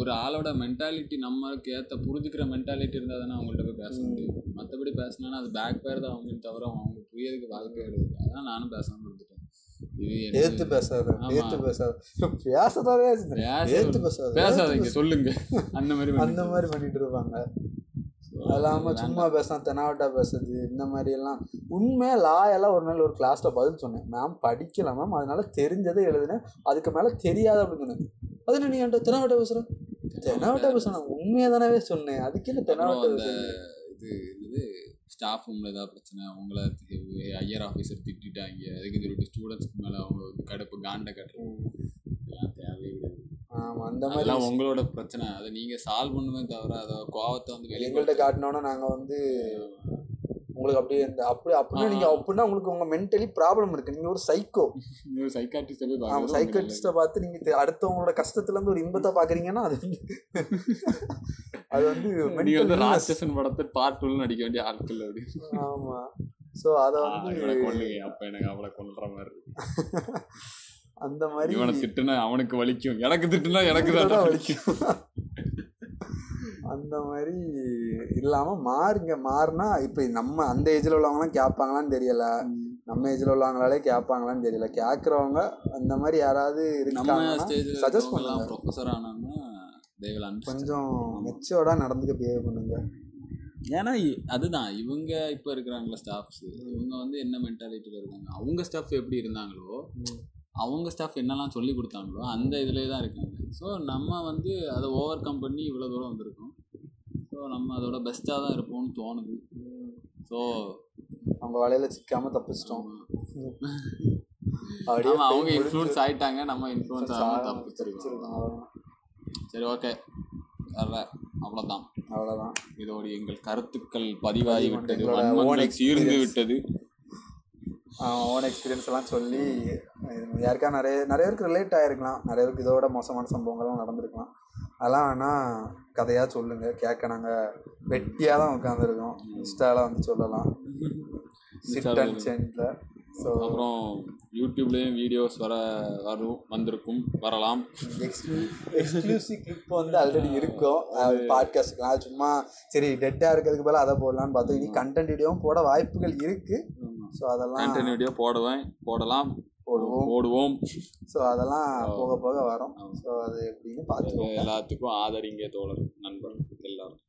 Speaker 1: ஒரு ஆளோட மென்டாலிட்டி நம்மளுக்கு ஏற்ற புரிஞ்சுக்கிற மென்டாலிட்டி இருந்தால் தானே அவங்கள்ட்ட போய் பேச முடியும். மற்றபடி பேசினா அது பேக் பேர் தான் அவங்களுக்கு தவிர அவங்க புரியறதுக்கு வாழ்க்கை கிடையாது. அதான் நானும் பேசாமல் இருந்துட்டேன்.
Speaker 2: ஏத்து பேசாத. ஏத்து பேசாத. பேசதாவே ஏத்து பேசாத
Speaker 1: பேசாதீங்க சொல்லுங்க. அந்த மாதிரி
Speaker 2: அந்த மாதிரி பண்ணிட்டு இருப்பாங்க. அது இல்லாம சும்மா பேசலாம் தெனாவட்டா பேசுறது இந்த மாதிரி எல்லாம். உண்மையா லாயெல்லாம் ஒரு நாள் ஒரு கிளாஸ்ல பதில் சொன்னேன். மேம் படிக்கல மேம் அதனால தெரிஞ்சதை எழுதுனேன். அதுக்கு மேல தெரியாத அப்படின்னு சொன்னேன். அது நீ என்கிட்ட தெனாவட்டா பேசுற? தெனாவட்டா பேசுறேன் உண்மையா தானே சொன்னேன். அதுக்கு என்ன தெனாவட்டா
Speaker 1: இது இது ஸ்டாஃப் ரூமில் ஏதாவது பிரச்சனை? அவங்கள ஐயர் ஆஃபீஸர் திட்டிட்டாங்க. அதுக்கு சொல்லிட்டு ஸ்டூடெண்ட்ஸ்க்கு மேலே அவங்க கடுப்பு காண்டை கட்டுறது இதெல்லாம் தேவையே கிடையாது.
Speaker 2: ஆமா அந்த மாதிரி
Speaker 1: அதெல்லாம் உங்களோட பிரச்சனை. அதை நீங்கள் சால்வ் பண்ணுமே தவிர அதை கோவத்தை வந்து
Speaker 2: எங்கள்கிட்ட காட்டினோன்னா நாங்க வந்து உங்களுக்கு அப்படியே இந்த அப்படி அப்படின்னா. நீங்க அப்படின்னா உங்களுக்கு உங்க மென்டலி ப்ராப்ளம் இருக்கு. நீங்க ஒரு சைக்கோ
Speaker 1: பார்க்கறது
Speaker 2: சைக்கட்ரிஸ்ட்டை பார்த்து நீங்க அடுத்தவங்களோட கஷ்டத்துல இருந்து ஒரு இன்பத்தை பாக்குறீங்கன்னா அது அது வந்து
Speaker 1: நீங்க வந்து. ராட்சசன் படத்தை பார்ட் டூல நடிக்க வேண்டிய ஆட்கள் அப்படி.
Speaker 2: ஆமா. சோ அத வந்து
Speaker 1: அப்ப எனக்கு அவளை கொல்ற மாதிரி
Speaker 2: அந்த மாதிரி
Speaker 1: இவனை திட்டுனா அவனுக்கு வலிக்கும். எனக்கு திட்டுனா எனக்கு தான் வலிக்கும்.
Speaker 2: அந்த மாதிரி இல்லாம மாறுங்க மாறினா இப்ப நம்ம அந்த ஏஜ்ல உள்ளவங்கலாம் கேட்பாங்களான்னு தெரியல. நம்ம ஏஜ்ல உள்ளவங்களாலே கேட்பாங்களான்னு தெரியல. கேட்கறவங்க அந்த மாதிரி யாராவது
Speaker 1: நம்ம
Speaker 2: இருக்காங்கன்னா
Speaker 1: ஸ்டேஜ்ல
Speaker 2: suggest
Speaker 1: இருக்கவங்கலாம்
Speaker 2: பண்ணுங்க.
Speaker 1: Professor understand.
Speaker 2: கொஞ்சம் மெச்சோர்டா நடந்துக்க பிஹேவ் பண்ணுங்க.
Speaker 1: ஏன்னா இ- அதுதான். இவங்க இப்போ இருக்கிறாங்களா ஸ்டாஃப்ஸ் இவங்க வந்து என்ன மென்டாலிட்டியில் இருக்காங்க? அவங்க ஸ்டாஃப் எப்படி இருந்தாங்களோ அவங்க ஸ்டாஃப் என்னெல்லாம் சொல்லி கொடுத்தாங்களோ அந்த இதிலே தான் இருக்காங்க. ஸோ நம்ம வந்து அதை ஓவர் கம் பண்ணி இவ்வளோ தூரம் வந்திருக்கோம். ஸோ நம்ம அதோட பெஸ்ட்டாக தான் இருப்போம்னு தோணுது. ஸோ
Speaker 2: அவங்க வலையில சிக்காம தப்பிச்சிட்டோம். அப்படியே
Speaker 1: ஆமாம் அவங்க
Speaker 2: போய்
Speaker 1: இன்ஃப்ளூயன்ஸ் ஆயிட்டாங்க நம்ம இன்ஃப்ளூயன்ஸ் ஆகாம தப்பிச்சிருக்கோம். சரி ஓகே அவ்வளோதான்
Speaker 2: அவ்வளவுதான்.
Speaker 1: இதோடு எங்கள் கருத்துக்கள் பதிவாகி விட்டது வன்மங்கள் தீர்ந்து
Speaker 2: experience.
Speaker 1: விட்டது.
Speaker 2: ஓன் எக்ஸ்பீரியன்ஸ் எல்லாம் சொல்லி யாருக்கா நிறைய நிறைய பேருக்கு ரிலேட் ஆயிருக்கலாம். நிறைய பேருக்கு இதோட மோசமான சம்பவங்கள்லாம் நடந்திருக்கலாம். அதெல்லாம் வேணா கதையாக சொல்லுங்க கேட்க நாங்கள் வெட்டியாக தான் உட்காந்துருக்கோம் இன்ஸ்டால வந்து சொல்லலாம். சிட் அண்ட் சென்டில் ஸோ
Speaker 1: அப்புறம் யூடியூப்லேயும் வீடியோஸ் வர வரும் வந்திருக்கும் வரலாம்.
Speaker 2: எக்ஸ்க்ளூசிவ் கிளிப் வந்து ஆல்ரெடி இருக்கும். பாட்காஸ்ட்லாம் சும்மா சரி டெட்டாக இருக்கிறதுக்கு பதிலா அதை போடலான்னு பார்த்தோம் இனி கண்டென்ட் வீடியோவும் போட வாய்ப்புகள் இருக்கு. ஸோ அதெல்லாம்
Speaker 1: கண்டென்ட் வீடியோ போடுவேன் போடலாம்.
Speaker 2: போடுவோம்.
Speaker 1: போடுவோம்.
Speaker 2: ஸோ அதெல்லாம் போக போக வரும். ஸோ அது எப்படின்னு பார்த்துக்கோங்க
Speaker 1: எல்லாத்துக்கும் ஆதரிங்க தோழர் நண்பர் எல்லாரும்.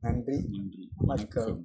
Speaker 2: நன்றி.
Speaker 1: நன்றி. வணக்கம்.